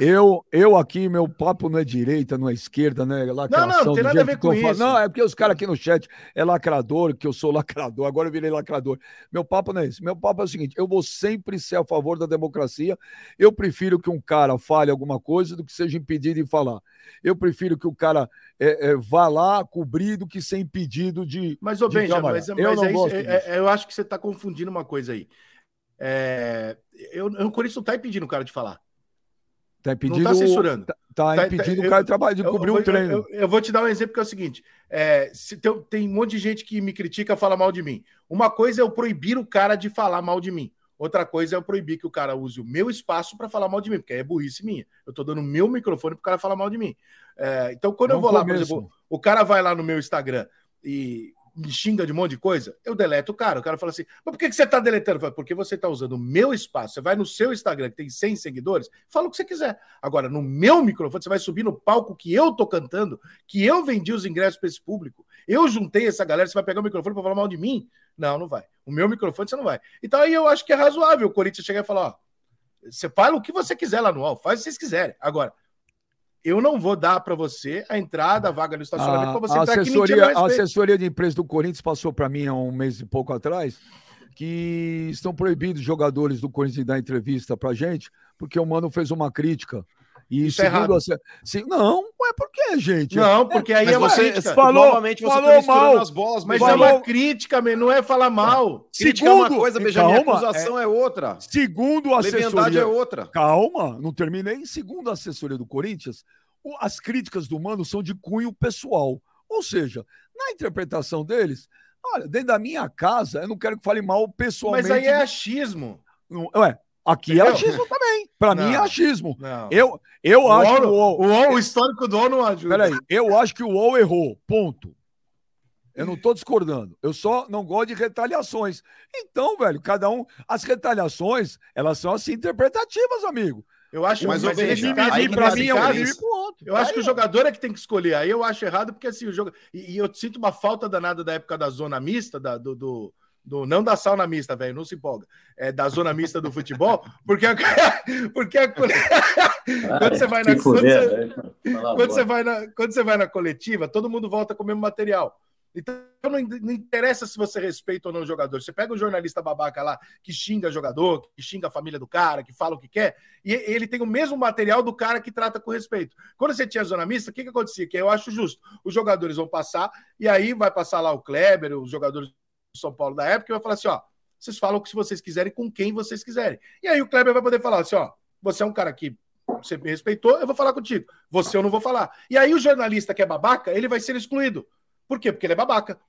Eu, eu aqui, meu papo não é direita, não é esquerda, não é lacração. Não, não, tem nada a ver que eu com falo. isso. Não, é porque os caras aqui no chat é lacrador, que eu sou lacrador, agora eu virei lacrador. Meu papo não é esse. Meu papo é o seguinte: eu vou sempre ser a favor da democracia. Eu prefiro que um cara fale alguma coisa do que seja impedido de falar. Eu prefiro que o cara é, é, vá lá cobrir do que ser impedido de. Mas, ô de Benja, mas, Eu mas não é isso, é- é- eu acho que você está confundindo uma coisa aí. É, eu, o Corinthians não está impedindo o cara de falar. Tá impedindo. Não está censurando. Tá, tá Tá- impedindo tá- o cara eu- de trabalhar, de Eu- cobrir eu, um treino. Eu, eu vou te dar um exemplo que é o seguinte: é, se tem, tem um monte de gente que me critica fala mal de mim. Uma coisa é eu proibir o cara de falar mal de mim. Outra coisa é eu proibir que o cara use o meu espaço para falar mal de mim, porque aí é burrice minha. Eu tô dando o meu microfone pro cara falar mal de mim. É, então, quando eu Não vou lá, por exemplo, o cara vai lá no meu Instagram e me xinga de um monte de coisa, eu deleto o cara. O cara fala assim: mas por que, você tá deletando? Eu falo, Porque você tá usando o meu espaço. Você vai no seu Instagram, que tem 100 seguidores, fala o que você quiser. Agora, no meu microfone, você vai subir no palco que eu tô cantando, que eu vendi os ingressos para esse público. Eu juntei essa galera, você vai pegar o microfone para falar mal de mim? Não, não vai. O meu microfone você não vai. Então aí eu acho que é razoável o Corinthians chegar e falar: ó, você fala o que você quiser lá no UOL, faz o que vocês quiserem. Agora, eu não vou dar para você a entrada, a vaga no estacionamento A, para você a entrar aqui assessoria, a meu a assessoria de imprensa do Corinthians passou para mim há um mês e pouco atrás que estão proibidos os jogadores do Corinthians dar entrevista pra gente, porque o Mano fez uma crítica. E Isso é errado. a- se- não, ué, por que, gente? Não, porque aí Mas é uma você, crítica. falou- novamente, você falou tá mal. as bolas. Mas Mas é falou- uma crítica, man, não é falar mal. crítica é uma Segundo- coisa, Benjamin, Calma, acusação é, outra. Segundo a Leviandade assessoria... é outra. Calma, não terminei. Segundo a assessoria do Corinthians, as críticas do Mano são de cunho pessoal. Ou seja, na interpretação deles, olha, dentro da minha casa, eu não quero que fale mal pessoalmente. Mas aí é achismo. Ué, aqui é achismo também. Pra mim é achismo. Não. Eu, eu o, acho que o UOL, UOL... o, UOL, o histórico do UOL não ajuda. Peraí, eu acho que o UOL errou. Ponto. Eu não tô discordando. Eu só não gosto de retaliações. Então, velho, cada um. As retaliações, elas são assim interpretativas, amigo. Eu acho Mas, mas pra tá mim é um pro outro. Eu acho Aí, que o jogador é que tem que escolher. Aí eu acho errado, porque assim, o jogo. E, e eu sinto uma falta danada da época da zona mista, da, do, do, do- Não da sauna mista, velho, não se empolga. É da zona mista do futebol, porque a, porque a, quando você vai na. Quando você, né? Quando, você vai na, quando você vai na coletiva, todo mundo volta com o mesmo material. Então não, não interessa se você respeita ou não o jogador. Você pega um jornalista babaca lá que xinga jogador, que xinga a família do cara, que fala o que quer, e ele tem o mesmo material do cara que trata com respeito. Quando você tinha zona mista, o que, que acontecia? Que eu acho justo. Os jogadores vão passar, e aí vai passar lá o Kleber, os jogadores do São Paulo da época, e vai falar assim: ó, vocês falam se vocês quiserem, com quem vocês quiserem. E aí o Kleber vai poder falar assim: ó, você é um cara que você me respeitou, eu vou falar contigo. Você eu não vou falar. E aí o jornalista que é babaca, ele vai ser excluído. Por quê? Porque ele é babaca.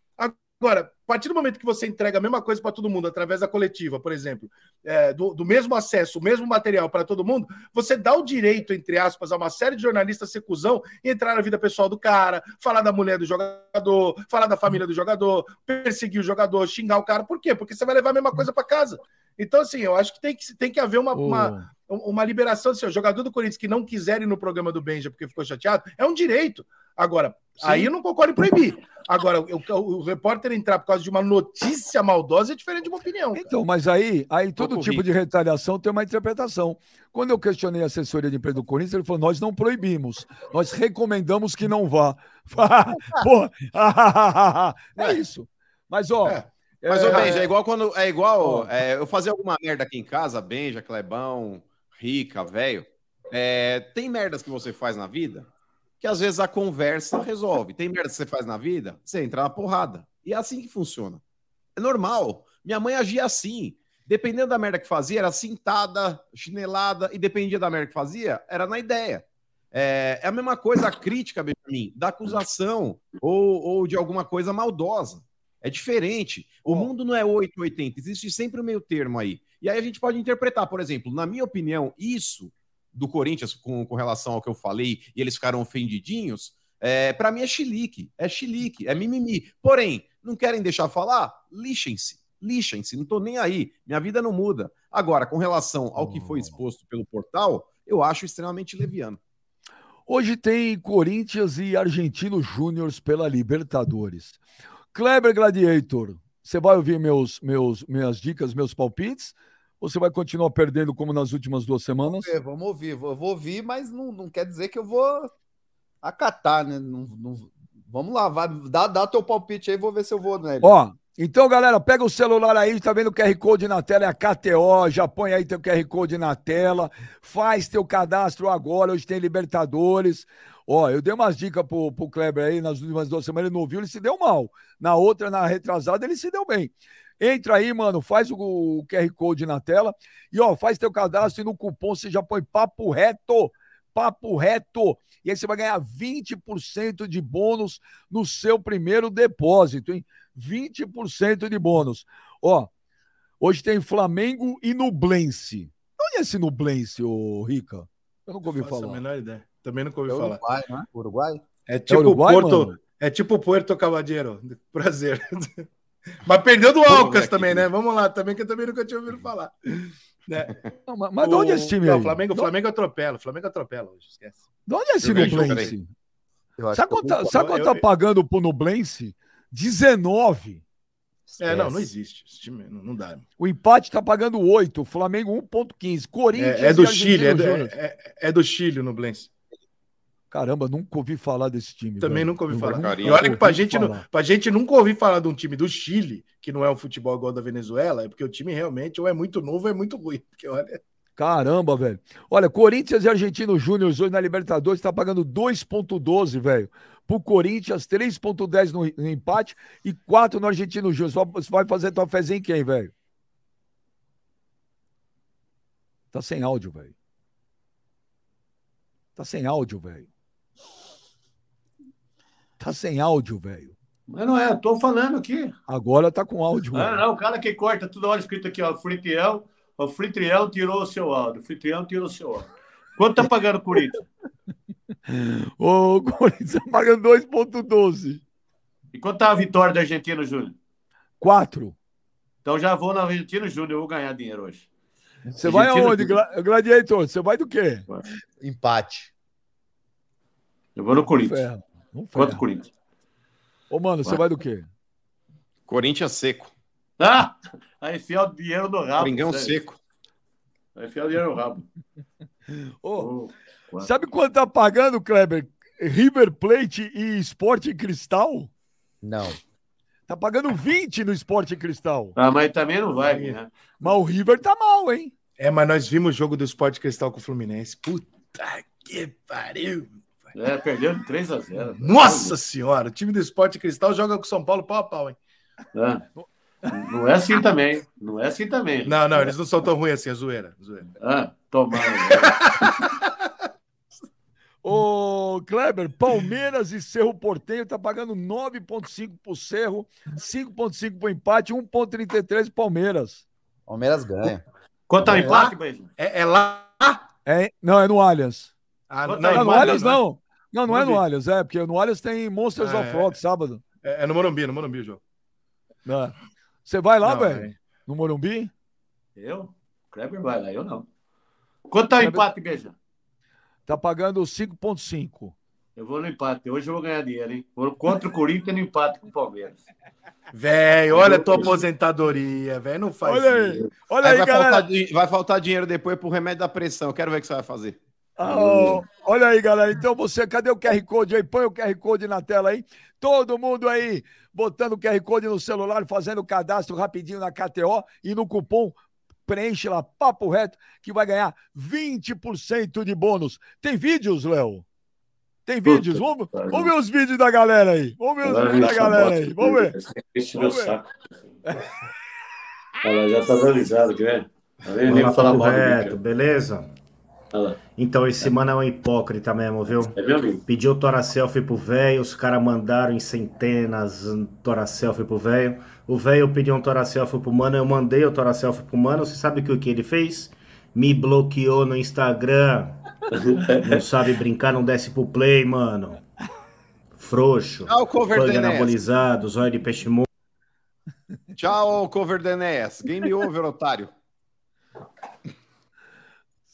Agora, a partir do momento que você entrega a mesma coisa para todo mundo, através da coletiva, por exemplo, é, do, do mesmo acesso, o mesmo material para todo mundo, você dá o direito, entre aspas, a uma série de jornalistas ser cuzão e entrar na vida pessoal do cara, falar da mulher do jogador, falar da família do jogador, perseguir o jogador, xingar o cara. Por quê? Porque você vai levar a mesma coisa para casa. Então, assim, eu acho que tem que, tem que haver uma, uma, uma liberação. Assim, o jogador do Corinthians que não quiser ir no programa do Benja porque ficou chateado, é um direito. Agora, Sim. aí eu não concordo em proibir. Agora, o, o- o repórter entrar por causa de uma notícia maldosa é diferente de uma opinião. cara. Então, mas aí, aí todo Pouco tipo rico. de retaliação tem uma interpretação. Quando eu questionei a assessoria de imprensa do Corinthians, ele falou: nós não proibimos, nós recomendamos que não vá. Porra, é isso. Mas, ó, É. Mas, ô, É, Benja, é igual quando. É igual. é, eu fazia alguma merda aqui em casa, Benja, Clebão, Rica, velho. É, tem merdas que você faz na vida que às vezes a conversa resolve. Tem merda que você faz na vida, você entra na porrada. E é assim que funciona. É normal. Minha mãe agia assim. Dependendo da merda que fazia, era cintada, chinelada, e dependia da merda que fazia, era na ideia. É, é a mesma coisa a crítica, Benjamin, da acusação ou, ou de alguma coisa maldosa. É diferente. O mundo não é 880, existe sempre o meio termo aí. E aí a gente pode interpretar, por exemplo, na minha opinião, isso do Corinthians com, com relação ao que eu falei e eles ficaram ofendidinhos, é, para mim é chilique, é chilique, é mimimi. Porém, não querem deixar falar? Lixem-se, lixem-se, não tô nem aí. Minha vida não muda. Agora, com relação ao que foi exposto pelo portal, eu acho extremamente leviano. Hoje tem Corinthians e Argentino Júnior pela Libertadores. Kleber Gladiator, você vai ouvir meus, meus, minhas dicas, meus palpites? Ou você vai continuar perdendo como nas últimas duas semanas? É, vamos ouvir, vou, vou ouvir, mas não, não quer dizer que eu vou acatar, né? Não, não- vamos lá, vai, dá, dá teu palpite aí, vou ver se eu vou nele. Ó, então, galera, pega o celular aí, tá vendo o QR Code na tela, é a KTO, já põe aí teu QR Code na tela, faz teu cadastro agora, hoje tem Libertadores. Ó, eu dei umas dicas pro, pro Kleber aí nas últimas duas semanas, ele não viu, ele se deu mal. Na outra, na retrasada, ele se deu bem. Entra aí, mano, faz o, o QR Code na tela e, ó, faz teu cadastro e no cupom você já põe papo reto, papo reto. E aí você vai ganhar 20% de bônus no seu primeiro depósito, hein? 20% de bônus. Ó, hoje tem Flamengo e Nublense. Onde é esse Nublense, ô Rica? Eu nunca ouvi Faço a falar. menor ideia. Também nunca ouvi É falar. Uruguai, né? Uruguai? É tipo Uruguai, Porto. mano? É tipo Porto Cavadeiro. Prazer. Mas perdeu do Alcas aqui. também, né? Vamos lá, também que eu também nunca tinha ouvido falar. Né? Não, mas mas de onde é esse time Não, aí? o Flamengo, o Flamengo atropela. o Flamengo atropela hoje, esquece. De onde é esse ver, Nublense? Acho Sabe que eu quanto, tá- sabe quanto Eu- tá pagando pro Nublense? 19. É, não, não existe. Esse time não, não dá. O empate tá pagando 8. O Flamengo 1,15. Corinthians É, é do Chile, é do, é- é- é do Chile no Blense. Caramba, nunca ouvi falar desse time. Também velho. nunca ouvi Nunca- falar. Carinho. E olha que pra ouvi gente, falar. pra gente nunca ouvir falar de um time do Chile, que não é um futebol igual da Venezuela, é porque o time realmente ou é muito novo ou é muito ruim. Porque olha, Caramba, velho. Olha, Corinthians e Argentino Júnior hoje na Libertadores está pagando 2,12, velho. Pro Corinthians, 3,10 no, no empate e 4 no Argentino Júnior. Você vai fazer tua fezinha em quem, velho? Tá sem áudio, velho. Tá sem áudio, velho. Tá sem áudio, velho. Mas não é, tô falando aqui. Agora tá com áudio, Ah, velho. não, o cara que corta toda hora escrito aqui, ó, Fritriel, o Fritriel tirou o seu áudio, o Fritriel tirou o seu áudio. Quanto tá pagando o Corinthians? O Corinthians tá pagando 2,12. E quanto tá a vitória da Argentina, Júnior? 4. Então já vou na Argentina, Júnior, eu vou ganhar dinheiro hoje. Você vai aonde, Gla- Gladiator? Você vai do quê? Empate. Eu vou no Corinthians. Não Quanto. Corinthians? Ô, mano, você vai do quê? Corinthians seco. Ah! Vai enfiar o dinheiro no rabo. Coringão sério. seco. Vai enfiar o dinheiro no rabo. Ô, Oh, sabe quanto tá pagando, Kleber? River Plate e Esporte Cristal? Não. Tá pagando 20 no Esporte Cristal. Ah, mas também não vai, né? Mas o River tá mal, hein? é, mas nós vimos o jogo do Sport Cristal com o Fluminense. Puta que pariu. É, perdeu de 3 a 0. Nossa senhora, o time do Sport Cristal joga com o São Paulo pau a pau, hein? Ah, não é assim também. Não é assim também. Não, não, eles não são tão ruins assim, é zoeira. zoeira. Ah, tomar. Ô, Kleber, Palmeiras e Cerro Portenho tá pagando 9,5 pro Cerro, 5,5 pro empate, 1,33 pro Palmeiras. Palmeiras ganha. Quanto tá o É empate, Benjamin? É, é lá? É, não, é no Allianz. Ah, não, Não, aí, no Mário, Allianz não. Não, não é no. Allianz, é, porque no Allianz tem Monsters of é. Rock sábado. É, é no Morumbi, no Morumbi o jogo. né? Você vai lá, velho? é- No Morumbi? Eu? Kleber vai lá, eu não. Quanto tá o Kleber- empate, Beija? Tá pagando 5,5. Eu vou no empate. Hoje eu vou ganhar dinheiro, hein? Vou contra o Corinthians no empate com o Palmeiras. Velho, olha a tua aposentadoria, velho. Não faz Olha aí, isso. olha Aí aí, vai, galera. faltar, vai faltar dinheiro depois pro remédio da pressão. Eu quero ver o que você vai fazer. Ó, olha aí, galera. Então você, cadê o QR Code aí? Põe o QR Code na tela aí. Todo mundo aí botando o QR Code no celular, fazendo o cadastro rapidinho na KTO e no cupom preenche lá, papo reto, que vai ganhar 20% de bônus. Tem vídeos, Léo? Tem vídeos? Vamos, vamos ver os vídeos da galera aí. Vamos ver os vídeos da galera aí. Vamos ver. Meu Vamos ver. já tá dando risada, quer ver? Tá vendo? Nem vou falar mal beleza? Então, esse mano é um hipócrita mesmo, viu? É meu amigo. Pediu tora selfie pro velho, os caras mandaram em centenas tora selfie pro velho. O velho pediu um tora selfie pro mano, eu mandei o tora selfie pro mano. Você sabe que o que ele fez? Me bloqueou no Instagram. Não sabe brincar, não desce pro play, mano. Frouxo. Tchau, cover Denés. anabolizado, zóio de peixe morto. Tchau, cover Denés. Game over, otário.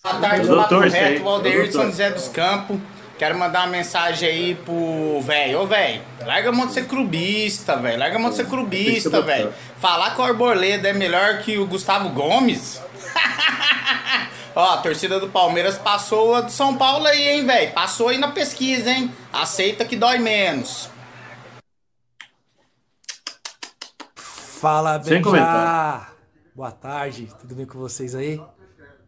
Boa tarde, Papo Reto, Valdeir de São. José dos Campos. Quero mandar uma mensagem aí pro velho. Ô, velho, larga a mão de ser clubista, velho. Larga a mão de ser clubista, velho. Falar que o Arboleda é melhor que o Gustavo Gomes? Ó, a torcida do Palmeiras passou a do São Paulo aí, hein, velho. Passou aí na pesquisa, hein. Aceita que dói menos. Fala, Sem Benja! Boa tarde, tudo bem com vocês aí?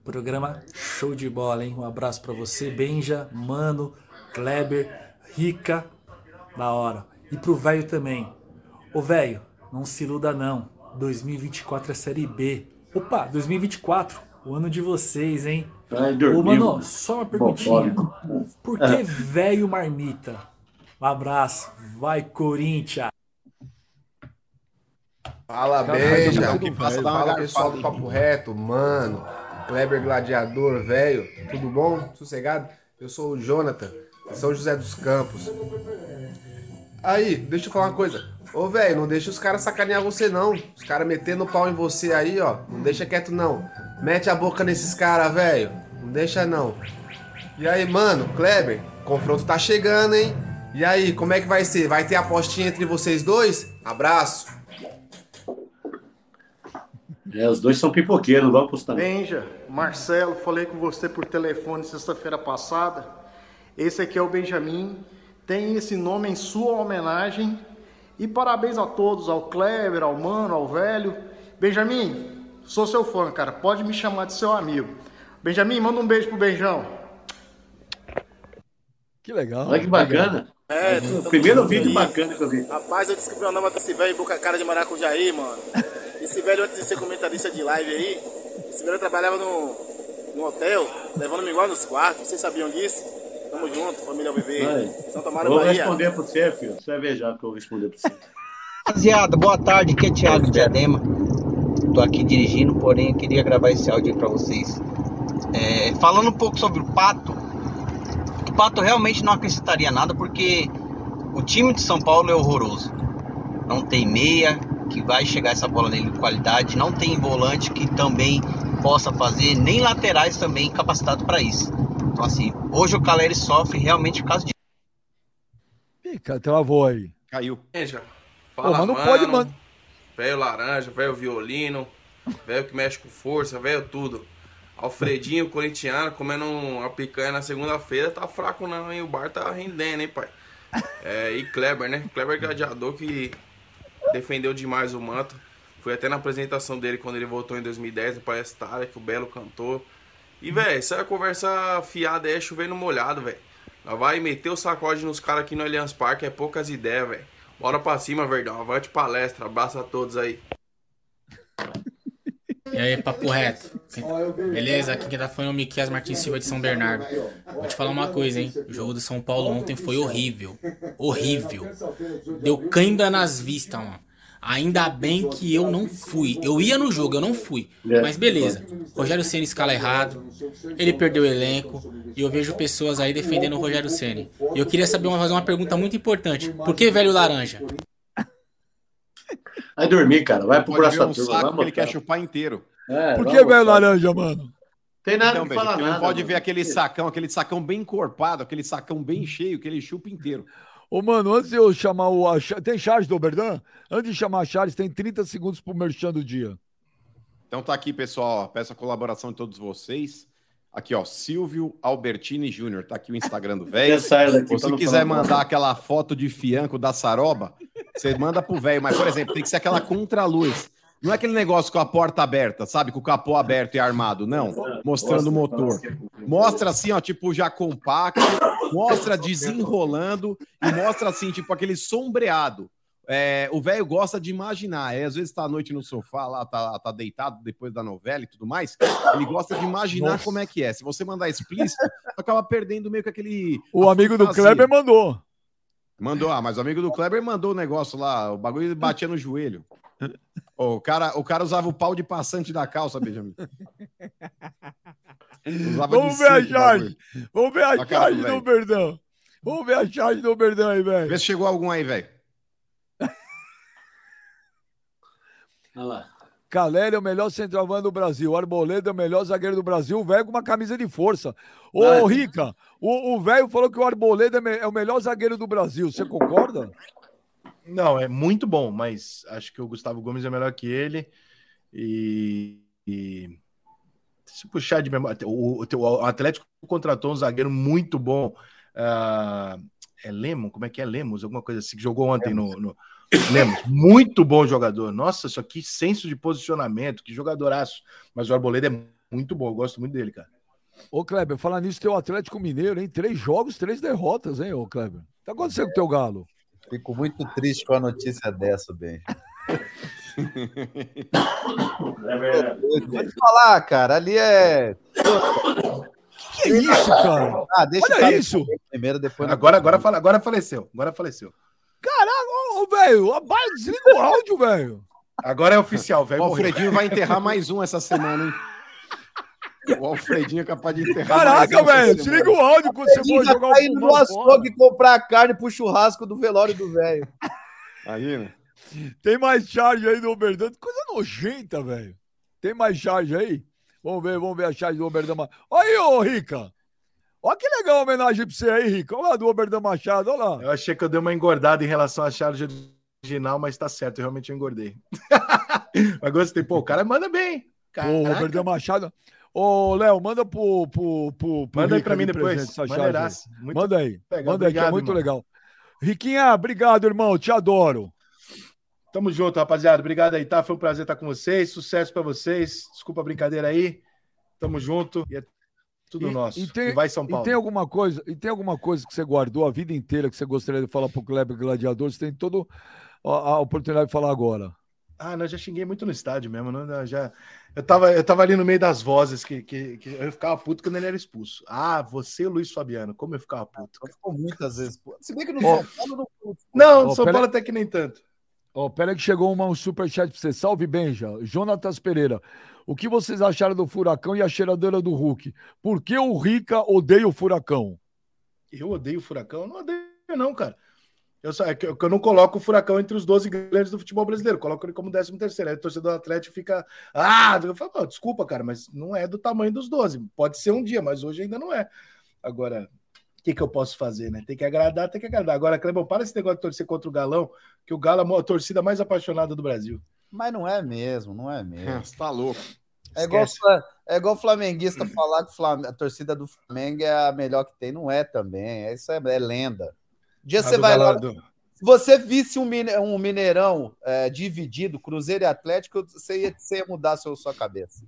Programa show de bola, hein? Um abraço pra você, Benja, Mano, Kleber, Rica, da hora. E pro velho também. Ô velho, não se iluda não. 2024 é Série B. Opa, 2024, o ano de vocês, hein? Ai, Ô, mano, só uma perguntinha. Por que velho marmita? Um abraço. Vai, Corinthians! Fala, beija. faço Fala, pessoal do Papo Reto, mano. Kleber Gladiador, velho. Tudo bom? Sossegado? Eu sou o Jonathan, São José dos Campos. Aí, deixa eu falar uma coisa. Ô, velho, não deixa os caras sacanear você, não. Os caras metendo pau em você aí, ó. Não deixa quieto, não. Mete a boca nesses caras, velho. Não deixa, não. E aí, mano, Kleber, confronto tá chegando, hein? E aí, como é que vai ser? Vai ter apostinha entre vocês dois? Abraço. É, os dois são pipoqueiros, não vão apostar. não. Benja, Marcelo, falei com você por telefone sexta-feira passada. Esse aqui é o Benjamin, tem esse nome em sua homenagem. E parabéns a todos, ao Kleber, ao Mano, ao Velho. Benjamin, sou seu fã, cara, pode me chamar de seu amigo. Benjamin, manda um beijo pro Benjão. Que legal. Olha que bacana. É, o primeiro vídeo bacana que eu vi. Rapaz, eu descobri o nome desse velho boca cara de Maracujaí, mano. Esse velho, antes de ser comentarista de live aí, esse velho trabalhava no, no hotel, levando-me igual nos quartos. Vocês sabiam disso? Tamo junto, família VV. Vai. Santa Maria, Vou Bahia. responder pro você, filho. Você vai ver já que eu vou responder pro você. Rapaziada, boa tarde, aqui é Thiago Diadema. Tô aqui dirigindo, porém eu queria gravar esse áudio aí pra vocês. É, falando um pouco sobre o Pato, o Pato realmente não acrescentaria nada porque o time de São Paulo é horroroso. Não tem meia que vai chegar essa bola nele de qualidade, não tem volante que também possa fazer, nem laterais também capacitados para isso. Então assim, hoje o Caleri sofre realmente por causa disso. Ih, cara, travou aí. Caiu. Veja. Pô, Fala, mas não mano, pode mandar. Velho laranja, velho violino, velho que mexe com força, velho tudo. Alfredinho, corintiano, comendo uma picanha na segunda-feira, tá fraco não, hein? O bar tá rendendo, hein, pai? É, e Kleber, né? Kleber gladiador que defendeu demais o manto. Fui até na apresentação dele quando ele voltou em 2010 no Palestária, que o Belo cantou. E, velho, essa conversa fiada é chover no molhado, velho. Nós vai meter o sacode nos caras aqui no Allianz Parque, é poucas ideias, velho. Bora pra cima, Verdão. Avante palestra. Abraço a todos aí. E aí, papo reto. Beleza? Aqui quem tá falando é o Miquel Martins Silva de São Bernardo. Vou te falar uma coisa, hein? O jogo do São Paulo ontem foi horrível. Horrível. Deu cãibra nas vistas, mano. Ainda bem que eu não fui. Eu ia no jogo, eu não fui. Mas beleza. Rogério Ceni escala errado. Ele perdeu o elenco. E eu vejo pessoas aí defendendo o Rogério Ceni. E eu queria saber uma, fazer uma pergunta muito importante. Por que velho laranja? Vai dormir, cara. Vai pro Pode ver braço um turma. saco ele quer chupar inteiro. É, Por que velho laranja, mano? Tem nada Então, que falar nada. não pode ver mano. aquele sacão, aquele sacão bem encorpado, aquele sacão bem cheio, que ele chupa inteiro. Ô, mano, antes de eu chamar o. Tem Charles do Oberdan? Antes de chamar a Charles, tem 30 segundos pro merchan do dia. Então tá aqui, pessoal. Peço a colaboração de todos vocês. Aqui, ó, Silvio Albertini Júnior. Tá aqui o Instagram do velho. Se você quiser mandar aquela foto de fianco da Saroba, você manda pro velho. Mas, por exemplo, tem que ser aquela contraluz. Não é aquele negócio com a porta aberta, sabe? Com o capô aberto e armado. Não. Mostrando o motor. Mostra assim, ó, tipo já compacto. Mostra desenrolando. E mostra assim, tipo aquele sombreado. É, o velho gosta de imaginar. É, às vezes tá à noite no sofá lá, tá, tá deitado depois da novela e tudo mais. Ele gosta de imaginar Nossa. como é que é. Se você mandar explícito, acaba perdendo meio que aquele. O amigo do. Kleber mandou. Mandou, ah, mas o amigo do Kleber mandou o negócio lá, o bagulho batia no joelho. O, cara, o cara usava o pau de passante da calça, Benjamin. Usava Vamos ver a bagulho. Vamos ver a cara do. Oberdan. Vamos ver a Charles do Oberdan aí, velho. Vê se chegou algum aí, velho. Olha lá. Caleri é o melhor centroavante do Brasil. Arboleda é o melhor zagueiro do Brasil. O velho com uma camisa de força. Ô, Vai. Rica, o velho falou que o Arboleda é é o melhor zagueiro do Brasil. Você concorda? Não, é muito bom, mas acho que o Gustavo Gomes é melhor que ele. E, e se puxar de memória, o, o- o Atlético contratou um zagueiro muito bom. ah, é Lemos? Como é que é Lemos? Alguma coisa assim que jogou ontem no, no Lemos. Muito bom jogador. Nossa, isso aqui senso de posicionamento, que jogadoraço. Mas o Arboleda é muito bom, eu gosto muito dele, cara. Ô, Kleber, falar nisso, teu Atlético Mineiro, hein? Três jogos, três derrotas, hein, ô, Kleber? Tá acontecendo com o teu Galo? Fico muito triste com a notícia dessa, Ben. É te falar, cara, ali é. Que isso, cara? Ah, deixa Olha o isso. Primeiro, depois. Agora, agora, fala- agora faleceu. Agora faleceu. Velho, desliga o áudio, velho. Agora é oficial, velho. O. Alfredinho vai enterrar mais um essa semana, hein? O Alfredinho é capaz de enterrar Caraca, velho, desliga o áudio quando você for jogar tá indo o no açougue comprar carne pro churrasco do velório do velho. Imagina. Tem mais charge aí do Oberdan. Coisa nojenta, velho. Tem mais charge aí? Vamos ver, vamos ver a charge do Oberdan. Olha aí, ô Rica. Olha que legal a homenagem pra você aí, Rica. Olha lá do Oberdan Machado, olha lá. Eu achei que eu dei uma engordada em relação à charge original, mas tá certo, eu realmente engordei. mas gostei. Pô, o cara manda bem. Ô, o Caraca. Oberdan Machado. Ô, Léo, manda pro, pro, pro, pro Manda aí Rica pra mim de depois. presente essa charge aí. Muito Manda aí. legal. Manda aí, que é Obrigado, muito irmão. legal. Riquinha, obrigado, irmão. Te adoro. Tamo junto, rapaziada. Obrigado aí, tá? Foi um prazer estar com vocês. Sucesso pra vocês. Desculpa a brincadeira aí. Tamo junto. E é tudo E- nosso. E tem, E vai São e Paulo. tem alguma coisa, e tem alguma coisa que você guardou a vida inteira que você gostaria de falar pro Kleber Gladiador? Você tem toda a, oportunidade de falar agora. Ah, não, eu já xinguei muito no estádio mesmo. Não, não, já... eu, tava, eu tava ali no meio das vozes que, que, que eu ficava puto quando ele era expulso. Ah, você e o Luiz Fabiano. Como eu ficava puto. cara. Ficou muitas vezes. Se bem que no Ó. São Paulo não. Não, Ó, São pera- Paulo até que nem tanto. Ó, pera que chegou uma, um superchat pra você. Salve, Benja. Jonatas Pereira. O que vocês acharam do Furacão e a cheiradeira do Hulk? Por que o Rica odeia o Furacão? Eu odeio o Furacão? Não odeio, não, cara. Eu, só, é que eu, eu não coloco o Furacão entre os 12 grandes do futebol brasileiro. Coloco ele como 13 terceiro. Aí o torcedor do Atlético fica. Ah, eu falo, "Pô, desculpa, cara, mas não é do tamanho dos 12. Pode ser um dia, mas hoje ainda não é. Agora, que, que eu posso fazer, né? Tem que agradar, tem que agradar. Agora, Clebão, para esse negócio de torcer contra o Galão, que o Galo é a torcida mais apaixonada do Brasil. Mas não é mesmo, não é mesmo. Você tá louco. É igual, Esquece. É igual flamenguista falar que Flam- a torcida do Flamengo é a melhor que tem. Não é também. É- Isso é, é lenda. Um dia A você vai lá. Do- Se você visse um, Mine- um Mineirão é, dividido, Cruzeiro e Atlético, você ia, você ia mudar seu, sua cabeça.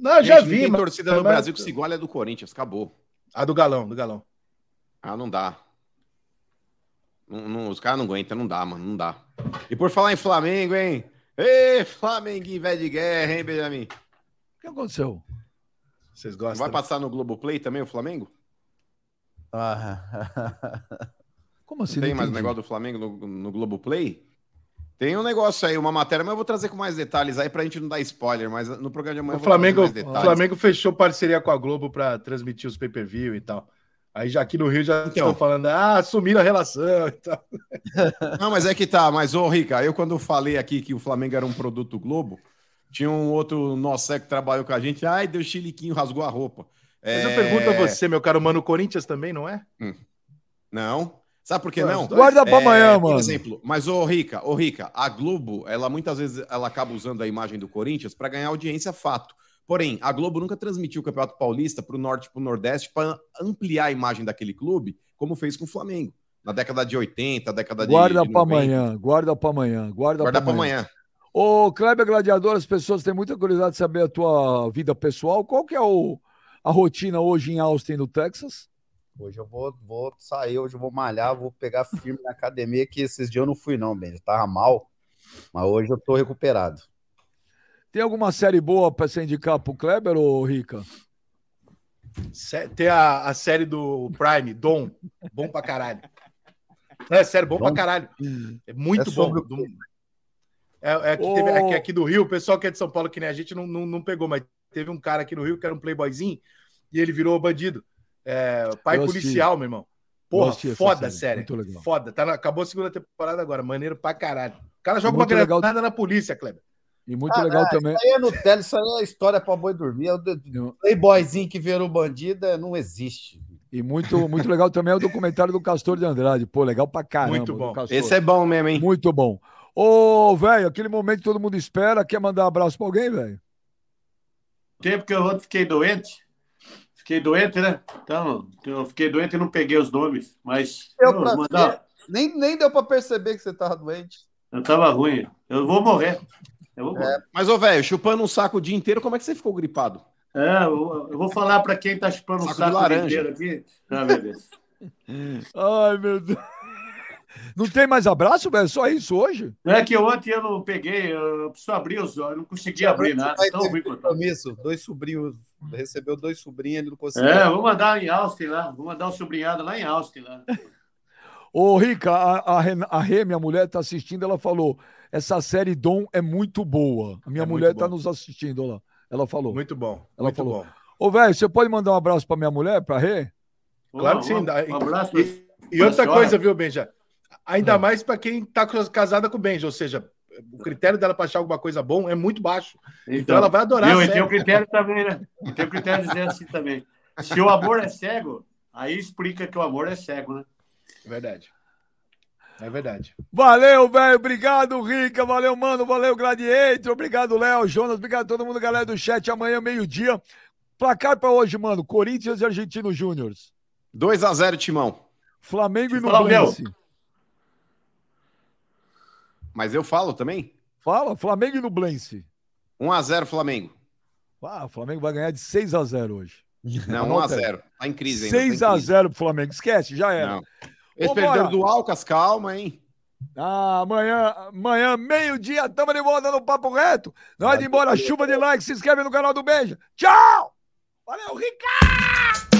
Não, eu já Gente, vi, Tem mas- torcida no mas- Brasil que se iguala é do Corinthians. Acabou. A do Galão, do Galão. Ah, não dá. Não- não- os caras não aguentam, não dá, mano, não dá. E por falar em Flamengo, hein? Ê, Flamenguinho velho de guerra, hein, Benjamin? O que aconteceu? Vocês gostam? vai passar no Globoplay também o Flamengo? Como assim? Não tem Não mais entendi. negócio do Flamengo no, no Globoplay? Tem um negócio aí, uma matéria, mas eu vou trazer com mais detalhes aí pra gente não dar spoiler, mas no programa de amanhã O eu vou trazer Flamengo, mais o. Flamengo fechou parceria com a Globo para transmitir os pay-per-view e tal. Aí já aqui no Rio já Então. estão falando, ah, assumiram a relação e tal. Não, mas é que tá. Mas, ô, Rica, eu quando falei aqui que o Flamengo era um produto Globo, tinha um outro nosso que trabalhou com a gente. Ai, deu chiliquinho, rasgou a roupa. Mas eu É, pergunto a você, meu caro mano, o Corinthians também, não é? Não. Sabe por que não? Guarda pra amanhã, Por mano. exemplo, mas ô Rica, ô Rica, a Globo, ela muitas vezes ela acaba usando a imagem do Corinthians para ganhar audiência, fato. Porém, a Globo nunca transmitiu o Campeonato Paulista para o Norte e para o Nordeste para ampliar a imagem daquele clube, como fez com o Flamengo. Na década de 80, década de Guarda de pra 90. amanhã, guarda pra amanhã, guarda, Guarda pra pra amanhã. amanhã. Ô, Kleber Gladiador, as pessoas têm muita curiosidade de saber a tua vida pessoal. Qual que é o, a rotina hoje em Austin, no Texas? Hoje eu vou, vou sair, hoje eu vou malhar, vou pegar firme na academia, que esses dias eu não fui, não, bem. Eu tava mal, mas hoje eu tô recuperado. Tem alguma série boa pra você indicar pro Kleber, ô Rica? Tem a, a série do Prime, Dom, bom pra caralho. Não, é sério, bom pra Dom? caralho. É muito É bom. Do- É, é que teve, é que aqui do Rio, o pessoal que é de São Paulo, que nem a gente, não, não, não pegou, mas teve um cara aqui no Rio que era um playboyzinho e ele virou bandido. É, pai Eu assisti. policial, meu irmão. Porra, assisti foda a série, série. Foda. Tá na- acabou a segunda temporada agora. Maneiro pra caralho. O cara joga Muito uma legal. granada na polícia, Kleber. E muito legal também. Isso aí é Nutella, isso aí é história pra boi dormir. É o playboyzinho que virou bandido, é, não existe. E muito, muito legal também é o documentário do Castor de Andrade. Pô, legal pra caramba. Muito bom. Esse é bom mesmo, hein? Muito bom. Ô, velho, aquele momento que todo mundo espera. Quer mandar um abraço pra alguém, velho? tempo que eu fiquei doente. Fiquei doente, né? Então, eu fiquei doente e não peguei os nomes. Mas eu, pra mandar- nem, nem deu pra perceber que você tava doente. eu tava ruim. Eu vou morrer. Morrer. Mas, ô, velho, chupando um saco o dia inteiro, como é que você ficou gripado? É, eu, eu vou falar para quem tá chupando o Saco de saco laranja. inteiro aqui. Ah, beleza. Ai, meu Deus. Não tem mais abraço, velho? Só isso hoje? É que ontem eu não peguei, eu preciso abrir os olhos, eu não consegui abrir nada. Vai Tão ter ruim compromisso. Dois sobrinhos, recebeu dois sobrinhos, ele não conseguiu. É, vou mandar em Austin lá. Vou mandar um sobrinhado lá em Austin lá. Ô, Rica, a, a, a Rê, minha mulher, tá assistindo, ela falou: essa série Dom é muito boa. A minha É mulher tá bom. nos assistindo lá. Ela falou. Muito bom. Ela muito falou. bom. Ô, velho, você pode mandar um abraço pra minha mulher, pra Rê? Claro que sim. Um, um abraço. E, e outra senhora. coisa, viu, Benja? Ainda mais para quem tá co- casada com o Benja, ou seja, o critério dela para achar alguma coisa bom é muito baixo. Então, ela vai adorar. A E tem o critério também, né? E Tem o critério de dizer assim também. Se o amor é cego, aí explica que o amor é cego, né? Verdade. É verdade. Valeu, velho. Obrigado, Rica. Valeu, mano. Valeu, Gladiator. Obrigado, Léo, Jonas. Obrigado a todo mundo, galera do chat. Amanhã, meio-dia. Placar pra hoje, mano. Corinthians e Argentino Júnior. 2x0, Timão. Flamengo e Nublense. Mas eu falo também? Fala, Flamengo e Nublense. 1x0 Flamengo. Ah, o Flamengo vai ganhar de 6 a 0 hoje. Não, Anota aí. 1x0. Tá em crise ainda. tá em 6 a crise. 0 pro Flamengo. Esquece, já era. Não. Eles perderam do Alcas, calma, hein? Ah, amanhã, amanhã meio-dia, tamo de volta no Papo Reto. Nós de embora, chuva de like, se inscreve no canal do Beija. Tchau! Valeu, Ricardo!